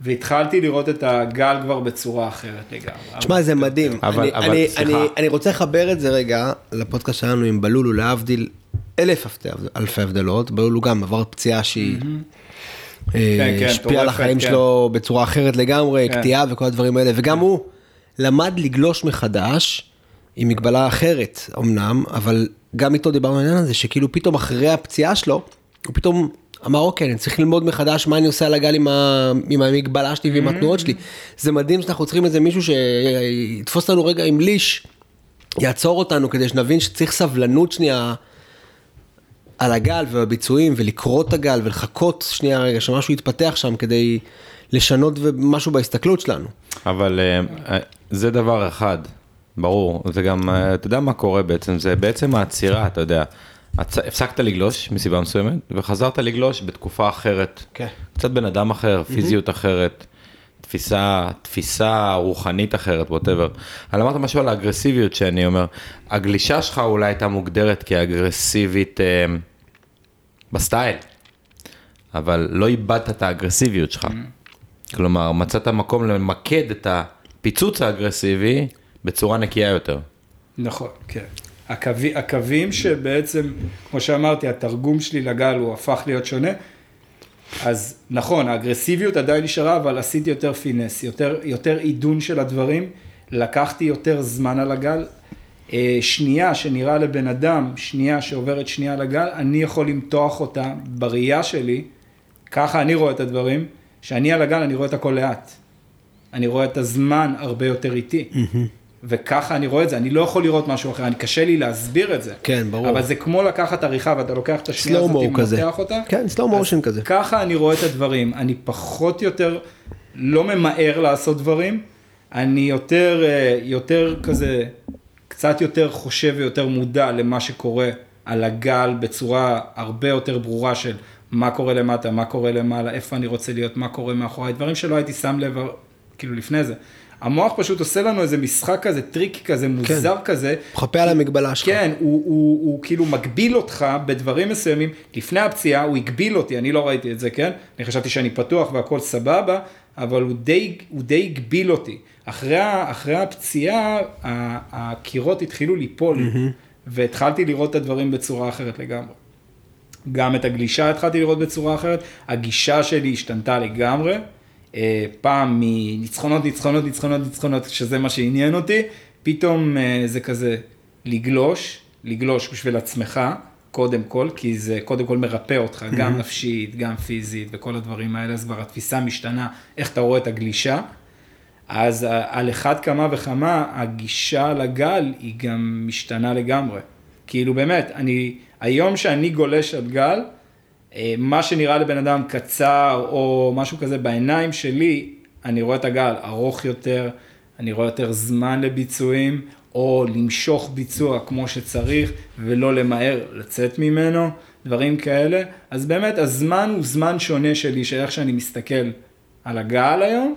והתחלתי לראות את הגל כבר בצורה אחרת לגמרי. תשמע, זה מדהים. אבל- אני- אבל, אני- סליחה. אני- אני רוצה לחבר את זה רגע לפודקאסט שלנו עם בלולו, להבדיל אלף אלפי- הבדלות. בלולו גם עבר פציעה שהיא אה, כן, כן, השפיעה על החיים כן. שלו בצורה אחרת לגמרי, כן. קטיעה וכל הדברים האלה, וגם הוא למד לגלוש מחדש עם מגבלה אחרת אמנם, אבל גם איתו דיברנו על העניין הזה, שכאילו פתאום אחרי הפציעה שלו, הוא פתאום אמר אוקיי, אני צריך ללמוד מחדש מה אני עושה על הגל עם, ה... עם המגבלה שלי ועם התנועות שלי. זה מדהים שאנחנו צריכים איזה מישהו שיתפוס אותנו רגע עם ליש, יעצור אותנו כדי שנבין שצריך סבלנות שנייה על הגל ובביצועים ולקרוא את הגל ולחכות שנייה רגע שמשהו יתפתח שם כדי לשנות משהו בהסתכלות שלנו. אבל אה, זה דבר אחד, ברור, זה גם, אה, אתה יודע מה קורה בעצם, זה בעצם העצירה, אתה יודע. הפסקת לגלוש מסיבה מסוימת, וחזרת לגלוש בתקופה אחרת. כן. קצת בן אדם אחר, פיזיות אחרת, תפיסה, תפיסה רוחנית אחרת, whatever. אבל אמרת משהו על האגרסיביות שאני אומר, הגלישה שלך אולי הייתה מוגדרת כאגרסיבית אה, בסטייל, אבל לא איבדת את האגרסיביות שלך. כלומר, מצאת מקום למקד את הפיצוץ האגרסיבי בצורה נקייה יותר. נכון, כן. הקווי, הקווים שבעצם, כמו שאמרתי, התרגום שלי לגל הוא הפך להיות שונה. אז נכון, האגרסיביות עדיין נשארה, אבל עשיתי יותר פינס, יותר, יותר עידון של הדברים, לקחתי יותר זמן על הגל. אה, שנייה שנראה לבן אדם, שנייה שעוברת שנייה על הגל, אני יכול למתוח אותה בראייה שלי, ככה אני רואה את הדברים, שאני על הגל אני רואה את הכל לאט. אני רואה את הזמן הרבה יותר איטי. וככה אני רואה את זה, אני לא יכול לראות משהו אחר, אני קשה לי להסביר את זה. כן, ברור. אבל זה כמו לקחת עריכה ואתה לוקח את השנייה הזאת. ומותח אותה. כן, motion אז כזה. ככה אני רואה את הדברים, אני פחות יותר לא ממהר לעשות דברים, אני יותר, אה, יותר כזה, קצת יותר חושב ויותר מודע למה שקורה על הגל בצורה הרבה יותר ברורה של מה קורה למטה, מה קורה למעלה, איפה אני רוצה להיות, מה קורה מאחוריי, דברים שלא הייתי שם לב כאילו לפני זה. המוח פשוט עושה לנו איזה משחק כזה, טריק כזה, מוזר כזה. מחפה על המגבלה שלך. כן, הוא, הוא, הוא כאילו מגביל אותך בדברים מסוימים. לפני הפציעה הוא הגביל אותי, אני לא ראיתי את זה, כן? אני חשבתי שאני פתוח והכל סבבה, אבל הוא די, הוא די הגביל אותי. אחרי, אחרי הפציעה, הקירות התחילו ליפול, והתחלתי לראות את הדברים בצורה אחרת לגמרי. גם את הגלישה התחלתי לראות בצורה אחרת, הגישה שלי השתנתה לגמרי. אה, פעם מניצחונות, ניצחונות, ניצחונות, ניצחונות, שזה מה שעניין אותי, פתאום אה, זה כזה לגלוש, לגלוש בשביל עצמך, קודם כל, כי זה קודם כל מרפא אותך, גם נפשית, גם פיזית, וכל הדברים האלה, אז כבר התפיסה משתנה, איך אתה רואה את הגלישה. אז ה- על אחד כמה וכמה, הגישה לגל היא גם משתנה לגמרי. כאילו באמת, אני, היום שאני גולש על גל, אה, מה שנראה לבן אדם קצר או משהו כזה בעיניים שלי, אני רואה את הגל ארוך יותר, אני רואה יותר זמן לביצועים, או למשוך ביצוע כמו שצריך, ולא למהר לצאת ממנו, דברים כאלה. אז באמת, הזמן הוא זמן שונה שלי, של איך שאני מסתכל על הגל היום,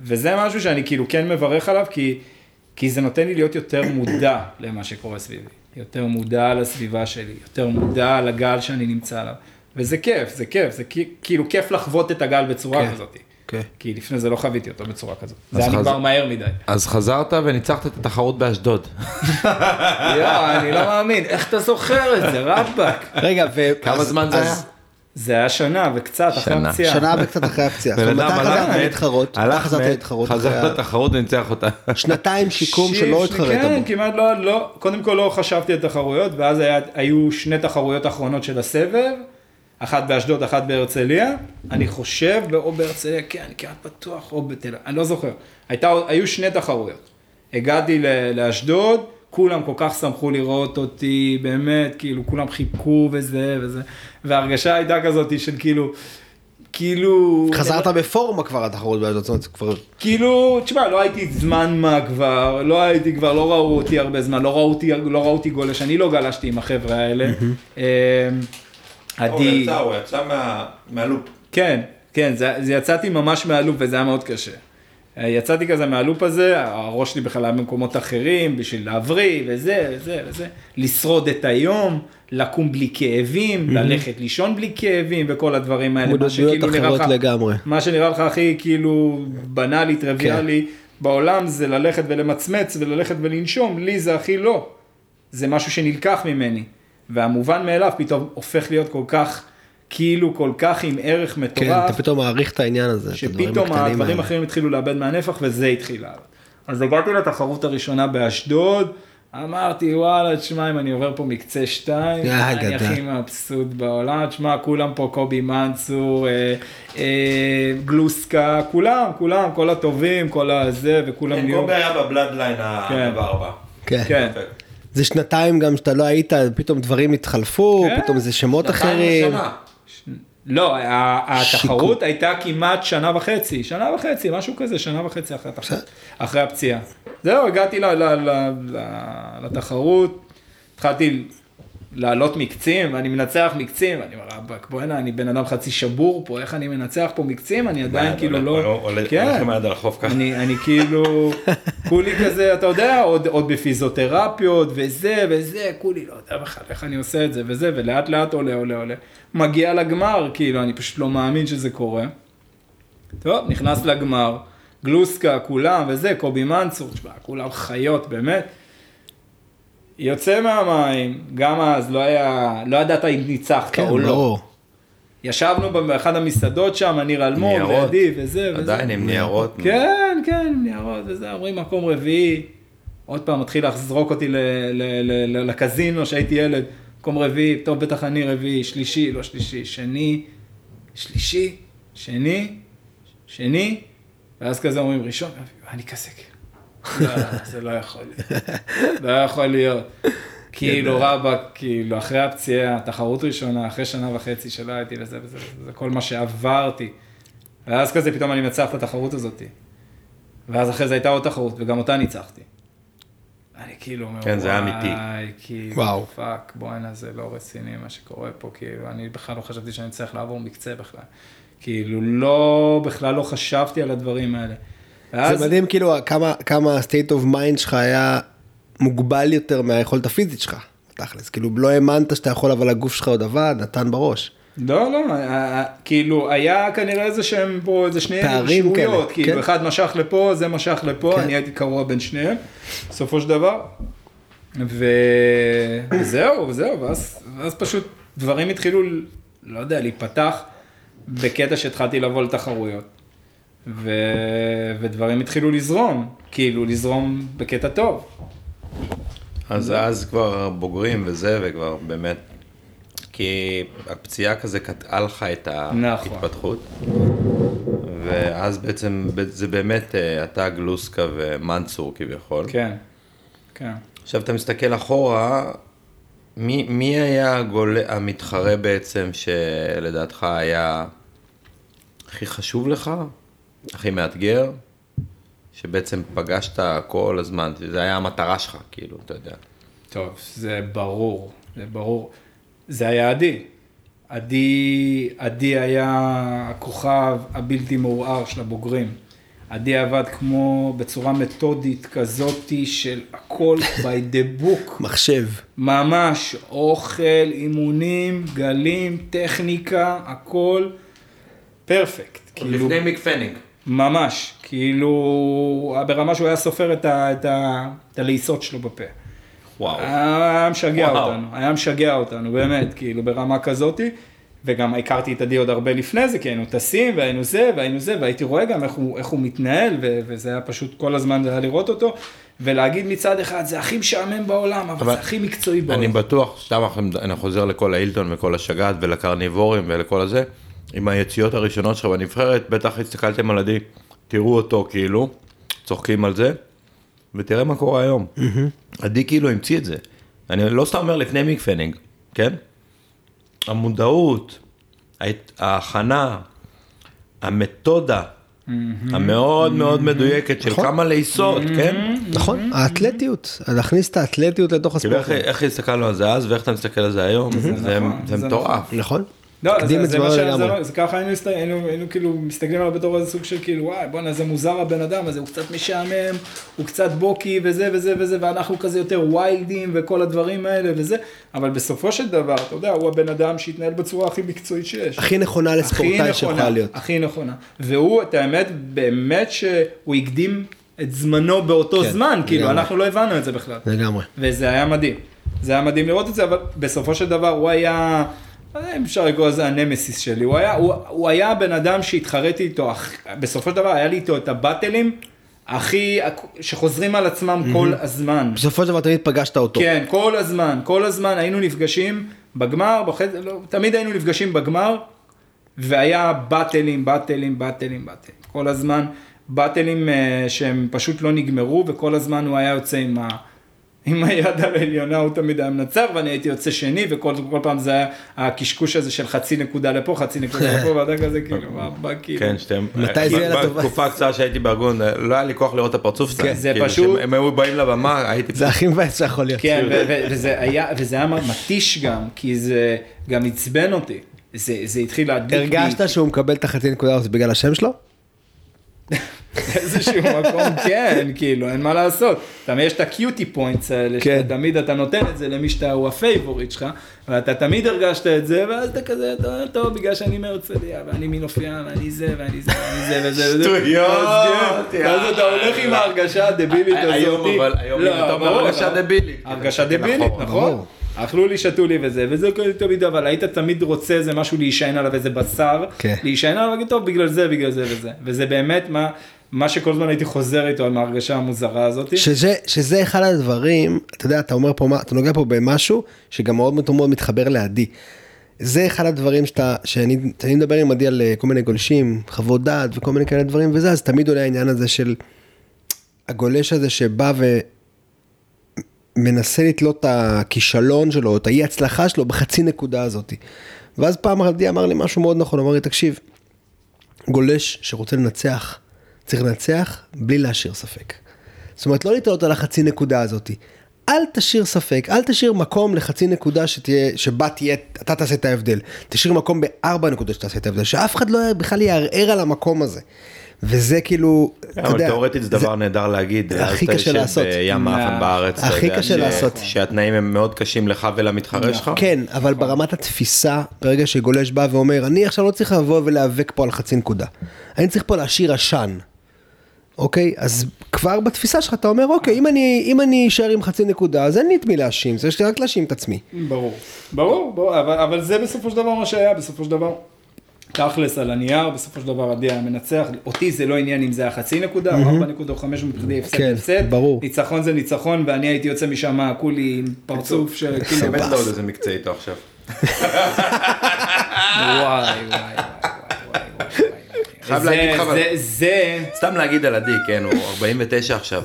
וזה משהו שאני כאילו כן מברך עליו, כי, כי זה נותן לי להיות יותר מודע למה שקורה סביבי. יותר מודע לסביבה שלי, יותר מודע לגל שאני נמצא עליו. וזה כיף, זה כיף, זה כי- כאילו כיף לחוות את הגל בצורה כן. כזאת. כן. כי לפני זה לא חוויתי אותו בצורה כזאת. זה היה חז- נגמר מהר מדי. אז חזרת וניצחת את התחרות באשדוד. יואו, אני לא מאמין, איך אתה זוכר את זה, רבאק? רגע, ו... כמה זמן זה היה? זה היה שנה וקצת אחרי. הפציעה. שנה וקצת אחרי הפציעה. בן אדם מתי הלך חזרת להתחרות? הלך חזרת להתחרות? חזר אחרי ה- לתחרות וניצח אותה. שנתיים שיקום שלא התחרית כן. כמעט לא, לא, קודם כל לא חשבתי על תחרויות, ואז היו שני תחרויות אחרונות של הסבב, אחת באשדוד, אחת בהרצליה, אני חושב, או בהרצליה, כן, אני כמעט בטוח, או בתל אביב, אני לא זוכר. הייתה, היו שני תחרויות. הגעתי לאשדוד, כולם כל כך שמחו לראות אותי, באמת, כאילו, כולם חיכו וזה וזה, וההרגשה הייתה כזאת של כאילו, כאילו... חזרת בפורמה כבר התחרות באשדוד, זאת אומרת, כבר... כאילו, תשמע, לא הייתי זמן מה כבר, לא הייתי כבר, לא ראו אותי הרבה זמן, לא ראו אותי, לא ראו אותי גולש, אני לא גלשתי עם החבר'ה האלה. עדי, הוא יצא מהלופ. כן, כן, זה, זה יצאתי ממש מהלופ וזה היה מאוד קשה. אה, יצאתי כזה מהלופ הזה, הראש שלי בכלל היה במקומות אחרים, בשביל להבריא וזה וזה וזה, לשרוד את היום, לקום בלי כאבים, ללכת לישון בלי כאבים וכל הדברים האלה. מה מודדויות אחרות לך- לגמרי. מה שנראה לך הכי כאילו בנאלי, טריוויאלי, כן. בעולם זה ללכת ולמצמץ וללכת ולנשום, לי זה הכי לא. זה משהו שנלקח ממני. והמובן מאליו פתאום הופך להיות כל כך, כאילו כל כך עם ערך כן, מטורף, אתה פתאום מעריך את העניין הזה, שפתאום הדברים. האחרים התחילו לאבד מהנפח וזה התחיל לעלות. אז הגעתי לתחרות הראשונה באשדוד, אמרתי וואלה, תשמע אם אני עובר פה מקצה שתיים, יא, אני. הכי מבסוט בעולם, תשמע כולם פה קובי מנצור, אה, אה, גלוסקה, כולם, כולם, כל הטובים, כל הזה וכולם נהיו, היה בבלאדליין כן. בארבע. כן. זה שנתיים גם שאתה לא היית, פתאום דברים התחלפו, כן. פתאום זה שמות אחרים. לא, התחרות שיקום. הייתה כמעט שנה וחצי, שנה וחצי, משהו כזה, שנה וחצי אחרי, בסדר. אחרי הפציעה. זהו, הגעתי ל, ל, ל, ל, לתחרות, התחלתי לעלות מקצים, ואני מנצח מקצים, אני אומר, רבאק, בוא'נה, אני בן אדם חצי שבור פה, איך אני מנצח פה מקצים, אני עדיין כאילו לא... כן. הולך עם היד על החוף ככה. אני, כאילו, כולי כזה, אתה יודע, עוד, עוד בפיזיותרפיות, וזה וזה, כולי לא יודע בכלל איך אני עושה את זה וזה, ולאט לאט עולה, עולה, עולה. מגיע לגמר, כאילו, אני פשוט לא מאמין שזה קורה. טוב, נכנס לגמר, גלוסקה, כולם וזה, קובי מנצור, תשמע, כולם חיות, באמת. יוצא מהמים, גם אז לא היה, לא ידעת אם ניצחת כן, או לא. ברור. ישבנו באחד המסעדות שם, ניר אלמוג. לידי וזה וזה. עדיין עם ניירות. כן, כן, עם ניירות וזה, אומרים מקום רביעי. עוד פעם מתחיל לזרוק אותי ל- ל- ל- ל- לקזינו שהייתי ילד. מקום רביעי, טוב בטח אני רביעי, שלישי, לא שלישי, שני, שלישי, שני, שני, ואז כזה אומרים ראשון, אני כזה כאילו, לא, זה לא יכול להיות, לא יכול להיות. כאילו רבאק, כאילו אחרי הפציעה, תחרות ראשונה, אחרי שנה וחצי שלא הייתי וזה וזה, זה כל מה שעברתי. ואז כזה פתאום אני מנצח את התחרות הזאת. ואז אחרי זה הייתה עוד תחרות, וגם אותה ניצחתי. אני כאילו אומר, כן, זה היה אמיתי. כאילו, וואו. fuck, בואנה, זה לא רציני מה שקורה פה, כאילו, אני בכלל לא חשבתי שאני צריך לעבור מקצה בכלל. כאילו, לא, בכלל לא חשבתי על הדברים האלה. ואז, זה מדהים כאילו כמה כמה ה-state of mind שלך היה מוגבל יותר מהיכולת הפיזית שלך. תכלס, כאילו לא האמנת שאתה יכול אבל הגוף שלך עוד עבד, נתן בראש. לא, לא, ה- ה- כאילו, היה כנראה איזה שהם פה, איזה שני פערים כאלה, כאילו, כן. אחד משך לפה, זה משך לפה, כן. אני הייתי קרוע בין שניהם, בסופו של דבר. ו... וזהו, וזהו, ואז, ואז פשוט דברים התחילו, לא יודע, להיפתח בקטע שהתחלתי לבוא לתחרויות. ו... ודברים התחילו לזרום, כאילו לזרום בקטע טוב. אז אז כבר בוגרים וזה, וכבר באמת, כי הפציעה כזה קטעה לך את נכון. ההתפתחות. ואז בעצם זה באמת אה, אתה גלוסקה ומנצור כביכול. כן, כן. עכשיו אתה מסתכל אחורה, מי, מי היה הגול, המתחרה בעצם שלדעתך היה הכי חשוב לך, הכי מאתגר, שבעצם פגשת כל הזמן, זה היה המטרה שלך, כאילו, אתה יודע. טוב, זה ברור, זה ברור. זה היה עדי. עדי, עדי היה הכוכב הבלתי מעורער של הבוגרים. עדי עבד כמו בצורה מתודית כזאתי של הכל by the book. מחשב. ממש, אוכל, אימונים, גלים, טכניקה, הכל פרפקט. כאילו, מיק פנינג. ממש, כאילו, ברמה שהוא היה סופר את, ה, את, ה, את הלעיסות שלו בפה. וואו. היה משגע וואו. אותנו, היה משגע אותנו, באמת, כאילו, ברמה כזאתי. וגם הכרתי את עדי עוד הרבה לפני זה, כי היינו טסים, והיינו זה, והיינו זה, והייתי רואה גם איך הוא, איך הוא מתנהל, ו- וזה היה פשוט כל הזמן היה לראות אותו, ולהגיד מצד אחד, זה הכי משעמם בעולם, אבל, אבל זה הכי מקצועי בעולם. אני בטוח, סתם אני חוזר לכל האילטון וכל השגת ולקרניבורים ולכל הזה, עם היציאות הראשונות שלך בנבחרת, בטח הסתכלתם על עדי, תראו אותו כאילו, צוחקים על זה, ותראה מה קורה היום. עדי כאילו המציא את זה. אני לא סתם אומר לפני מיק פנינג, כן? המודעות, ההכנה, המתודה, המאוד מאוד מדויקת של נכון. כמה לעיסות, כן? נכון, האתלטיות, להכניס את האתלטיות לתוך כאילו הספורט. איך, הסתכלנו על זה אז ואיך אתה מסתכל על זה היום, זה, נכון, זה מטורף. נכון. לא, הקדים זה, את זה, מה לגמרי. לא, זה ככה היינו. היינו, היינו כאילו מסתכלים עליו בתור איזה סוג של כאילו וואי בואנה זה מוזר הבן אדם הזה הוא קצת משעמם הוא קצת בוקי וזה וזה וזה ואנחנו כזה יותר ויילדים וכל הדברים האלה וזה אבל בסופו של דבר אתה יודע הוא הבן אדם שהתנהל בצורה הכי מקצועית שיש. הכי נכונה לספורטאי שיכולה להיות. הכי נכונה. והוא, את האמת, באמת שהוא הקדים את זמנו באותו כן, זמן, כאילו, לגמרי. אנחנו לא הבנו את זה בכלל. לגמרי. וזה היה מדהים. זה היה מדהים לראות את זה, אבל בסופו של דבר הוא היה, לא יודע אם אפשר לקרוא לזה הנמסיס שלי, הוא היה, הוא, הוא היה הבן אדם שהתחרתי איתו, אך- בסופו של דבר היה לי איתו את הבטלים הכי, שחוזרים על עצמם כל הזמן. בסופו של דבר תמיד פגשת אותו. כן, כל הזמן, כל הזמן היינו נפגשים בגמר, בחד... לא, תמיד היינו נפגשים בגמר, והיה באטלים, באטלים, באטלים, באטלים. כל הזמן באטלים uh, שהם פשוט לא נגמרו, וכל הזמן הוא היה יוצא עם, ה... עם היד על העליונה הוא תמיד היה מנצח ואני הייתי יוצא שני וכל כל פעם זה היה הקשקוש הזה של חצי נקודה לפה חצי נקודה לפה ואתה כזה כאילו מה מה, כאילו. כן, שאתם... מתי זה יהיה לטובה? בתקופה הקצרה שהייתי בארגון, לא היה לי כוח לראות את הפרצוף שלהם. זה כאילו, פשוט- שהם היו באים לבמה, הייתי... זה הכי מבאס שיכול להיות. כן וזה היה וזה היה מתיש גם כי זה גם עצבן אותי זה התחיל להדליק לי הרגשת שהוא מקבל את החצי נקודה הזאת בגלל השם שלו? באיזשהו מקום כן כאילו אין מה לעשות. תמיד יש את ה cutie points האלה כן. שתמיד אתה נותן את זה למי שאתה הוא ה favorite שלך ואתה תמיד הרגשת את זה ואז אתה כזה אומר, טוב בגלל שאני מהרצליה ואני מנופיה ואני זה ואני זה ואני זה וזה וזה. שטויות, אז כן, ואז אתה יאללה. הולך עם ההרגשה הדבילית הזאת. היום אבל, היום לא, אתה אומר הרגשה דבילית. הרגשה כן, דבילית נכון, נכון. אכלו לי שתו לי וזה וזה כאילו תמיד אבל היית תמיד רוצה איזה משהו להישען עליו איזה בשר כן. להישען עליו להגיד טוב בגלל זה בגלל זה וזה וזה באמת מה מה שכל הזמן הייתי חוזר איתו עם ההרגשה המוזרה הזאת. שזה, שזה אחד הדברים, אתה יודע, אתה אומר פה, אתה נוגע פה במשהו שגם מאוד מאוד מאוד מתחבר לעדי. זה אחד הדברים שאתה, שאני אני מדבר עם עדי על אה, כל מיני גולשים, חוות דעת וכל מיני כאלה דברים וזה, אז תמיד עולה העניין הזה של הגולש הזה שבא ומנסה לתלות את הכישלון שלו, את האי הצלחה שלו בחצי נקודה הזאת. ואז פעם עדי אמר לי משהו מאוד נכון, אמר לי, תקשיב, גולש שרוצה לנצח, צריך לנצח בלי להשאיר ספק. זאת אומרת, לא להתעלות על החצי נקודה הזאת. אל תשאיר ספק, אל תשאיר מקום לחצי נקודה שתהיה, שבה תהיה, אתה תעשה את ההבדל. תשאיר מקום בארבע נקודות שתעשה את ההבדל, שאף אחד לא בכלל יערער על המקום הזה. וזה כאילו, אתה אבל יודע, תאורטית זה דבר נהדר להגיד. זה אז הכי אתה קשה יושב לעשות. בים האפן בארץ. הכי קשה לעשות. שהתנאים הם מאוד קשים לך ולמתחרה שלך. כן, אבל ברמת התפיסה, ברגע שגולש בא ואומר, אני עכשיו לא צריך לבוא ולהיאבק פה על חצי נקודה. אני צריך פה להשאיר עשן. אוקיי? אז כבר בתפיסה שלך אתה אומר, אוקיי, אם אני, אם אני אשאר עם חצי נקודה, אז אין לי את מי להאשים, זה יש לי רק להאשים את עצמי. ברור, ברור, ברור, אבל, אבל זה בסופו של דבר מה שהיה, בסופו של דבר. תכלס על הנייר, בסופו של דבר עדי היה מנצח, אותי זה לא עניין אם זה היה חצי נקודה או ארבע נקודה או חמש מבחינתי הפסד כן, הפסד, ברור. ניצחון זה ניצחון ואני הייתי יוצא משם כולי עם פרצוף שכאילו, באמת לא עוד איזה מקצה איתו עכשיו. וואי וואי וואי. חייב זה- להגיד לך, זה, זה, סתם להגיד על עדי, כן, הוא 49 עכשיו.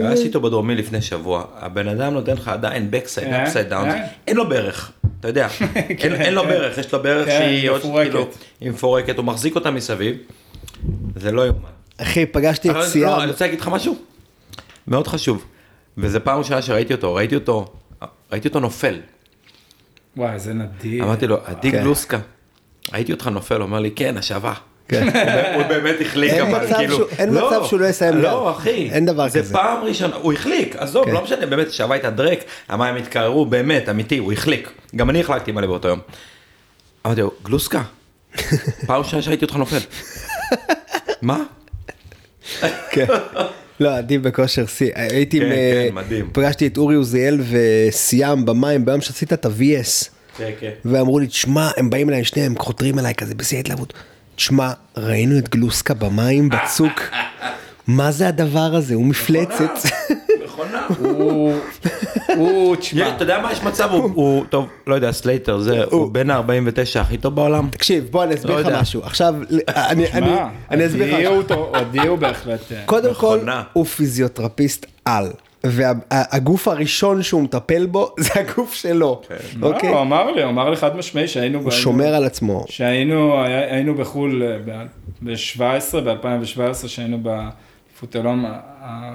פגשתי איתו בדרומי לפני שבוע, הבן אדם נותן לך עדיין backside, אה, upside down, אה. אין לו ברך, אתה יודע, אין- אין לו כן. ברך, יש לו ברך כן, שהיא עוד. כאילו, היא מפורקת, הוא מחזיק אותה מסביב, זה לא יאומן. אחי, פגשתי את אבל סיאם, לא, אני רוצה להגיד לך משהו, מאוד חשוב, וזה פעם ראשונה שראיתי אותו, ראיתי אותו, ראיתי אותו נופל, וואי זה נדיר. אמרתי לו, עדי כן. גלוסקה, ראיתי אותך נופל, הוא אומר לי, כן, השבה. כן. הוא באמת החליק, אבל כאילו, אין מצב שהוא לא יסיים לא. אחי, אין דבר כזה. זה פעם ראשונה, הוא החליק, עזוב, כן. לא משנה, באמת, השבה הייתה דרק, המים התקררו, באמת, אמיתי, הוא החליק. גם אני החלקתי מלא באותו יום. אמרתי לו, גלוסקה, פעם ראשונה שראיתי אותך נופל. מה? כן. לא, עדי בכושר שיא, הייתי עם, כן, אה, כן, מדהים. פגשתי את אורי עוזיאל וסיאם במים ביום שעשית את ה-VS. כן, כן. ואמרו לי, תשמע, הם באים אליי, שניהם חותרים אליי כזה בשיא ההתלהבות. תשמע, ראינו את גלוסקה במים בצוק, מה זה הדבר הזה? הוא מפלצת. מכונה. הוא, הוא, תשמע, אתה יודע מה יש מצב, הוא- טוב, לא יודע, סלייטר, זה, הוא בן 49 הכי טוב בעולם. תקשיב, בוא אני אסביר לא לך. משהו. עכשיו, אני אני- אני אסביר לך. טוב, עדי הוא בהחלט, אה, קודם כל. הוא פיזיותרפיסט על. והגוף הראשון שהוא מטפל בו זה הגוף שלו, לא, אוקיי? הוא אמר לי, הוא אמר לי חד משמעי שהיינו, הוא ב- שומר על עצמו. שהיינו היה- היינו בחו"ל ב-17, ב-2017, שהיינו בפוטלום על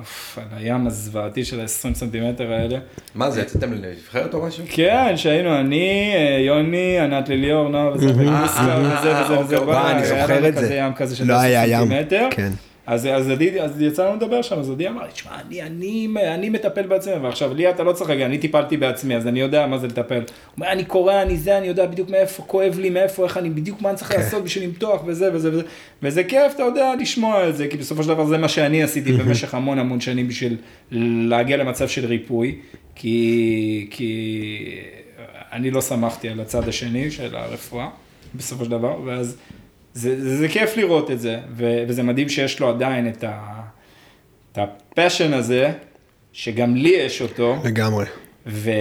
הים הזוועתי של ה-20 סנטימטר האלה. מה זה, יצאתם לנבחרת או משהו? כן, שהיינו אני, אה, יוני, ענת ליליאור, נועה וזה, אה, וזה אה, וזה וזה, אוקיי, וואי, אני היה זוכר לנו את זה. כזה ים כזה של לא 10 היה ים, סנטימטר. כן. אז, אז, עדי, אז יצא לנו לדבר שם, אז עדי אמר לי, תשמע, אני, אני, אני מטפל בעצמי, ועכשיו לי אתה לא צריך רגע, אני טיפלתי בעצמי, אז אני יודע מה זה לטפל. הוא אומר, אני קורא, אני זה, אני יודע בדיוק מאיפה כואב לי, מאיפה, איך אני, בדיוק מה אני צריך לעשות בשביל למתוח וזה וזה וזה, וזה כיף, אתה יודע, לשמוע את זה, כי בסופו של דבר זה מה שאני עשיתי במשך המון המון שנים בשביל להגיע למצב של ריפוי, כי, כי אני לא שמחתי על הצד השני של הרפואה, בסופו של דבר, ואז... זה, זה, זה כיף לראות את זה, ו, וזה מדהים שיש לו עדיין את, ה, את הפשן הזה, שגם לי יש אותו, לגמרי. ו,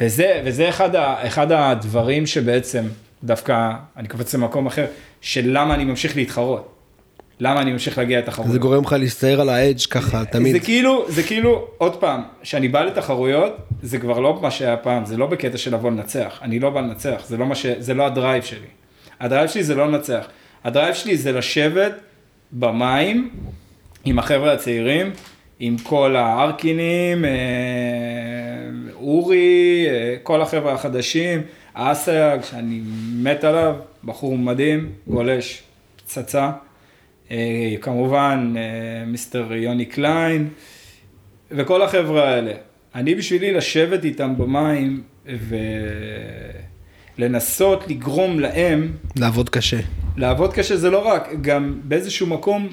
וזה, וזה אחד, ה, אחד הדברים שבעצם, דווקא, אני קופץ למקום אחר, של למה אני ממשיך להתחרות. למה אני ממשיך להגיע לתחרויות. זה גורם לך להסתער על ה edge ככה תמיד. זה כאילו, זה כאילו, עוד פעם, כשאני בא לתחרויות, זה כבר לא מה שהיה פעם, זה לא בקטע של לבוא לנצח, אני לא בא לנצח, זה לא, ש... זה לא ה drive שלי. ה drive שלי זה לא לנצח, הדרייב שלי זה לשבת במים עם החבר'ה הצעירים, עם כל הארקינים, אה, אורי, אה, כל החבר'ה החדשים, אסייג, שאני מת עליו, בחור מדהים, גולש פצצה. אה, כמובן, מיסטר יוני קליין, וכל החבר'ה האלה. אני בשבילי לשבת איתם במים ולנסות לגרום להם... לעבוד קשה. לעבוד קשה זה לא רק, גם באיזשהו מקום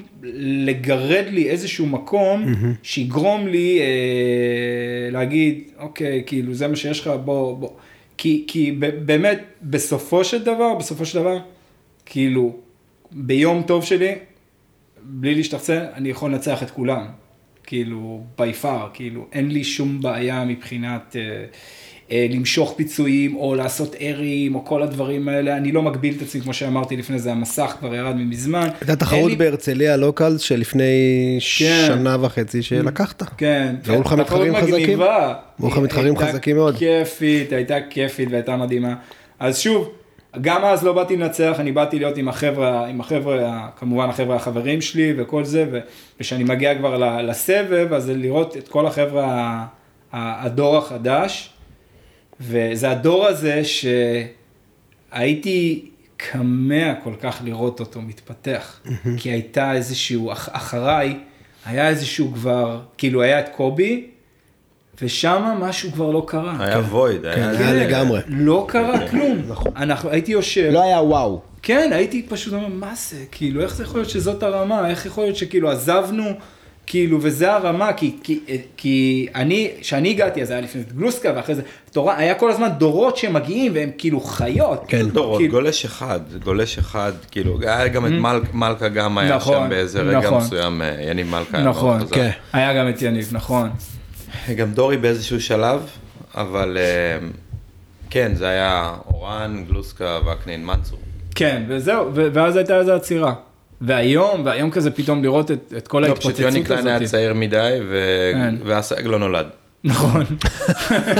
לגרד לי איזשהו מקום mm-hmm. שיגרום לי אה, להגיד, אוקיי, כאילו זה מה שיש לך, בוא, בוא. כי, כי באמת, בסופו של דבר, בסופו של דבר, כאילו, ביום טוב שלי, בלי להשתחצן, אני יכול לנצח את כולם. כאילו, by far, כאילו, אין לי שום בעיה מבחינת... אה, למשוך פיצויים או לעשות ארים או כל הדברים האלה, אני לא מגביל את עצמי כמו שאמרתי לפני זה, המסך כבר ירד ממזמן. הייתה תחרות לי... בהרצליה לוקל שלפני כן. שנה וחצי שלקחת. כן. והיו לך מתחרים חזקים. והיו לך מתחרים חזקים מאוד. כיפית, הייתה כיפית והייתה מדהימה. אז שוב, גם אז לא באתי לנצח, אני באתי להיות עם החבר'ה, עם החבר'ה, כמובן החבר'ה החברים שלי וכל זה, וכשאני מגיע כבר לסבב, אז לראות את כל החבר'ה, הדור החדש. וזה הדור הזה שהייתי כמה כל כך לראות אותו מתפתח, כי הייתה איזשהו, אחריי, היה איזשהו כבר, כאילו היה את קובי, ושם משהו כבר לא קרה. היה וויד, כן, היה... היה לגמרי. לא קרה כלום. נכון. אנחנו, הייתי יושב. לא היה וואו. כן, הייתי פשוט אומר, מה זה? כאילו, איך זה יכול להיות שזאת הרמה? איך יכול להיות שכאילו עזבנו... כאילו, וזה הרמה, כי, כי, כי אני, כשאני הגעתי, אז היה לפני זה גלוסקה, ואחרי זה, תורה, היה כל הזמן דורות שמגיעים, והם כאילו חיות. כן, דורות, כאילו... גולש אחד, גולש אחד, כאילו, היה גם את mm-hmm. מל, מלכה גם היה נכון, שם באיזה רגע נכון. מסוים, אה, יניב מלכה היה נכון, כן, היה גם את יניב, נכון. גם דורי באיזשהו שלב, אבל אה, כן, זה היה אורן, גלוסקה, וקנין, מנצור. כן, וזהו, ואז הייתה איזו עצירה. והיום, והיום כזה פתאום לראות את, את כל ההתפוצצות הזאת. לא, פשוט יוני קליין היה צעיר מדי, ו... כן. והסייג לא נולד. נכון.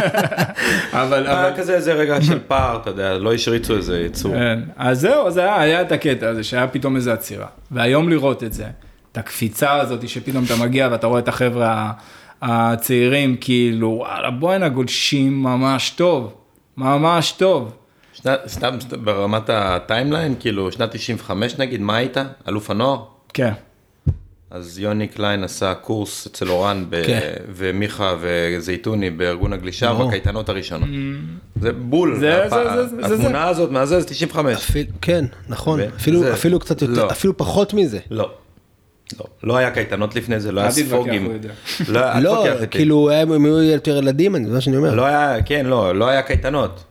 אבל, היה כזה איזה רגע של פער, אתה יודע, לא השריצו איזה יצור. כן, אז זהו, אז היה, היה את הקטע הזה, שהיה פתאום איזה עצירה. והיום לראות את זה, את הקפיצה הזאת, שפתאום אתה מגיע ואתה רואה את החבר'ה הצעירים, כאילו, וואלה, בואנה, גולשים ממש טוב, ממש טוב. שנת, סתם ברמת ה timeline, כאילו שנת 95 נגיד, מה היית? אלוף הנוער? כן. אז יוני קליין עשה קורס אצל אורן ב- כן. ומיכה וזייתוני בארגון הגלישה no. בקייטנות הראשונות. Mm. זה בול, זה, הפ... זה, זה, זה, התמונה זה. הזאת, מה זה? זה 95. אפילו, כן, נכון, אפילו, זה... אפילו קצת יותר, לא. אפילו פחות מזה. לא. לא, לא היה קייטנות לפני זה, לא היה ספוגים. לא, לא כאילו הם היו יותר ילדים, זה מה שאני אומר. לא היה, כן, לא, לא היה קייטנות.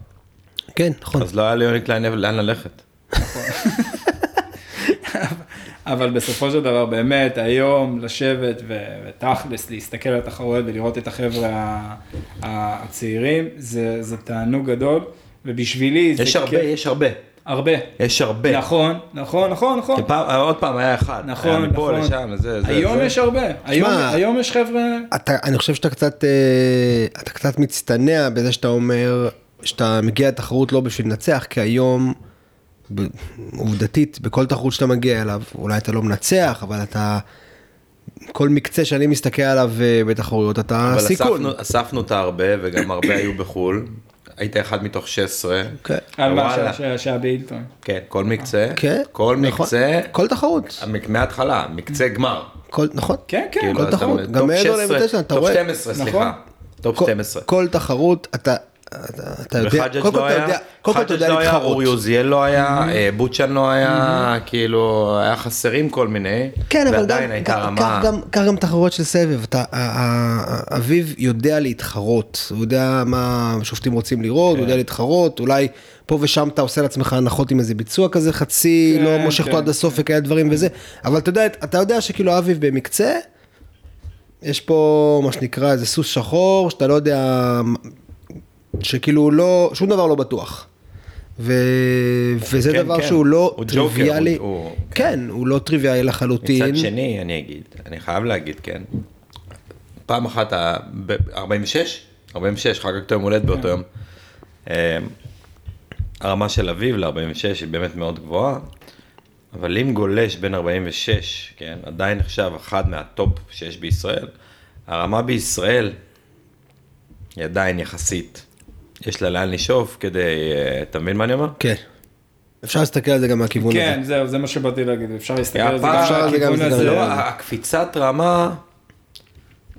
כן, נכון. אז לא היה ליוני קליין לאן ללכת. אבל בסופו של דבר, באמת, היום לשבת ותכלס, להסתכל על התחרויות ולראות את החבר'ה הצעירים, זה, זה תענוג גדול, ובשבילי זה... יש הרבה, יש הרבה. הרבה. יש הרבה. נכון, נכון, נכון, נכון. פעם, עוד פעם היה אחד. נכון, היה מפה נכון. לשם, זה, זה. היום זה. יש הרבה. היום, שמה, היום יש חבר'ה... אתה, אני חושב שאתה קצת, אה, אתה קצת מצטנע בזה שאתה אומר, שאתה מגיע לתחרות לא בשביל לנצח, כי היום, עובדתית, בכל תחרות שאתה מגיע אליו, אולי אתה לא מנצח, אבל אתה... כל מקצה שאני מסתכל עליו אה, בתחרויות, אתה אבל סיכון. אבל אספנו, אספנו אותה הרבה, וגם הרבה היו בחו"ל. היית אחד מתוך 16. כן. על מה שהיה באילטון. כן, כל מקצה. כן, כל נכון. מקצה. כל תחרות. מההתחלה, מקצה גמר. נכון. כן, כן. כל תחרות. גם מעבר ל-9, אתה רואה. top 12, סליחה. top 12. כל תחרות, אתה אתה יודע, קודם כל אתה יודע, קודם כל אתה יודע לא להתחרות. אורי עוזיאל לא היה, אה, בוצ'ן לא היה, כאילו, היה חסרים כל מיני, כן, ועדיין הייתה רמה. קח גם תחרות של סבב, אביב יודע להתחרות, הוא יודע מה השופטים רוצים לראות, הוא יודע כן. להתחרות, אולי פה ושם אתה עושה לעצמך הנחות עם איזה ביצוע כזה, חצי, כן, לא מושך אותו עד הסוף וכאלה דברים וזה, אבל אתה יודע שכאילו אביב במקצה, יש פה מה שנקרא איזה סוס שחור, שאתה לא יודע שכאילו לא, שום דבר לא בטוח. ו... וזה כן, דבר כן. שהוא לא הוא ג'וקר, טריוויאלי, הוא- הוא- כן, הוא לא טריוויאלי לחלוטין. מצד שני, אני אגיד, אני חייב להגיד, כן. פעם אחת, ב-46, 46, חג אותו יום הולדת באותו יום. אה, הרמה של אביב ל-46 היא באמת מאוד גבוהה, אבל אם גולש בין 46, כן, עדיין נחשב אחד מהטופ שיש בישראל, הרמה בישראל היא עדיין יחסית. יש לה לאן לשאוף כדי, אה, אתה מבין מה אני אומר? כן. אפשר להסתכל על זה גם מהכיוון הזה. כן, זהו, זה מה שבאתי להגיד, אפשר להסתכל על זה גם אפשר על זה גם מהכיוון הזה. לא, הקפיצת רמה,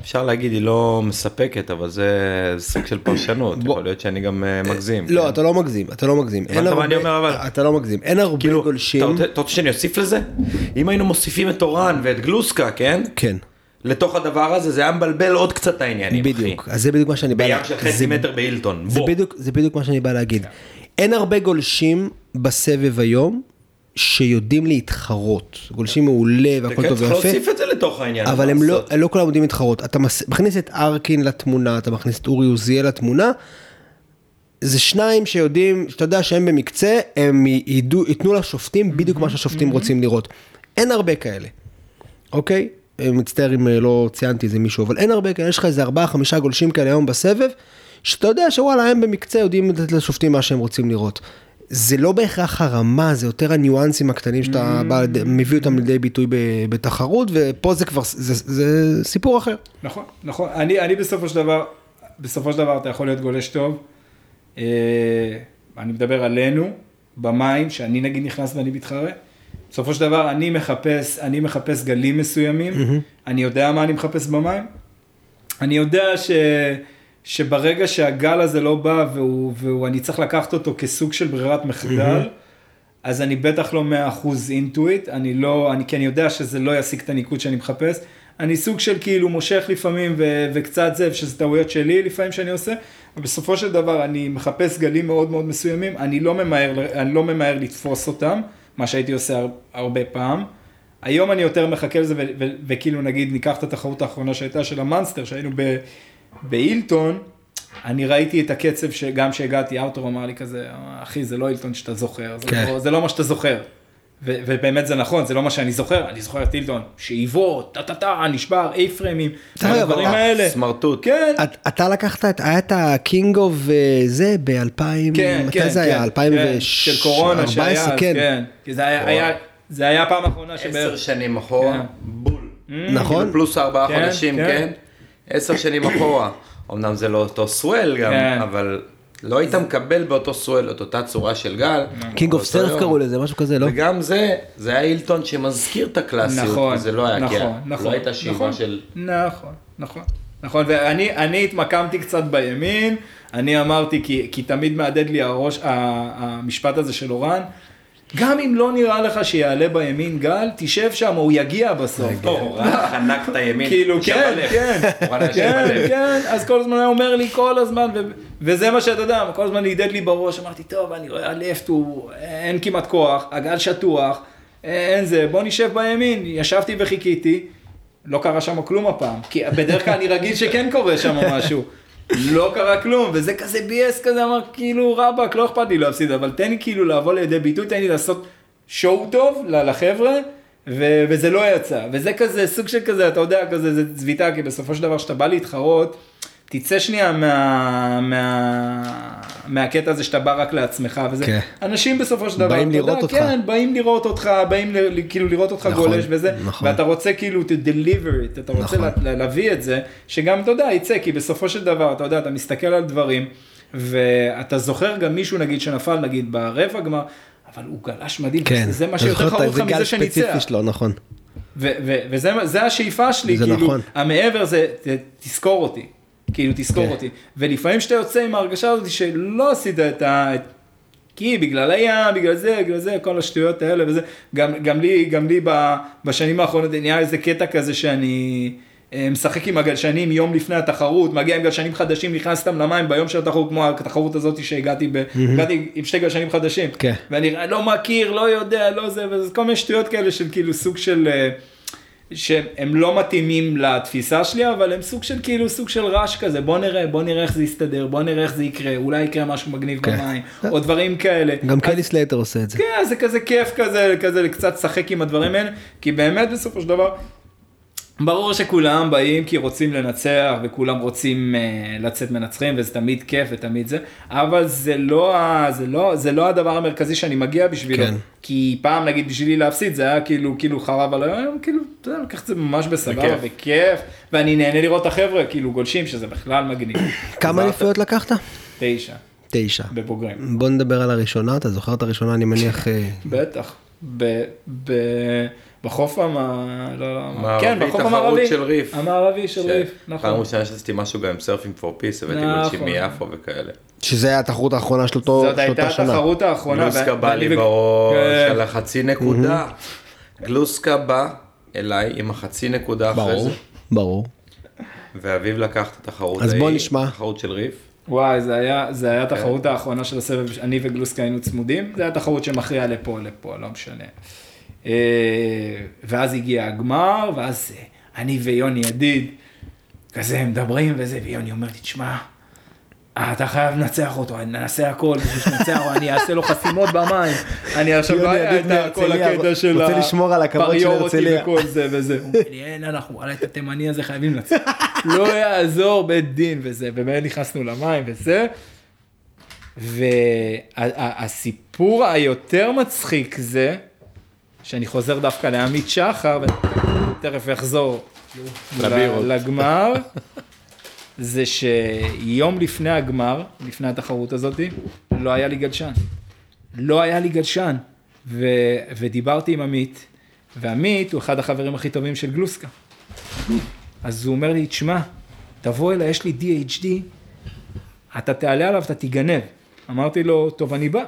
אפשר להגיד, היא לא מספקת, אבל זה סוג של פרשנות. יכול להיות שאני גם אה, מגזים. לא, כן. אתה לא מגזים, אתה לא מגזים. אין מה הרבה- אני אומר, אבל? אתה לא מגזים. אין הרבה כאילו, גולשים. אתה רוצה שאני אוסיף לזה? אם היינו מוסיפים את אורן ואת גלוסקה, כן? כן, לתוך הדבר הזה, זה היה מבלבל עוד קצת העניינים, אחי. בדיוק. אז זה בדיוק מה שאני בא... בים לה- של חצי מטר בהילטון, זה בוא. בדיוק, זה בדיוק מה שאני בא להגיד. אין הרבה גולשים בסבב היום שיודעים להתחרות. גולשים מעולה והכל כן, טוב צריך ויפה. להוסיף את זה לתוך העניין. אבל הם לא? לא כולם יודעים להתחרות. אתה מכניס את ארקין לתמונה, אתה מכניס את אורי עוזיאל לתמונה. זה שניים שיודעים, שאתה יודע שהם במקצה, הם ייתנו לשופטים בדיוק מה שהשופטים רוצים לראות. אין הרבה כאלה, אוקיי? מצטער אם אה, לא ציינתי איזה מישהו, אבל אין הרבה כאלה, יש לך איזה ארבעה חמישה גולשים כאלה היום בסבב, שאתה יודע שוואלה הם במקצה יודעים לתת לשופטים מה שהם רוצים לראות. זה לא בהכרח הרמה, זה יותר הניואנסים הקטנים שאתה בא, לידי- מביא אותם לידי ביטוי בתחרות, ופה זה כבר, זה, זה סיפור אחר. נכון, נכון. אני, אני בסופו של דבר, בסופו של דבר אתה יכול להיות גולש טוב. אה, אני מדבר עלינו, במים, שאני נגיד נכנס ואני מתחרה. בסופו של דבר אני מחפש, אני מחפש גלים מסוימים, אני יודע מה אני מחפש במים. אני יודע ש, שברגע שהגל הזה לא בא והוא, והוא, אני צריך לקחת אותו כסוג של ברירת מחדל, אז אני בטח לא 100% אינטואיט, אני לא, אני, כי אני יודע שזה לא ישיג את הניקוד שאני מחפש. אני סוג של כאילו מושך לפעמים ו, וקצת זה, שזה טעויות שלי לפעמים שאני עושה, ובסופו של דבר אני מחפש גלים מאוד מאוד מסוימים, אני לא ממהר, אני לא ממהר לתפוס אותם, מה שהייתי עושה הר- הרבה פעם. היום אני יותר מחכה לזה, וכאילו נגיד ניקח את התחרות האחרונה שהייתה של ה Monster, שהיינו באילטון, אני ראיתי את הקצב שגם שהגעתי, ארתור אמר לי כזה, אחי זה לא אילטון שאתה זוכר, זה, כן. לא, זה לא מה שאתה זוכר. ו- ובאמת זה נכון, זה לא מה שאני זוכר, אני זוכר את אילטון, שאיבות, טה טה טה, נשבר, A-frame ים, הדברים האלה. סמרטוט. כן, את, אתה לקחת, את, היה את ה king of זה ב-2000, כן, מתי כן, זה היה? כן, 2014, של קורונה שהיה, אז, כן. כן. כי זה היה, היה, זה היה הפעם האחרונה עשר שבערך, שנים אחורה, כן. בול. נכון? כאילו פלוס ארבעה כן, חודשים, כן. כן? עשר שנים אחורה. אמנם זה לא אותו swell גם, כן. אבל לא היית מקבל באותו swell את אותה צורה של גל. king of surf. קראו לזה, משהו כזה, לא? וגם זה, זה היה אילטון שמזכיר את הקלאסיות, נכון, וזה לא היה, נכון, כן, נכון, לא הייתה שאיבה נכון, של... נכון, נכון, נכון, ואני אני התמקמתי קצת בימין, אני אמרתי, כי, כי תמיד מהדהד לי הראש, המשפט הזה של אורן, גם אם לא נראה לך שיעלה בימין גל, תשב שם, הוא יגיע בסוף. אורן חנק את הימין. כאילו, הוא כן. כן, כן. כן, אז כל הזמן היה אומר לי כל הזמן, וזה מה שאתה יודע, כל הזמן הדהד לי בראש, אמרתי, טוב, אני רואה הלפט הוא, אין כמעט כוח, הגל שטוח, אין זה, בוא נשב בימין, ישבתי וחיכיתי, לא קרה שם כלום הפעם, כי בדרך כלל אני רגיל שכן קורה שם משהו. לא קרה כלום, וזה כזה ביאס כזה, אמר כאילו רבאק, לא אכפת לי להפסיד, אבל תן לי כאילו לבוא לידי ביטוי, תן לי לעשות שואו טוב לחבר'ה, ו- וזה לא יצא, וזה כזה סוג של כזה, אתה יודע, כזה, זה צביטה, כי בסופו של דבר, כשאתה בא להתחרות, תצא שנייה מה, מה, מהקטע הזה שאתה בא רק לעצמך, וזה, כן. אנשים בסופו של דבר, באים לראות יודע, אותך. כן, באים לראות אותך, באים ל- כאילו לראות אותך נכון, גולש וזה, נכון. ואתה רוצה כאילו to deliver it, אתה רוצה נכון. לה- להביא את זה, שגם אתה יודע, יצא, כי בסופו של דבר, אתה יודע, אתה מסתכל על דברים, ואתה זוכר גם מישהו נגיד שנפל נגיד ברבע גמר, אבל הוא גלש מדהים, כן. זה מה שיותר זוכר את חרוב לך זה גל מזה ספציפי שניצח. שלו, נכון. וזה זה השאיפה שלי, כאילו, נכון. המעבר זה, תזכור אותי, כאילו תזכור כן. אותי, ולפעמים שאתה יוצא עם ההרגשה הזאת שלא עשית את ה... כי בגלל הים, בגלל זה, בגלל זה, כל השטויות האלה וזה, גם, גם לי, גם לי ב- בשנים האחרונות נהיה איזה קטע כזה שאני אה, משחק עם הגלשנים יום לפני התחרות, מגיע עם גלשנים חדשים, נכנס איתם למים ביום של התחרות, כמו התחרות הזאת שהגעתי ב... הגעתי עם שתי גלשנים חדשים. כן. ואני לא מכיר, לא יודע, לא זה, וזה כל מיני שטויות כאלה של כאילו סוג של... אה, שהם לא מתאימים לתפיסה שלי, אבל הם סוג של כאילו, סוג של רעש כזה, בוא נראה, בוא נראה איך זה יסתדר, בוא נראה איך זה יקרה, אולי יקרה משהו מגניב כן. במים, או דברים כאלה. גם קלי סלייטר עושה את זה. כן, זה כזה כיף כזה, כזה קצת לשחק עם הדברים האלה, כי באמת בסופו של דבר, ברור שכולם באים כי רוצים לנצח וכולם רוצים uh, לצאת מנצחים וזה תמיד כיף ותמיד זה, אבל זה לא, ה- זה לא, זה לא הדבר המרכזי שאני מגיע בשבילו, כן. כי פעם נגיד בשבילי להפסיד זה היה כאילו, כאילו חרב עליי היום, כאילו, אתה יודע, לקחת את זה ממש בסבבה בכיף. וכיף, ואני נהנה לראות את החבר'ה כאילו גולשים שזה בכלל מגניב. כמה אז אליפויות לקחת? תשע, תשע. בבוגרים. בוא נדבר על הראשונה, אתה זוכר את הראשונה, אני מניח... אה, בטח. ב, ב, בחוף המ... לא, לא, מערבי, כן, בחוף המערבי. של Reef. המערבי של Reef, פעם נכון. ראשונה שעשיתי משהו גם עם Surfing for Peace, הבאתי נכון. גולשים מיפו וכאלה. שזה היה התחרות האחרונה של אותו- זאת של הייתה שנה. התחרות האחרונה. גלוסקה בא לי בראש כן. על החצי נקודה. גלוסקה בא אליי עם החצי נקודה אחרי ברור, זה, ברור. ואביב לקח את התחרות אז בוא נשמע. תחרות של ריף. וואי, זה היה, זה כן. היה התחרות האחרונה של הסבב, אני וגלוסקה היינו צמודים, זה היה תחרות שמכריעה לפה, לפה, לא משנה. אה, ואז הגיע הגמר, ואז אה, אני ויוני ידיד, כזה מדברים וזה, ויוני אומר לי, תשמע, אה, אתה חייב לנצח אותו, אני נעשה הכל בשביל אותו, אני אעשה לו חסימות במים. אני עכשיו לא היה את כל הקטע של רוצה לשמור על הכבוד של הרצליה. וכל זה וזה. הוא אומר לי, אין, אנחנו, וואלה, את התימני הזה חייבים לנצח. לא יעזור בית דין וזה, ובאמת נכנסנו למים וזה. והסיפור היותר מצחיק זה, שאני חוזר דווקא לעמית שחר, ותכף אחזור. לגמר, זה שיום לפני הגמר, לפני התחרות הזאתי, לא היה לי גלשן. לא היה לי גלשן. ו... ודיברתי עם עמית, ועמית הוא אחד החברים הכי טובים של גלוסקה. אז הוא אומר לי, תשמע, תבוא אליי, יש לי DHD, אתה תעלה עליו, אתה תיגנב. אמרתי לו, טוב, אני בא.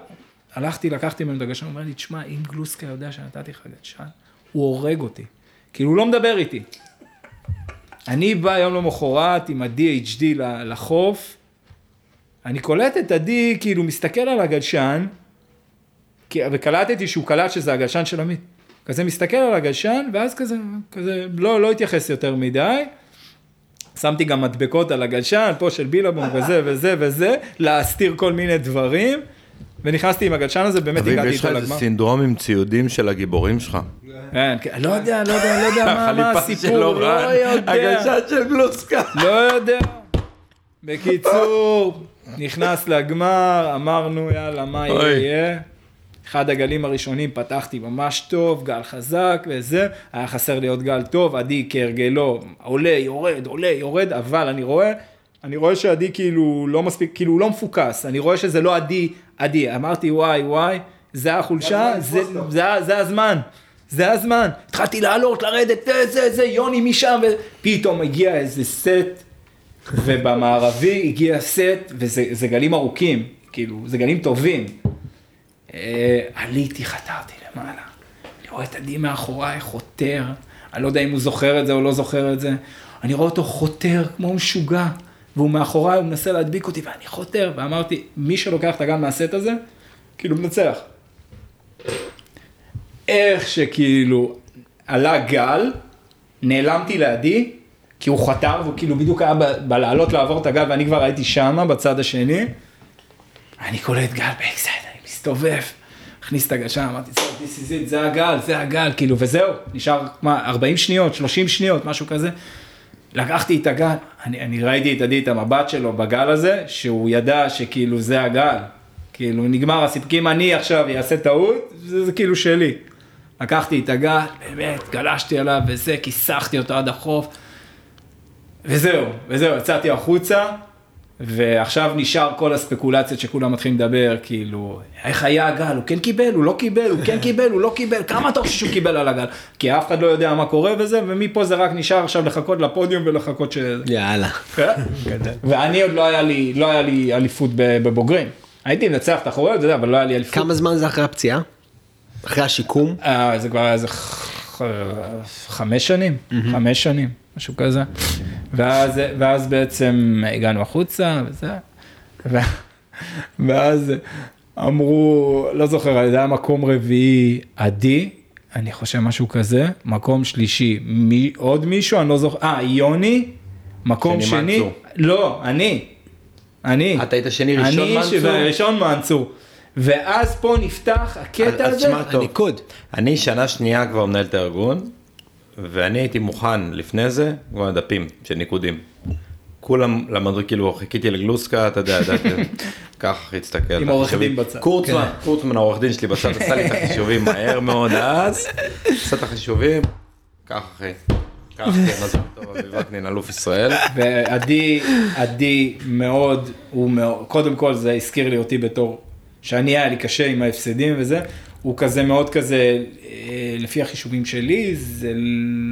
הלכתי, לקחתי ממנו את הגלשן, הוא אומר לי, תשמע, אם גלוסקה יודע שנתתי לך גלשן, הוא הורג אותי. כאילו, הוא לא מדבר איתי. אני בא יום למחרת עם ה-DHD לחוף, אני קולט את עדי, כאילו, מסתכל על הגלשן, וקלטתי שהוא קלט שזה הגלשן של עמית. כזה מסתכל על הגלשן, ואז כזה, כזה, לא, לא התייחס יותר מדי. שמתי גם מדבקות על הגלשן, פה של בילבום וזה וזה וזה, להסתיר כל מיני דברים, ונכנסתי עם הגלשן הזה, באמת אביב, הגעתי יש לך איתו איזה לגמר. סינדרום עם ציודים של הגיבורים שלך. כן, כן, לא יודע, לא יודע, לא יודע מה- הסיפור, לא יודע. הגלשן של גלוסקה. לא יודע. בקיצור, נכנס לגמר, אמרנו יאללה מה. יהיה. אחד הגלים הראשונים פתחתי ממש טוב, גל חזק וזה, היה חסר לי עוד גל טוב, עדי כהרגלו עולה, יורד, עולה, יורד, אבל אני רואה, אני רואה שעדי כאילו לא מספיק, כאילו הוא לא מפוקס, אני רואה שזה לא עדי, עדי, אמרתי וואי וואי, זה החולשה, זה, זה, זה הזמן. זה הזמן, התחלתי לעלות, לרדת, זה, זה, זה, יוני משם, ופתאום הגיע איזה סט, ובמערבי הגיע סט, וזה זה גלים ארוכים, כאילו, זה גלים טובים. אה, עליתי, חתרתי למעלה. אני רואה את עדי מאחוריי חותר, אני לא יודע אם הוא זוכר את זה או לא זוכר את זה. אני רואה אותו חותר כמו משוגע, והוא מאחוריי, הוא מנסה להדביק אותי, ואני חותר, ואמרתי, מי שלוקח את הגל מהסט הזה, כאילו מנצח. איך שכאילו עלה גל, נעלמתי לעדי, כי הוא חתר, והוא כאילו בדיוק היה בלעלות לעבור את הגל, ואני כבר הייתי שמה, בצד השני. אני קולט גל backside, אני מסתובב, מכניס את הגלשן, אמרתי, "זה, this is it, זה הגל, זה הגל, כאילו, וזהו, נשאר, מה, 40 שניות, 30 שניות, משהו כזה. לקחתי את הגל, אני, אני ראיתי את עדי, את המבט שלו בגל הזה, שהוא ידע שכאילו זה הגל. כאילו, נגמר הסיפור, כי אם אני עכשיו אעשה טעות, זה, זה כאילו שלי. לקחתי את הגל, באמת, גלשתי עליו וזה, כיסחתי אותו עד החוף. וזהו, וזהו, יצאתי החוצה, ועכשיו נשאר כל הספקולציות שכולם מתחילים לדבר, כאילו, איך היה הגל, הוא כן קיבל, הוא לא קיבל, הוא כן קיבל, הוא לא קיבל, כמה אתה חושב שהוא קיבל על הגל? כי אף אחד לא יודע מה קורה וזה, ומפה זה רק נשאר עכשיו לחכות לפודיום ולחכות ש... יאללה. ואני עוד לא היה לי, לא היה לי אליפות בבוגרים. הייתי מנצח אתה יודע, אבל לא היה לי אליפות. כמה זמן זה אחרי הפציעה? אחרי השיקום? אה, זה כבר היה איזה חמש שנים, חמש שנים, משהו כזה. ואז, ואז בעצם הגענו החוצה וזה, ו- ואז אמרו, לא זוכר, זה היה מקום רביעי עדי, אני חושב משהו כזה, מקום שלישי, מי, עוד מישהו, אני לא זוכר, אה, יוני, מקום שני שני, מנצור. לא, אני, אני, אתה היית שני, ראשון אני מנצור? ראשון מנצור, ואז פה נפתח הקטע אז הזה, שמע טוב, הניקוד. אני שנה שנייה כבר מנהל את הארגון, ואני הייתי מוכן לפני זה, כבר דפים של ניקודים. כולם למדו, כאילו חיכיתי לגלוסקה, אתה יודע, ככה להסתכל. עם עורך דין בצד. קורצמן, קורצמן העורך דין שלי בצד, עשה לי את החישובים מהר מאוד אז, עשה את החישובים, ככה אחי. כן, וקנין, אלוף ישראל. ועדי, עדי מאוד, הוא מאוד, קודם כל זה הזכיר לי אותי בתור, שאני היה לי קשה עם ההפסדים וזה, הוא כזה מאוד כזה, אה, לפי החישובים שלי, זה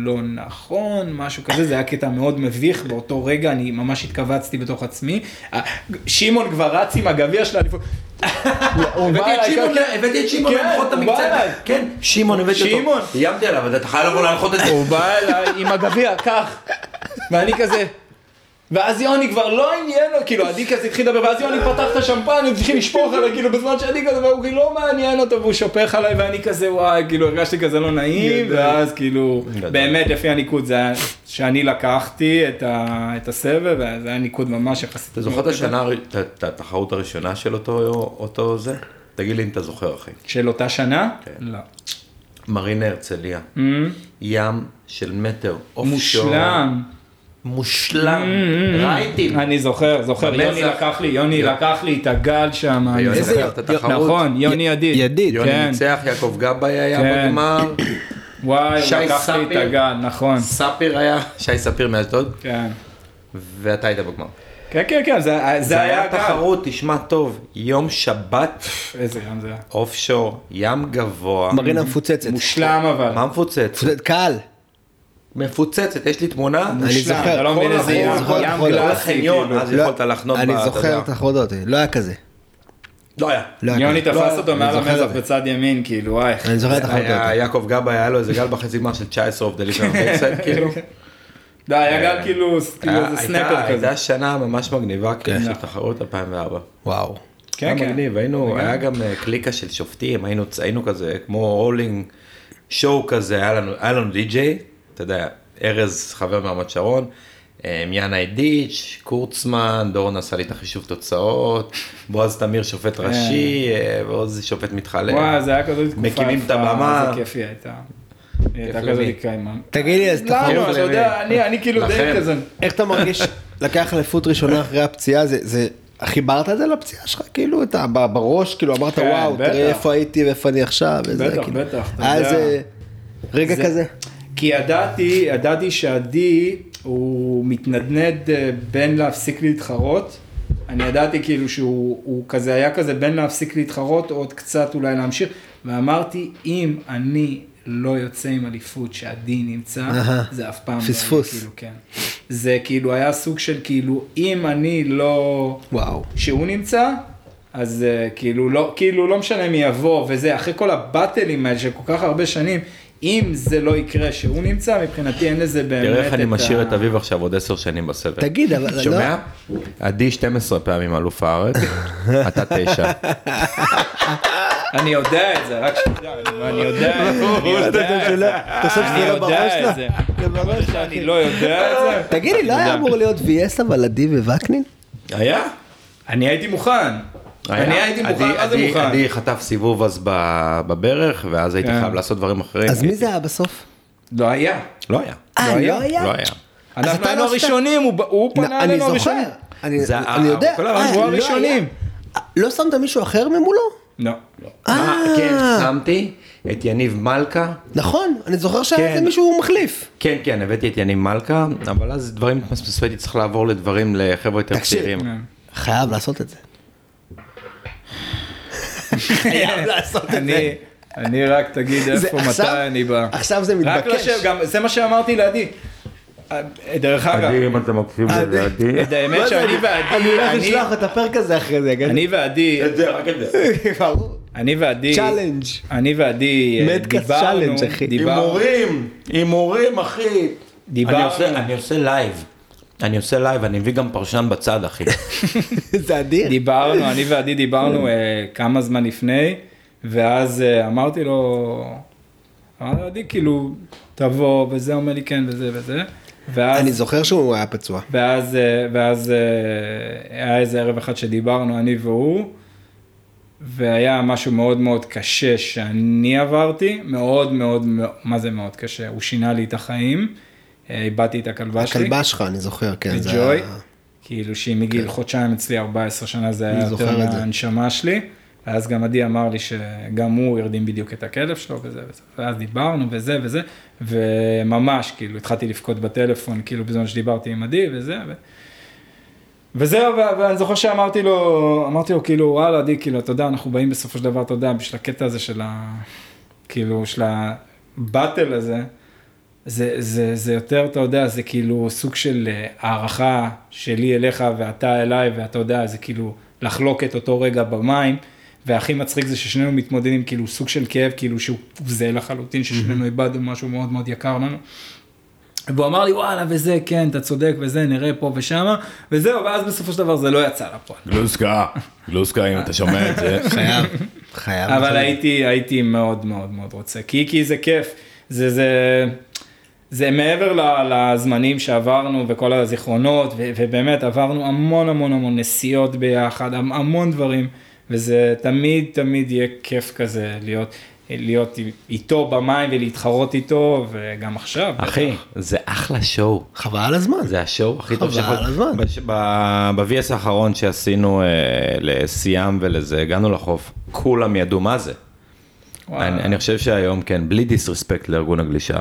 לא נכון, משהו כזה, זה היה קטע מאוד מביך, באותו רגע אני ממש התכווצתי בתוך עצמי. אה, שמעון כבר רץ עם הגביע של האליפות. הבאתי את שמעון, כן, הבאתי את שמעון כן, להנחות את. אליי. כן, שמעון הבאתי אותו. שמעון. איימתי עליו, אתה חייב לבוא להנחות את זה. הוא בא אליי עם הגביע, קח. ואני כזה, ואז יוני כבר לא עניין לו, כאילו עדי כזה התחיל לדבר, ואז יוני פתח את השמפן, הם צריכים לשפוך עליי, כאילו בזמן שאני כזה, והוא כאילו לא מעניין אותו, והוא שופך עליי, ואני כזה, וואי, כאילו הרגשתי כזה לא נעים, ואז כאילו. באמת לפי הניקוד זה היה, שאני לקחתי את ה- את הסבב, וזה היה ניקוד ממש יחסית. אתה זוכר את השנה, את- התחרות הראשונה של אותו זה? תגיד לי אם אתה זוכר אחי. של אותה שנה? כן. לא. מרינה הרצליה. Mm, ים של מטר. אוף. שור. מושלם. רייטים. אני זוכר, זוכר. יוני לקח לי, יוני לקח לי את הגל שם, אני ויוני זוכר. את התחרות. נכון, יוני ידיד. ידיד. יוני כן. ניצח, יעקב גבאי היה כן. בגמר. וואי, הוא לקח לי את ספיר. הגל, נכון. ספיר היה, שי ספיר מאשדוד, כן. ואתה היית בגמר. כן, כן, כן, זה, זה זה היה. תחרות, תשמע טוב, יום שבת, איזה ים זה היה. offshore, ים גבוה. מרינה מפוצצת. מושלם אבל. מה מפוצץ? מפוצצת קהל. מפוצצת, יש לי תמונה. אני זוכר, אתה לא מבין איזה ים, glassy. החניון, כאילו. אז לא- יכולת לחנות אני זוכר. את החודות, לא היה כזה. לא היה. לא יוני. תפס אותו אני מעל המזח. בצד ימין, כאילו, וואי. אני זוכר את החודות. היה יעקב גבאי, היה לו איזה גל בחצי גמר של 19 off the lip כאילו. לא, היה גל כאילו, כאילו היה- איזה snapper כזה. הייתה שנה ממש מגניבה, כאילו, של נכון. תחרות 2004. וואו. כן, כן. מגניב, היינו, היה גם אה, קליקה של שופטים, היינו, כזה כמו rolling show כזה, היה לנו די-ג'יי, אתה יודע, ארז חבר מרמת שרון, אה, יאנה דיץ', קורצמן, דורון עשה לי את החישוב תוצאות, בועז תמיר שופט ראשי, אה, ועוז שופט מתחלף. וואי, זה היה כזאת תקופה מקימים את הבמה. איזה כיף היא הייתה. היא הייתה? כזאת קיימה. תגיד לי, אז תחרות. לנו, אתה יודע, אני- אני כאילו די. כזה. איך אתה מרגיש לקח אליפות ראשונה אחרי הפציעה זה זה חיברת את זה לפציעה שלך כאילו אתה בראש כאילו אמרת כן, וואו בטח. תראה איפה הייתי ואיפה אני עכשיו וזה בטח, כאילו בטח, אתה היה יודע. איזה רגע זה- כזה כי ידעתי, ידעתי שעדי הוא מתנדנד אה, בין להפסיק להתחרות. אני ידעתי כאילו שהוא הוא כזה היה כזה בין להפסיק להתחרות עוד קצת אולי להמשיך. ואמרתי אם אני לא יוצא עם אליפות שעדי נמצא, אהה. זה אף פעם פספוס. לא יהיה, כאילו, כן. זה כאילו היה סוג של כאילו אם אני לא... וואו שהוא נמצא, אז uh, כאילו לא, כאילו לא משנה מי יבוא וזה, אחרי כל הבטלים האלה של כל כך הרבה שנים, אם זה לא יקרה שהוא נמצא, מבחינתי אין לזה באמת תראה איך אני משאיר ה- את אביב עכשיו עוד עשר שנים בסבב. תגיד אבל לא שומע? עדי 12 פעמים אלוף הארץ, אתה תשע. אני יודע את זה, רק שתדע, אני יודע את זה, אני יודע את זה, אתה חושב אני שזה לא בראש יודע לה? את זה, בראש לה, שאני לא יודע את זה. תגיד לי לא היה. אמור להיות VS אבל עדי ווקנין היה? אני הייתי מוכן, אני הייתי מוכן, מה זה מוכן? עדי חטף סיבוב אז בברך, ואז הייתי כן. חייב לעשות דברים אחרים. אז מי זה היה בסוף לא היה. לא היה. אה היה? לא היה לא היה. אז אנחנו אתה היינו לא הראשונים, הוא- לא, פנה אני אלינו זוכר הראשונים. אני זה אני יודע כל אה, אנחנו לא הראשונים. היה. לא שמת מישהו אחר ממולו לא. אה כן, שמתי את יניב מלכה. נכון אני זוכר שהיה כן. איזה מישהו מחליף כן, כן, הבאתי את יניב מלכה, אבל אז דברים התמסמסו, הייתי צריך לעבור לדברים לחבר'ה יותר תקשיב. צעירים. חייב לעשות את זה. חייב לעשות את זה. אני, אני רק תגיד איפה, מתי אני בא. עכשיו זה רק מתבקש. גם, זה מה שאמרתי לעדי. אה, דרך אגב, אם אתה מקשיב לזה, עדי. את האמת שאני ועדי, אני הולך אני- לשלוח את הפרק הזה אחרי זה, גדי. אני ועדי, את זה, רק את זה. ברור. אני ועדי, challenge. אני ועדי, אה, מדקאסט דיברנו, challenge, אחי. הימורים, הימורים אחי. דיברנו. אני עושה- אני עושה live. אני עושה לייב, אני מביא גם פרשן בצד אחי. זה אדיר. דיברנו, אני ועדי דיברנו אה, כמה זמן לפני, ואז אה, אמרתי לו, אמרתי לו, עדי, כאילו, תבוא, וזה אומר לי כן, וזה וזה. ואז... אני זוכר שהוא היה פצוע. ואז, אה, ואז היה איזה ערב אחד שדיברנו, אני והוא, והיה משהו מאוד מאוד קשה שאני עברתי, מאוד מאוד, מאוד- מה זה מאוד קשה? הוא שינה לי את החיים, איבדתי את הכלבה שלי. הכלבה שלך, אני זוכר, כן. וג'וי, היה- כאילו שהיא מגיל חודשיים אצלי 14 שנה זה היה יותר את. מהנשמה שלי. ואז גם עדי אמר לי שגם הוא הרדים בדיוק את הכלב שלו וזה וזה, ואז דיברנו וזה וזה, וממש כאילו התחלתי לבכות בטלפון כאילו בזמן שדיברתי עם עדי וזה, ו... וזהו, ואני זוכר שאמרתי לו, אמרתי לו כאילו וואלה עדי, כאילו אתה יודע אנחנו באים בסופו של דבר, אתה יודע, בשביל הקטע הזה של ה... כאילו של הבטל הזה, זה, זה, זה יותר, אתה יודע, זה כאילו סוג של אה, הערכה שלי אליך ואתה אליי, ואתה יודע, זה כאילו לחלוק את אותו רגע במים, והכי מצחיק זה ששנינו מתמודדים כאילו סוג של כאב, כאילו שהוא זהה לחלוטין, ששנינו איבדנו משהו מאוד מאוד יקר לנו. והוא אמר לי וואלה וזה כן אתה צודק וזה נראה פה ושמה וזהו ואז בסופו של דבר זה לא יצא לפועל. גלוסקה, גלוסקה אם אתה שומע את זה. חייב, חייב. אבל הייתי, הייתי מאוד מאוד מאוד רוצה, כי, כי זה כיף, זה, זה, זה מעבר לזמנים שעברנו וכל הזיכרונות, ו, ובאמת עברנו המון המון המון נסיעות ביחד, המ- המון דברים, וזה תמיד תמיד יהיה כיף כזה להיות, להיות איתו במים ולהתחרות איתו, וגם עכשיו. אחי, בטח. זה אחלה שואו. חבל על הזמן. זה השואו הכי טוב חבל שיכול. על הזמן. ב-VS האחרון שעשינו אה, לסיאם ולזה, הגענו לחוף, כולם ידעו מה זה. אני, אני חושב שהיום כן, בלי דיסרספקט לארגון הגלישה.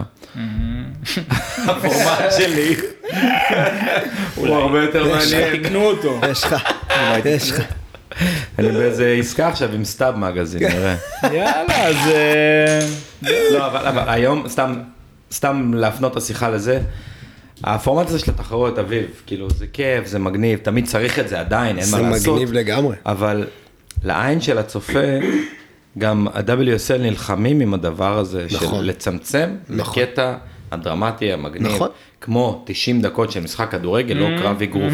הפורמט שלי הוא הרבה יותר מעניין. תקנו אותו. יש לך, יש לך. אני באיזה עסקה עכשיו עם סתיו מגזין, נראה. יאללה, אז... אה, לא, אבל, אבל היום, סתם, סתם להפנות את השיחה לזה, הפורמט הזה של התחרות, אביב, כאילו, זה כיף, זה מגניב, תמיד צריך את זה עדיין, אין זה מה לעשות. מגניב לגמרי. אבל לעין של הצופה, גם ה-WSL נלחמים עם הדבר הזה נכון. של לצמצם נכון. לקטע הדרמטי המגניב, נכון. כמו 90 דקות של משחק כדורגל, לא קרב אגרוף,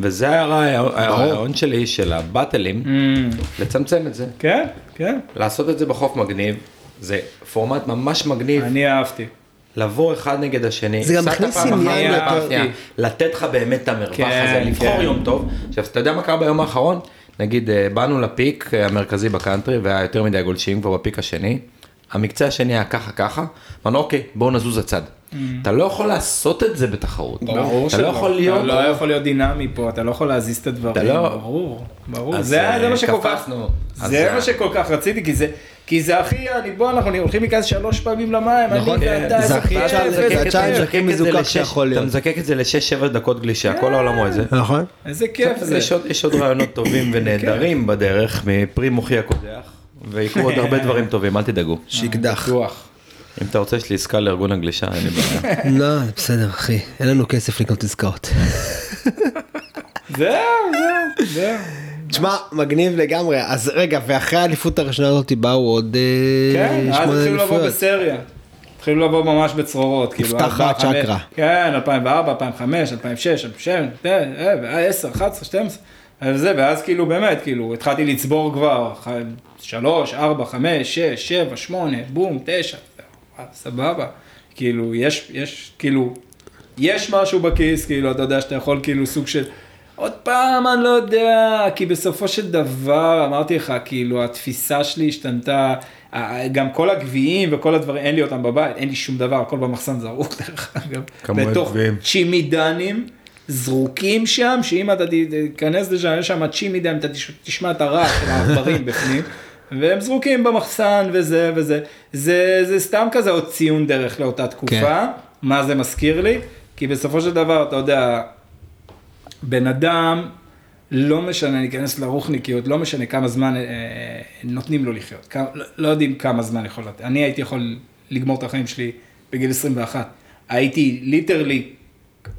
וזה היה הרעיון- הרעיון שלי של הבטלים, לצמצם את זה, כן, כן, לעשות את זה בחוף מגניב, זה פורמט ממש מגניב, אני אהבתי. לבוא אחד נגד השני, זה גם מכניס עניין לתת לך באמת את המרווח כן, הזה, לבחור כן. יום טוב. עכשיו, אתה יודע מה קרה ביום האחרון? נגיד, אה, באנו לפיק אה, המרכזי בקאנטרי, והיה יותר מדי גולשים כבר בפיק השני. המקצה השני היה ככה ככה, אמרנו אוקיי, בואו נזוז הצד. אתה לא יכול לעשות את זה בתחרות. ברור אתה שלא. לא יכול להיות... אתה לא יכול להיות דינמי פה, אתה לא יכול להזיז את הדברים. אתה לא- ברור, ברור. זה אה, זה מה שכל כך... זה- מה שכל כך רציתי, כי זה... כי זה הכי, אני בוא, אנחנו הולכים להיכנס שלוש פעמים למים, נכון. אני ואתה, זה איזה הכי איזה לשש- שיכול להיות. אתה מזקק את זה ל-6-7 דקות גלישה, כל העולם רואה את זה. נכון? איזה כיף זה. יש עוד- יש עוד רעיונות טובים ונהדרים בדרך, מפרי מוחי הקודח, ויקרו עוד הרבה דברים טובים, אל תדאגו. שיקדח. אם אתה רוצה, יש לי עסקה לארגון הגלישה, אין לי בעיה. לא, בסדר, אחי. אין לנו כסף לקנות עסקאות. זהו, זהו, זהו. תשמע, מגניב לגמרי. אז רגע, ואחרי האליפות הראשונה הזאת באו עוד אה, כן, אז שמונה התחילו לבוא אליפויות. בסריה. התחילו לבוא ממש בצרורות. כאילו, נפתח ארבע, הצ'קרה. כן, 2004, 2005, 2006, 2007, אה, והיה 10, 11, 12. וזה, ואז כאילו באמת, כאילו, התחלתי לצבור כבר, 3, 4, 5, 6, 7, 8, בום, 9, סבבה. כאילו, יש, יש, כאילו, יש משהו בכיס, כאילו, אתה יודע שאתה יכול כאילו סוג של, עוד פעם, אני לא יודע, כי בסופו של דבר, אמרתי לך, כאילו, התפיסה שלי השתנתה, ה- גם כל הגביעים וכל הדברים, אין לי אותם בבית, אין לי שום דבר, הכל במחסן זרוק, דרך אגב. בתוך. צ'ימידנים. זרוקים שם, שאם אתה תיכנס לשם, יש שם צ'ימידן, אתה תש- תשמע את הרעש של העכברים בפנים, והם זרוקים במחסן וזה וזה. זה, זה סתם כזה עוד ציון דרך לאותה תקופה, כן. מה זה מזכיר לי? כי בסופו של דבר, אתה יודע, בן אדם, לא משנה, ניכנס לרוחניקיות, לא משנה כמה זמן אה, נותנים לו לחיות, כמה, לא, לא יודעים כמה זמן יכול לתת. אני הייתי יכול לגמור את החיים שלי בגיל 21. הייתי ליטרלי,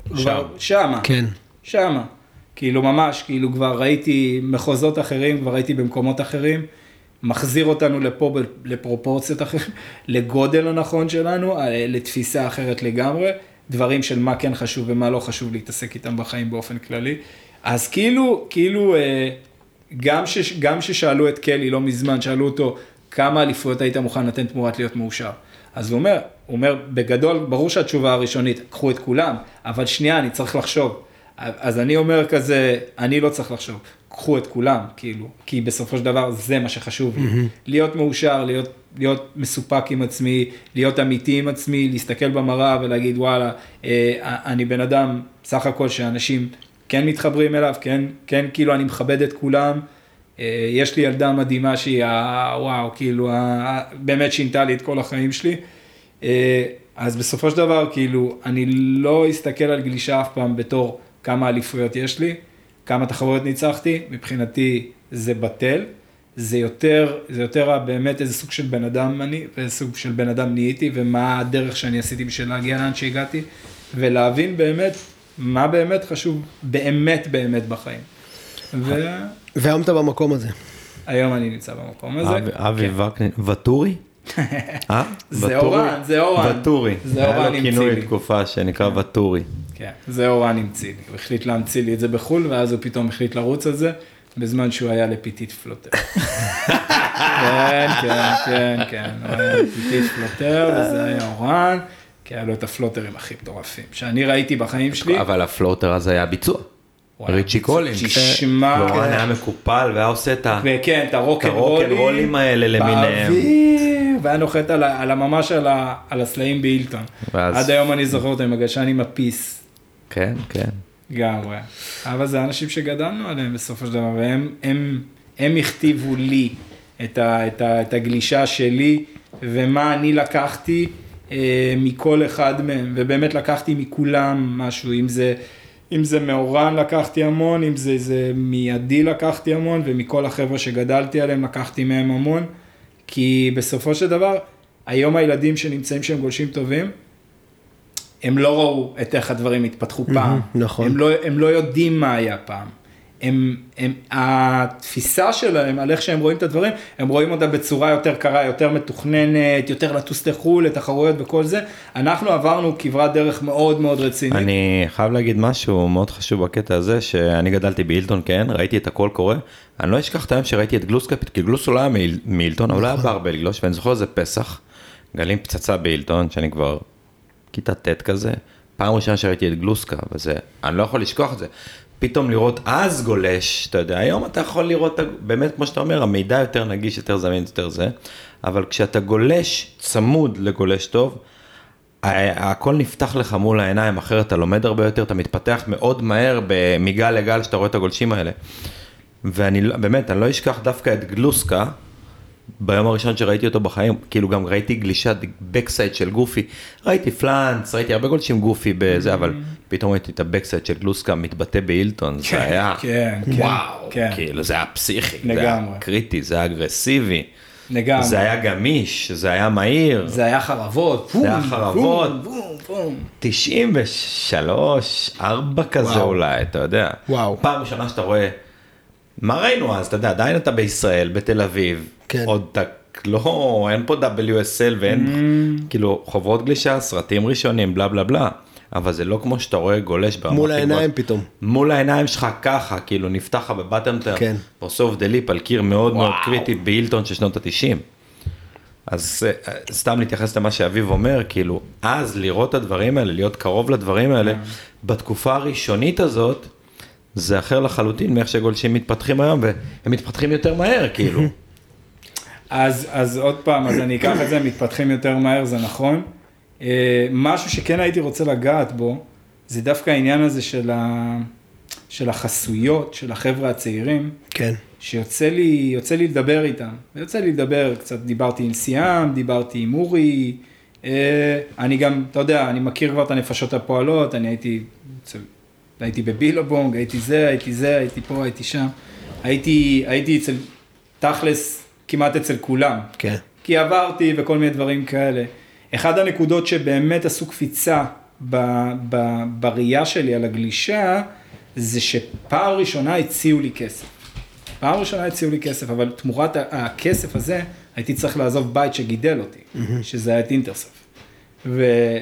כבר שמה, כן. שמה. כאילו ממש, כאילו כבר ראיתי מחוזות אחרים, כבר הייתי במקומות אחרים, מחזיר אותנו לפה לפרופורציות אחרות, לגודל הנכון שלנו, אה, לתפיסה אחרת לגמרי, דברים של מה כן חשוב ומה לא חשוב להתעסק איתם בחיים באופן כללי. אז כאילו, כאילו, אה, גם, ש, גם ששאלו את קלי לא מזמן, שאלו אותו, כמה אליפויות היית מוכן לתת תמורת להיות מאושר? אז הוא אומר, הוא אומר, בגדול, ברור שהתשובה הראשונית, קחו את כולם, אבל שנייה, אני צריך לחשוב. אז אני אומר כזה, אני לא צריך לחשוב, קחו את כולם, כאילו, כי בסופו של דבר זה מה שחשוב לי. Mm-hmm. להיות מאושר, להיות, להיות מסופק עם עצמי, להיות אמיתי עם עצמי, להסתכל במראה ולהגיד, וואלה, אה, אני בן אדם, סך הכל שאנשים כן מתחברים אליו, כן, כן, כאילו, אני מכבד את כולם. אה, יש לי ילדה מדהימה שהיא, וואו, כאילו, באמת שינתה לי את כל החיים שלי. אה, אז בסופו של דבר, כאילו, אני לא אסתכל על גלישה אף פעם בתור כמה אליפויות יש לי, כמה תחרויות ניצחתי, מבחינתי זה בטל. זה יותר, זה יותר באמת איזה סוג של בן אדם אני, ואיזה סוג של בן אדם נהייתי, ומה הדרך שאני עשיתי בשביל להגיע לאן שהגעתי, ולהבין באמת מה באמת חשוב, באמת באמת בחיים. ו... והיום אתה במקום הזה. היום אני נמצא במקום הזה. אבי כן. וקנין, ואטורי? אה? זה אורן, זה אורן. ואטורי. זה אורן המציא לי. היה לו כינוי תקופה שנקרא ואטורי. כן, זה אורן המציא לי. הוא החליט להמציא לי את זה בחו"ל, ואז הוא פתאום החליט לרוץ על זה, בזמן שהוא היה לפיתית פלוטר. כן, כן, כן, כן. הוא היה לפיתית פלוטר, וזה היה אורן. כי היה לו את הפלוטרים הכי מטורפים, שאני ראיתי בחיים שלי. אבל ה floater הזה היה ביצוע. ריצ'י קולינס. תשמע. לא, היה מקופל והיה עושה את וכן, את הרוקנרולים האלה למיניהם. באוויר, והיה נוחת על הממש על הסלעים באילטון. עד היום אני זוכר אותו עם הגלשן עם הפיס. כן, כן. לגמרי. אבל זה אנשים שגדלנו עליהם בסופו של דבר, והם הכתיבו לי את הגלישה שלי, ומה אני לקחתי. אה, מכל אחד מהם, ובאמת לקחתי מכולם משהו, אם זה, אם זה מאורן לקחתי המון, אם זה, זה מעדי לקחתי המון, ומכל החבר'ה שגדלתי עליהם לקחתי מהם המון, כי בסופו של דבר, היום הילדים שנמצאים שהם גולשים טובים, הם לא ראו את איך הדברים התפתחו פעם. נכון. הם לא, הם לא יודעים מה היה פעם. הם, הם, התפיסה שלהם על איך שהם רואים את הדברים, הם רואים אותה בצורה יותר קרה, יותר מתוכננת, יותר לטוס לחו"ל, לתחרויות וכל זה. אנחנו עברנו כברת דרך מאוד מאוד רצינית. אני חייב להגיד משהו מאוד חשוב בקטע הזה, שאני גדלתי באילטון, כן, ראיתי את הכל קורה. אני לא אשכח את היום שראיתי את גלוס קפיט, כי גלוס לא היה מאילטון, אבל היה נכון. בר בלגלוש, ואני זוכר איזה פסח, גלים פצצה באילטון, שאני כבר כיתה ט' כזה. פעם ראשונה שראיתי את גלוסקה, וזה, אני לא יכול לשכוח את זה. פתאום לראות אז גולש, אתה יודע, היום אתה יכול לראות, באמת כמו שאתה אומר, המידע יותר נגיש, יותר זמין, יותר זה, אבל כשאתה גולש צמוד לגולש טוב, הכל נפתח לך מול העיניים, אחרת אתה לומד הרבה יותר, אתה מתפתח מאוד מהר מגל לגל שאתה רואה את הגולשים האלה. ואני לא, באמת, אני לא אשכח דווקא את גלוסקה, ביום הראשון שראיתי אותו בחיים, כאילו גם ראיתי גלישת backside של goofy, ראיתי פלאנס, ראיתי הרבה גולשים goofy בזה, אבל פתאום ראיתי את ה backside של גלוסקה מתבטא בהילטון, זה כן, היה, כן, כן, וואו, כן. כאילו זה היה פסיכי, לגמרי. זה היה קריטי, זה היה אגרסיבי. לגמרי. זה היה גמיש, זה היה מהיר. זה היה חרבות. זה היה חרבות. בום, בום. 93, 4 כזה. אולי, אתה יודע. וואו. פעם ראשונה שאתה רואה, מה ראינו אז, אתה יודע, עדיין אתה בישראל, בתל אביב, כן. עוד אתה, לא, אין פה WSL ואין, mm. כאילו, חוברות גלישה, סרטים ראשונים, בלה בלה בלה. אבל זה לא כמו שאתה רואה גולש ברמות מול העיניים גבוה. פתאום. מול העיניים שלך ככה, כאילו נפתח לך בבטמטר, כן. ועושה off the lip על קיר מאוד וואו. מאוד קריטי בהילטון של שנות התשעים. אז אה, סתם להתייחס למה שאביב אומר, כאילו, אז לראות את הדברים האלה, להיות קרוב לדברים האלה, yeah. בתקופה הראשונית הזאת, זה אחר לחלוטין מאיך שגולשים מתפתחים היום, והם מתפתחים יותר מהר, כאילו. אז, אז עוד פעם, אז אני אקח את זה, מתפתחים יותר מהר, זה נכון. אה, משהו שכן הייתי רוצה לגעת בו, זה דווקא העניין הזה של, ה... של החסויות, של החבר'ה הצעירים. כן. שיוצא לי, לי לדבר איתם. ויוצא לי לדבר, קצת דיברתי עם סיאם, דיברתי עם אורי. אה, אני גם, אתה יודע, אני מכיר כבר את הנפשות הפועלות, אני הייתי, הייתי בבילובונג, הייתי זה, הייתי זה, הייתי פה, הייתי שם. הייתי, הייתי אצל, תכלס, כמעט אצל כולם. כן. כי עברתי וכל מיני דברים כאלה. אחד הנקודות שבאמת עשו קפיצה ב, ב, בראייה שלי על הגלישה, זה שפעם ראשונה הציעו לי כסף. פעם ראשונה הציעו לי כסף, אבל תמורת הכסף הזה הייתי צריך לעזוב בית שגידל אותי, mm-hmm. שזה היה את Intersurf.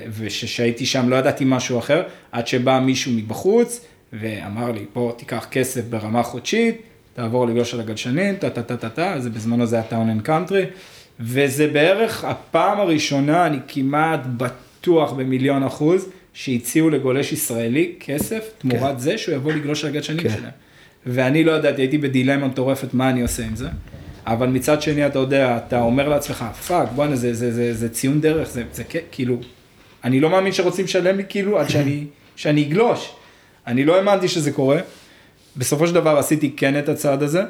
וכשהייתי שם לא ידעתי משהו אחר, עד שבא מישהו מבחוץ ואמר לי, בוא תיקח כסף ברמה חודשית, תעבור לגלוש על הגלשנים, טה טה טה טה טה, זה בזמנו זה היה Town and Country, וזה בערך הפעם הראשונה, אני כמעט בטוח במיליון אחוז, שהציעו לגולש ישראלי כסף תמורת זה שהוא יבוא לגלוש על הגלשנים כן. שלהם. ואני לא ידעתי, הייתי בדילמה מטורפת מה אני עושה עם זה. אבל מצד שני, אתה יודע, אתה אומר לעצמך, fuck, בואנה, זה, זה, זה, זה ציון דרך, זה, זה כאילו, אני לא מאמין שרוצים לשלם לי כאילו עד שאני, שאני אגלוש. אני לא האמנתי שזה קורה. בסופו של דבר עשיתי כן את הצעד הזה.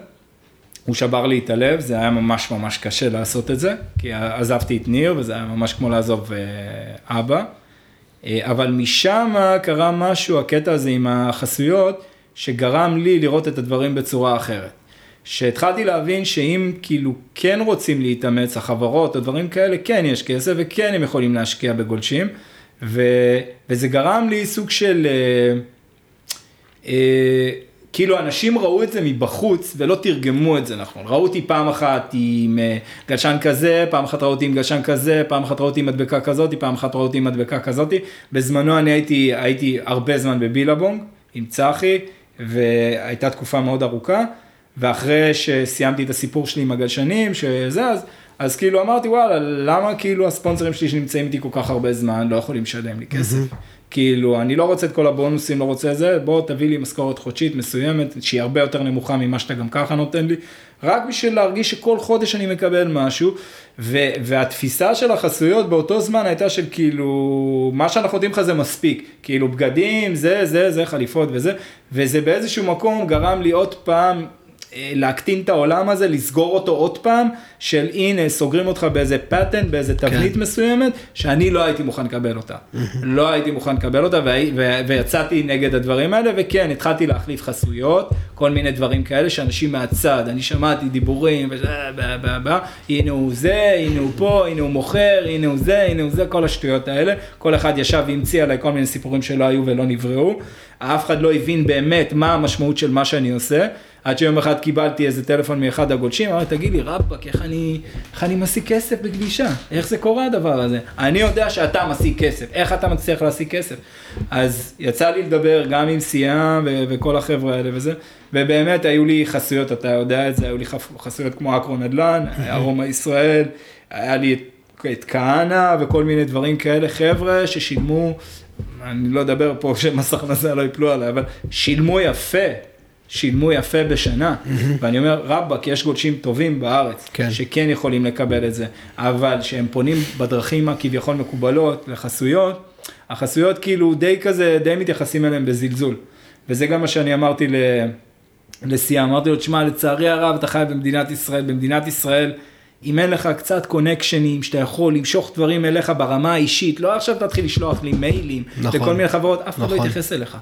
הוא שבר לי את הלב, זה היה ממש ממש קשה לעשות את זה, כי עזבתי את ניר וזה היה ממש כמו לעזוב אה, אבא. אה, אבל משם קרה משהו, הקטע הזה עם החסויות, שגרם לי לראות את הדברים בצורה אחרת. שהתחלתי להבין שאם כאילו כן רוצים להתאמץ, החברות או דברים כאלה, כן יש כסף וכן הם יכולים להשקיע בגולשים, ו, וזה גרם לי סוג של... אה, אה, כאילו אנשים ראו את זה מבחוץ ולא תרגמו את זה נכון. ראו אותי פעם אחת עם אה, גלשן כזה, פעם אחת ראו אותי עם גלשן כזה, פעם אחת ראו אותי עם מדבקה כזאתי, פעם אחת ראו אותי עם מדבקה כזאתי. בזמנו אני הייתי, הייתי הרבה זמן בבילבונג עם צחי, והייתה תקופה מאוד ארוכה, ואחרי שסיימתי את הסיפור שלי עם הגלשנים, שזה אז, אז כאילו אמרתי וואלה, למה כאילו הספונסרים שלי שנמצאים איתי כל כך הרבה זמן לא יכולים לשלם לי כסף? כאילו, אני לא רוצה את כל הבונוסים, לא רוצה את זה, בוא תביא לי משכורת חודשית מסוימת, שהיא הרבה יותר נמוכה ממה שאתה גם ככה נותן לי, רק בשביל להרגיש שכל חודש אני מקבל משהו, ו- והתפיסה של החסויות באותו זמן הייתה של כאילו, מה שאנחנו יודעים לך זה מספיק, כאילו בגדים, זה, זה, זה, חליפות וזה, וזה באיזשהו מקום גרם לי עוד פעם להקטין את העולם הזה, לסגור אותו עוד פעם, של הנה סוגרים אותך באיזה פטנט, באיזה תבנית מסוימת, שאני לא הייתי מוכן לקבל אותה. לא הייתי מוכן לקבל אותה, והי- ו- ויצאתי נגד הדברים האלה, וכן, התחלתי להחליף חסויות, כל מיני דברים כאלה, שאנשים מהצד, אני שמעתי דיבורים, וזה, בה, הנה הוא זה, הנה הוא פה, הנה הוא מוכר, הנה הוא זה, הנה הוא זה, כל השטויות האלה. כל אחד ישב והמציא עליי כל מיני סיפורים שלא היו ולא נבראו. אף אחד לא הבין באמת מה המשמעות של מה שאני עושה. עד שיום אחד קיבלתי איזה טלפון מאחד הגולשים, אמרתי, תגיד לי, רבאק, איך אני, איך אני משיג כסף בגלישה? איך זה קורה הדבר הזה? אני יודע שאתה משיג כסף, איך אתה מצליח להשיג כסף? אז יצא לי לדבר גם עם סיאם ו- וכל החבר'ה האלה וזה, ובאמת היו לי חסויות, אתה יודע את זה, היו לי חסויות כמו אקרו נדל"ן, ארומה ישראל, היה לי את, את כהנא וכל מיני דברים כאלה, חבר'ה ששילמו, אני לא אדבר פה שמס הכנסה לא יפלו עליי, אבל שילמו יפה. שילמו יפה בשנה, ואני אומר, רבאק, יש גולשים טובים בארץ, כן. שכן יכולים לקבל את זה, אבל שהם פונים בדרכים הכביכול מקובלות לחסויות, החסויות כאילו די כזה, די מתייחסים אליהם בזלזול. וזה גם מה שאני אמרתי ל... לסיעה, אמרתי לו, תשמע, לצערי הרב, אתה חי במדינת ישראל, במדינת ישראל, אם אין לך קצת קונקשנים, שאתה יכול למשוך דברים אליך ברמה האישית, לא עכשיו תתחיל לשלוח לי מיילים, נכון. לכל מיני חברות, אף אחד לא נכון. יתייחס אליך.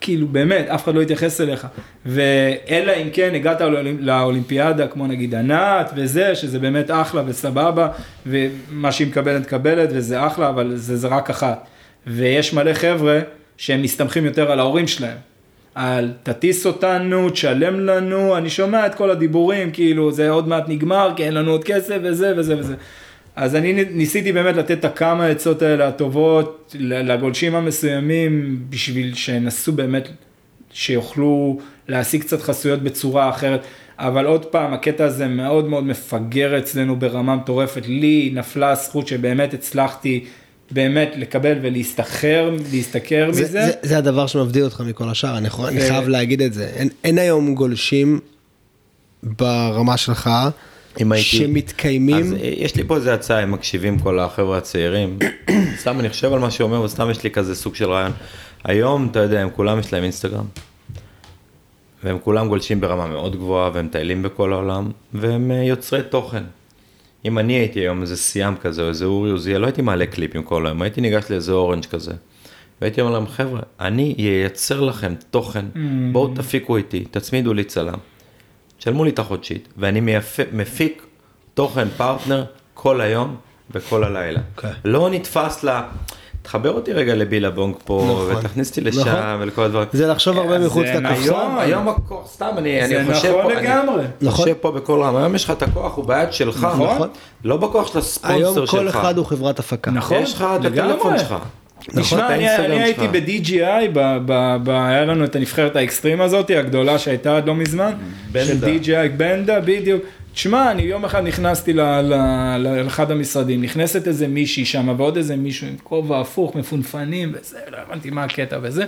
כאילו באמת, אף אחד לא יתייחס אליך. ואלא אם כן הגעת לאולימ- לאולימפיאדה, כמו נגיד ענת וזה, שזה באמת אחלה וסבבה, ומה שהיא מקבלת, מקבלת, וזה אחלה, אבל זה, זה רק אחת. ויש מלא חבר'ה שהם מסתמכים יותר על ההורים שלהם. על תטיס אותנו, תשלם לנו, אני שומע את כל הדיבורים, כאילו זה עוד מעט נגמר, כי אין לנו עוד כסף וזה וזה וזה. אז אני ניסיתי באמת לתת את הכמה עצות האלה הטובות לגולשים המסוימים, בשביל שינסו באמת, שיוכלו להשיג קצת חסויות בצורה אחרת. אבל עוד פעם, הקטע הזה מאוד מאוד מפגר אצלנו ברמה מטורפת. לי נפלה הזכות שבאמת הצלחתי באמת לקבל ולהסתחרר, להשתכר זה, מזה. זה, זה הדבר שמבדיל אותך מכל השאר, אני, יכול, אני ו- חייב להגיד את זה. אין, אין היום גולשים ברמה שלך אם הייתי- שמתקיימים. אז אה, יש לי פה איזה הצעה, הם מקשיבים כל החבר'ה הצעירים. סתם אני חושב על מה שהוא אומר, וסתם יש לי כזה סוג של רעיון. היום, אתה יודע, הם כולם יש להם אינסטגרם. והם כולם גולשים ברמה מאוד גבוהה, והם מטיילים בכל העולם, והם אה, יוצרי תוכן. אם אני הייתי היום איזה סיאם כזה, או איזה אורי עוזיאל, לא הייתי מעלה קליפים כל היום, הייתי ניגש לאיזה Orange כזה. והייתי אומר להם, חבר'ה, אני אייצר לכם תוכן, בואו תפיקו איתי, תצמידו לי צלם. תשלמו לי את החודשית, ואני מייפ... מפיק תוכן פרטנר כל היום וכל הלילה. אוקיי. לא נתפס ל... תחבר אותי רגע ל Billabong פה, נכון. ותכניס אותי לשם נכון. ולכל הדברים. זה לחשוב הרבה זה מחוץ נכון. לקופסה. היום, היום הכוח, סתם, אני, אני חושב נכון פה, לגמרי. אני נכון. חושב פה בקול רם, היום יש לך את הכוח, הוא ביד שלך, נכון. לא בכוח של הספונסר שלך. היום כל אחד הוא חברת הפקה. נכון, יש לך את. הטלפון שלך. תשמע, נכון, את אני, אני הייתי. ב-DGI, ב- ב- ב- היה לנו את הנבחרת האקסטרים הזאת, הגדולה שהייתה עד לא מזמן, של. DGI בנדה, בדיוק. תשמע, אני יום אחד נכנסתי לאחד המשרדים, נכנסת איזה מישהי שם ועוד איזה מישהו עם כובע הפוך, מפונפנים וזה, לא הבנתי מה הקטע וזה.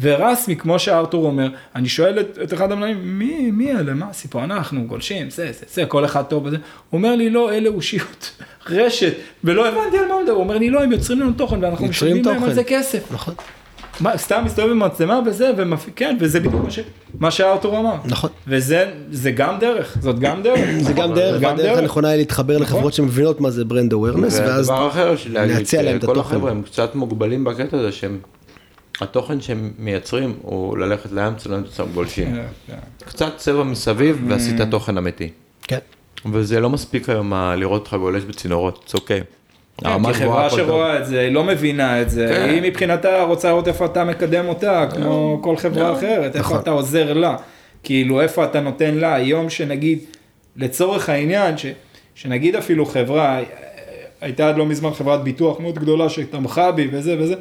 ורסמי, כמו שארתור אומר, אני שואל את, את אחד המנהלים, מי, מי אלה, מה הסיפור, אנחנו גולשים, זה, זה, זה, כל אחד טוב וזה. הוא אומר לי, לא, אלה אושיות, רשת, ולא הבנתי על מה הוא מדבר, הוא אומר לי, לא, הם יוצרים לנו תוכן ואנחנו משלמים להם על. זה כסף. נכון, מה, סתם מסתובב עם מצלמה וזה, ומפ... כן, וזה בדיוק מה, ש... מה שארתור אמר. נכון. וזה זה גם דרך, זאת גם דרך. זה גם דרך, גם והדרך הנכונה היא להתחבר לחברות נכון. שמבינות מה זה ברנד אווירנס, ואז להציע להם את כל התוכן. החבר'ה הם קצת מוגבלים בקטע הזה שהם, התוכן שהם מייצרים הוא ללכת לים, צלם את עצמם גולשים. קצת צבע מסביב ועשית תוכן אמיתי. כן. וזה לא מספיק היום לראות אותך גולש בצינורות, זה אוקיי. כן, הרמה כי חברה. שרואה את זה, היא לא מבינה את זה, כן. היא מבחינתה רוצה לראות איפה אתה מקדם אותה, כמו כל חברה אחרת, איפה נכון. אתה עוזר לה, כאילו איפה אתה נותן לה, היום שנגיד, לצורך העניין, ש- שנגיד אפילו חברה, הייתה עד לא מזמן חברת ביטוח מאוד גדולה שתמכה בי וזה וזה,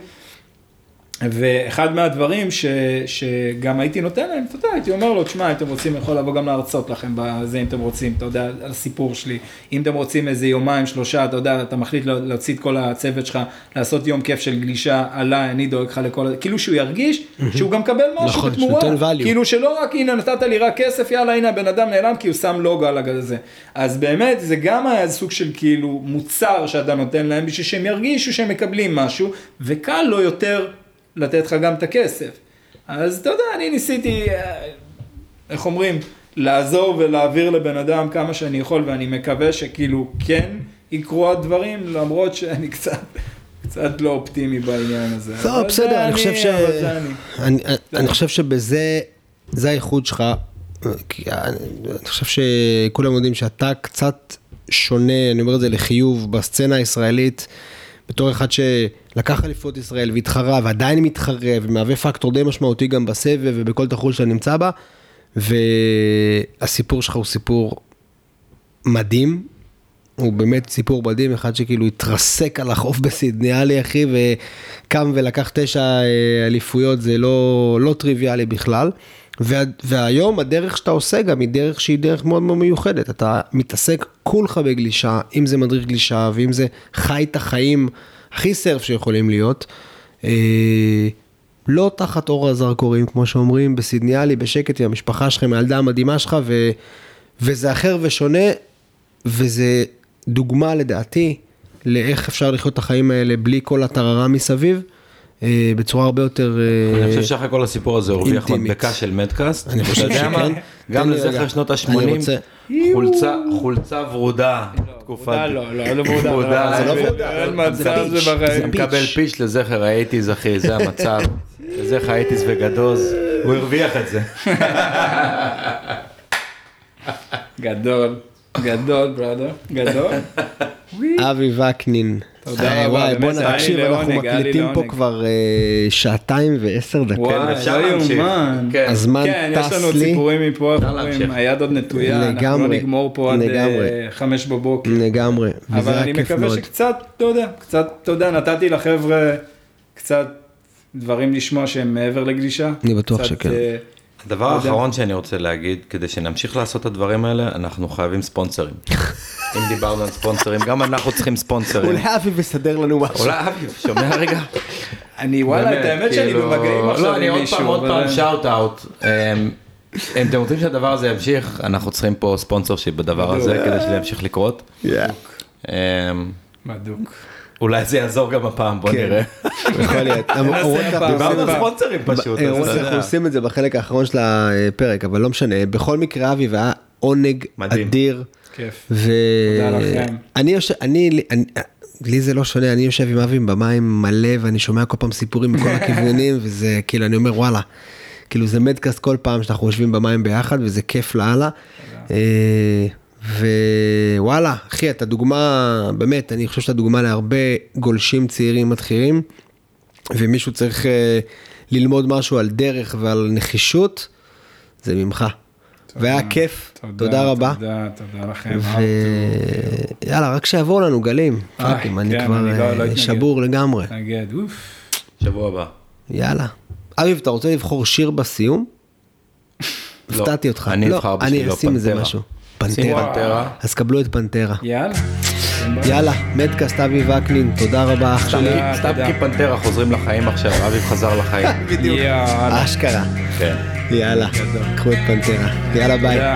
ואחד מהדברים ש, שגם הייתי נותן להם, אתה יודע, הייתי אומר לו, תשמע, אם אתם רוצים, יכול לבוא גם להרצות לכם בזה, אם אתם רוצים, אתה יודע, על הסיפור שלי. אם אתם רוצים איזה יומיים, שלושה, אתה יודע, אתה מחליט לה- להוציא את כל הצוות שלך, לעשות יום כיף של גלישה, עליי, אני דואג לך לכל, כאילו שהוא ירגיש שהוא גם מקבל משהו נכון, בתמורה. שנותן value. כאילו שלא רק, הנה, נתת לי רק כסף, יאללה, הנה, הבן אדם נעלם, כי הוא שם לוגו על הזה. אז באמת, זה גם היה סוג של כאילו מוצר שאתה נותן להם, בשביל שהם ירגישו שהם מקבלים משהו, וקל לו יותר לתת לך גם את הכסף. אז אתה יודע, אני ניסיתי, אה, איך אומרים, לעזור ולהעביר לבן אדם כמה שאני יכול, ואני מקווה שכאילו כן יקרו הדברים, למרות שאני קצת, קצת לא אופטימי בעניין הזה. אבל בסדר, אני חושב ש... אני. אני, אני חושב שבזה, זה הייחוד שלך. אני חושב שכולם יודעים שאתה קצת שונה, אני אומר את זה לחיוב, בסצנה הישראלית, בתור אחד שלקח אליפות ישראל והתחרה ועדיין מתחרה ומהווה פקטור די משמעותי גם בסבב ובכל תחרות שאתה נמצא בה, והסיפור שלך הוא סיפור מדהים. הוא באמת סיפור מדהים, אחד שכאילו התרסק על החוף בסידניאלי אחי וקם ולקח תשע אה, אליפויות, זה לא, לא טריוויאלי בכלל. וה, והיום הדרך שאתה עושה גם היא דרך שהיא דרך מאוד מאוד מיוחדת, אתה מתעסק כולך בגלישה, אם זה מדריך גלישה ואם זה חי את החיים הכי סרף שיכולים להיות. אה, לא תחת אור הזרקורים, כמו שאומרים, בסידניאלי, בשקט עם המשפחה שלכם, הילדה המדהימה שלך, ו, וזה אחר ושונה, וזה דוגמה לדעתי לאיך אפשר לחיות את החיים האלה בלי כל הטררה מסביב, בצורה הרבה יותר... אה, אני חושב שאחרי כל הסיפור הזה הוא הרוויח. מדבקה של מדקאסט. אני חושב? שכן. גם לזכר. שנות אני ה-80, רוצה- חולצה, חולצה ורודה. תקופת... ורודה לא, לא, לא ורודה. ורודה, זה לא זה- ורודה. אין מצב זה מקבל pitch לזכר ה eighties אחי, זה המצב. לזכר ה eighties וגדוז, הוא הרוויח את זה. גדול, גדול, brother, גדול. אבי וקנין. תודה אה, רבה, בואנה, היה לי תקשיב, אנחנו לעונג, היה לי מקליטים פה. כבר אה, שעתיים ועשר דקות. וואי, אפשר לא להמשיך. יאומן. כן. הזמן כן, יש טס לנו לי. סיפורים מפה. היד עוד נטויה, אנחנו לא נגמור פה עד. אה, חמש בבוקר. לגמרי, אבל וזה אני היה כיף מקווה מאוד. שקצת, אתה יודע, קצת, אתה יודע, נתתי לחבר'ה קצת דברים לשמוע שהם מעבר לגלישה. אני בטוח שכן. הדבר לא. האחרון שאני רוצה להגיד, כדי שנמשיך לעשות את הדברים האלה, אנחנו חייבים ספונסרים. אם דיברנו על ספונסרים, גם אנחנו צריכים ספונסרים. אולי אבי מסדר לנו משהו. אולי אבי, שומע רגע? אני וואלה, את האמת שאני כאילו- במגעים עכשיו לא, אני עם עוד מישהו. פעם, עוד אבל- פעם שאוט אאוט. אם אתם רוצים שהדבר הזה ימשיך, אנחנו צריכים פה ספונסר שיפ בדבר הזה, כדי שזה ימשיך לקרות. אמ, בדוק. אולי זה יעזור גם הפעם, בוא כן. נראה. יכול להיות. דיברנו על זה- ספונסרים פשוט. יודע. שאנחנו עושים את זה בחלק האחרון של הפרק, אבל לא משנה. בכל מקרה, אבי, והיה עונג. אדיר. כיף. אני, לי זה לא שונה, אני יושב עם אבי במים מלא ואני שומע כל פעם סיפורים מכל הכיוונים וזה כאילו אני אומר וואלה, כאילו זה מדקאסט כל פעם שאנחנו יושבים במים ביחד וזה כיף לאללה. ווואלה, אחי, אתה דוגמה, באמת, אני חושב שאתה דוגמה להרבה גולשים צעירים מתחילים, ומישהו צריך אה, ללמוד משהו על דרך ועל נחישות, זה ממך. והיה כיף, תודה רבה. תודה, תודה לכם. ויאללה, רק שיבואו לנו גלים. אה, פאקים, אני כן, כבר אני לא- אה, לא אתנגד. שבור לגמרי. תגיד, אוף. שבוע הבא. יאללה. אביב, אתה רוצה לבחור שיר בסיום? לא, הפתעתי אותך. אני לא, אבחר אני בשבילו אשים איזה. משהו. פנתרה. אז קבלו את פנתרה. יאללה. יאללה, מדקאסט אבי וקנין, תודה רבה אח שלי. סתם כי פנתרה חוזרים לחיים עכשיו, אביב חזר לחיים. בדיוק. אשכרה. כן. יאללה, קחו את פנתרה. יאללה ביי.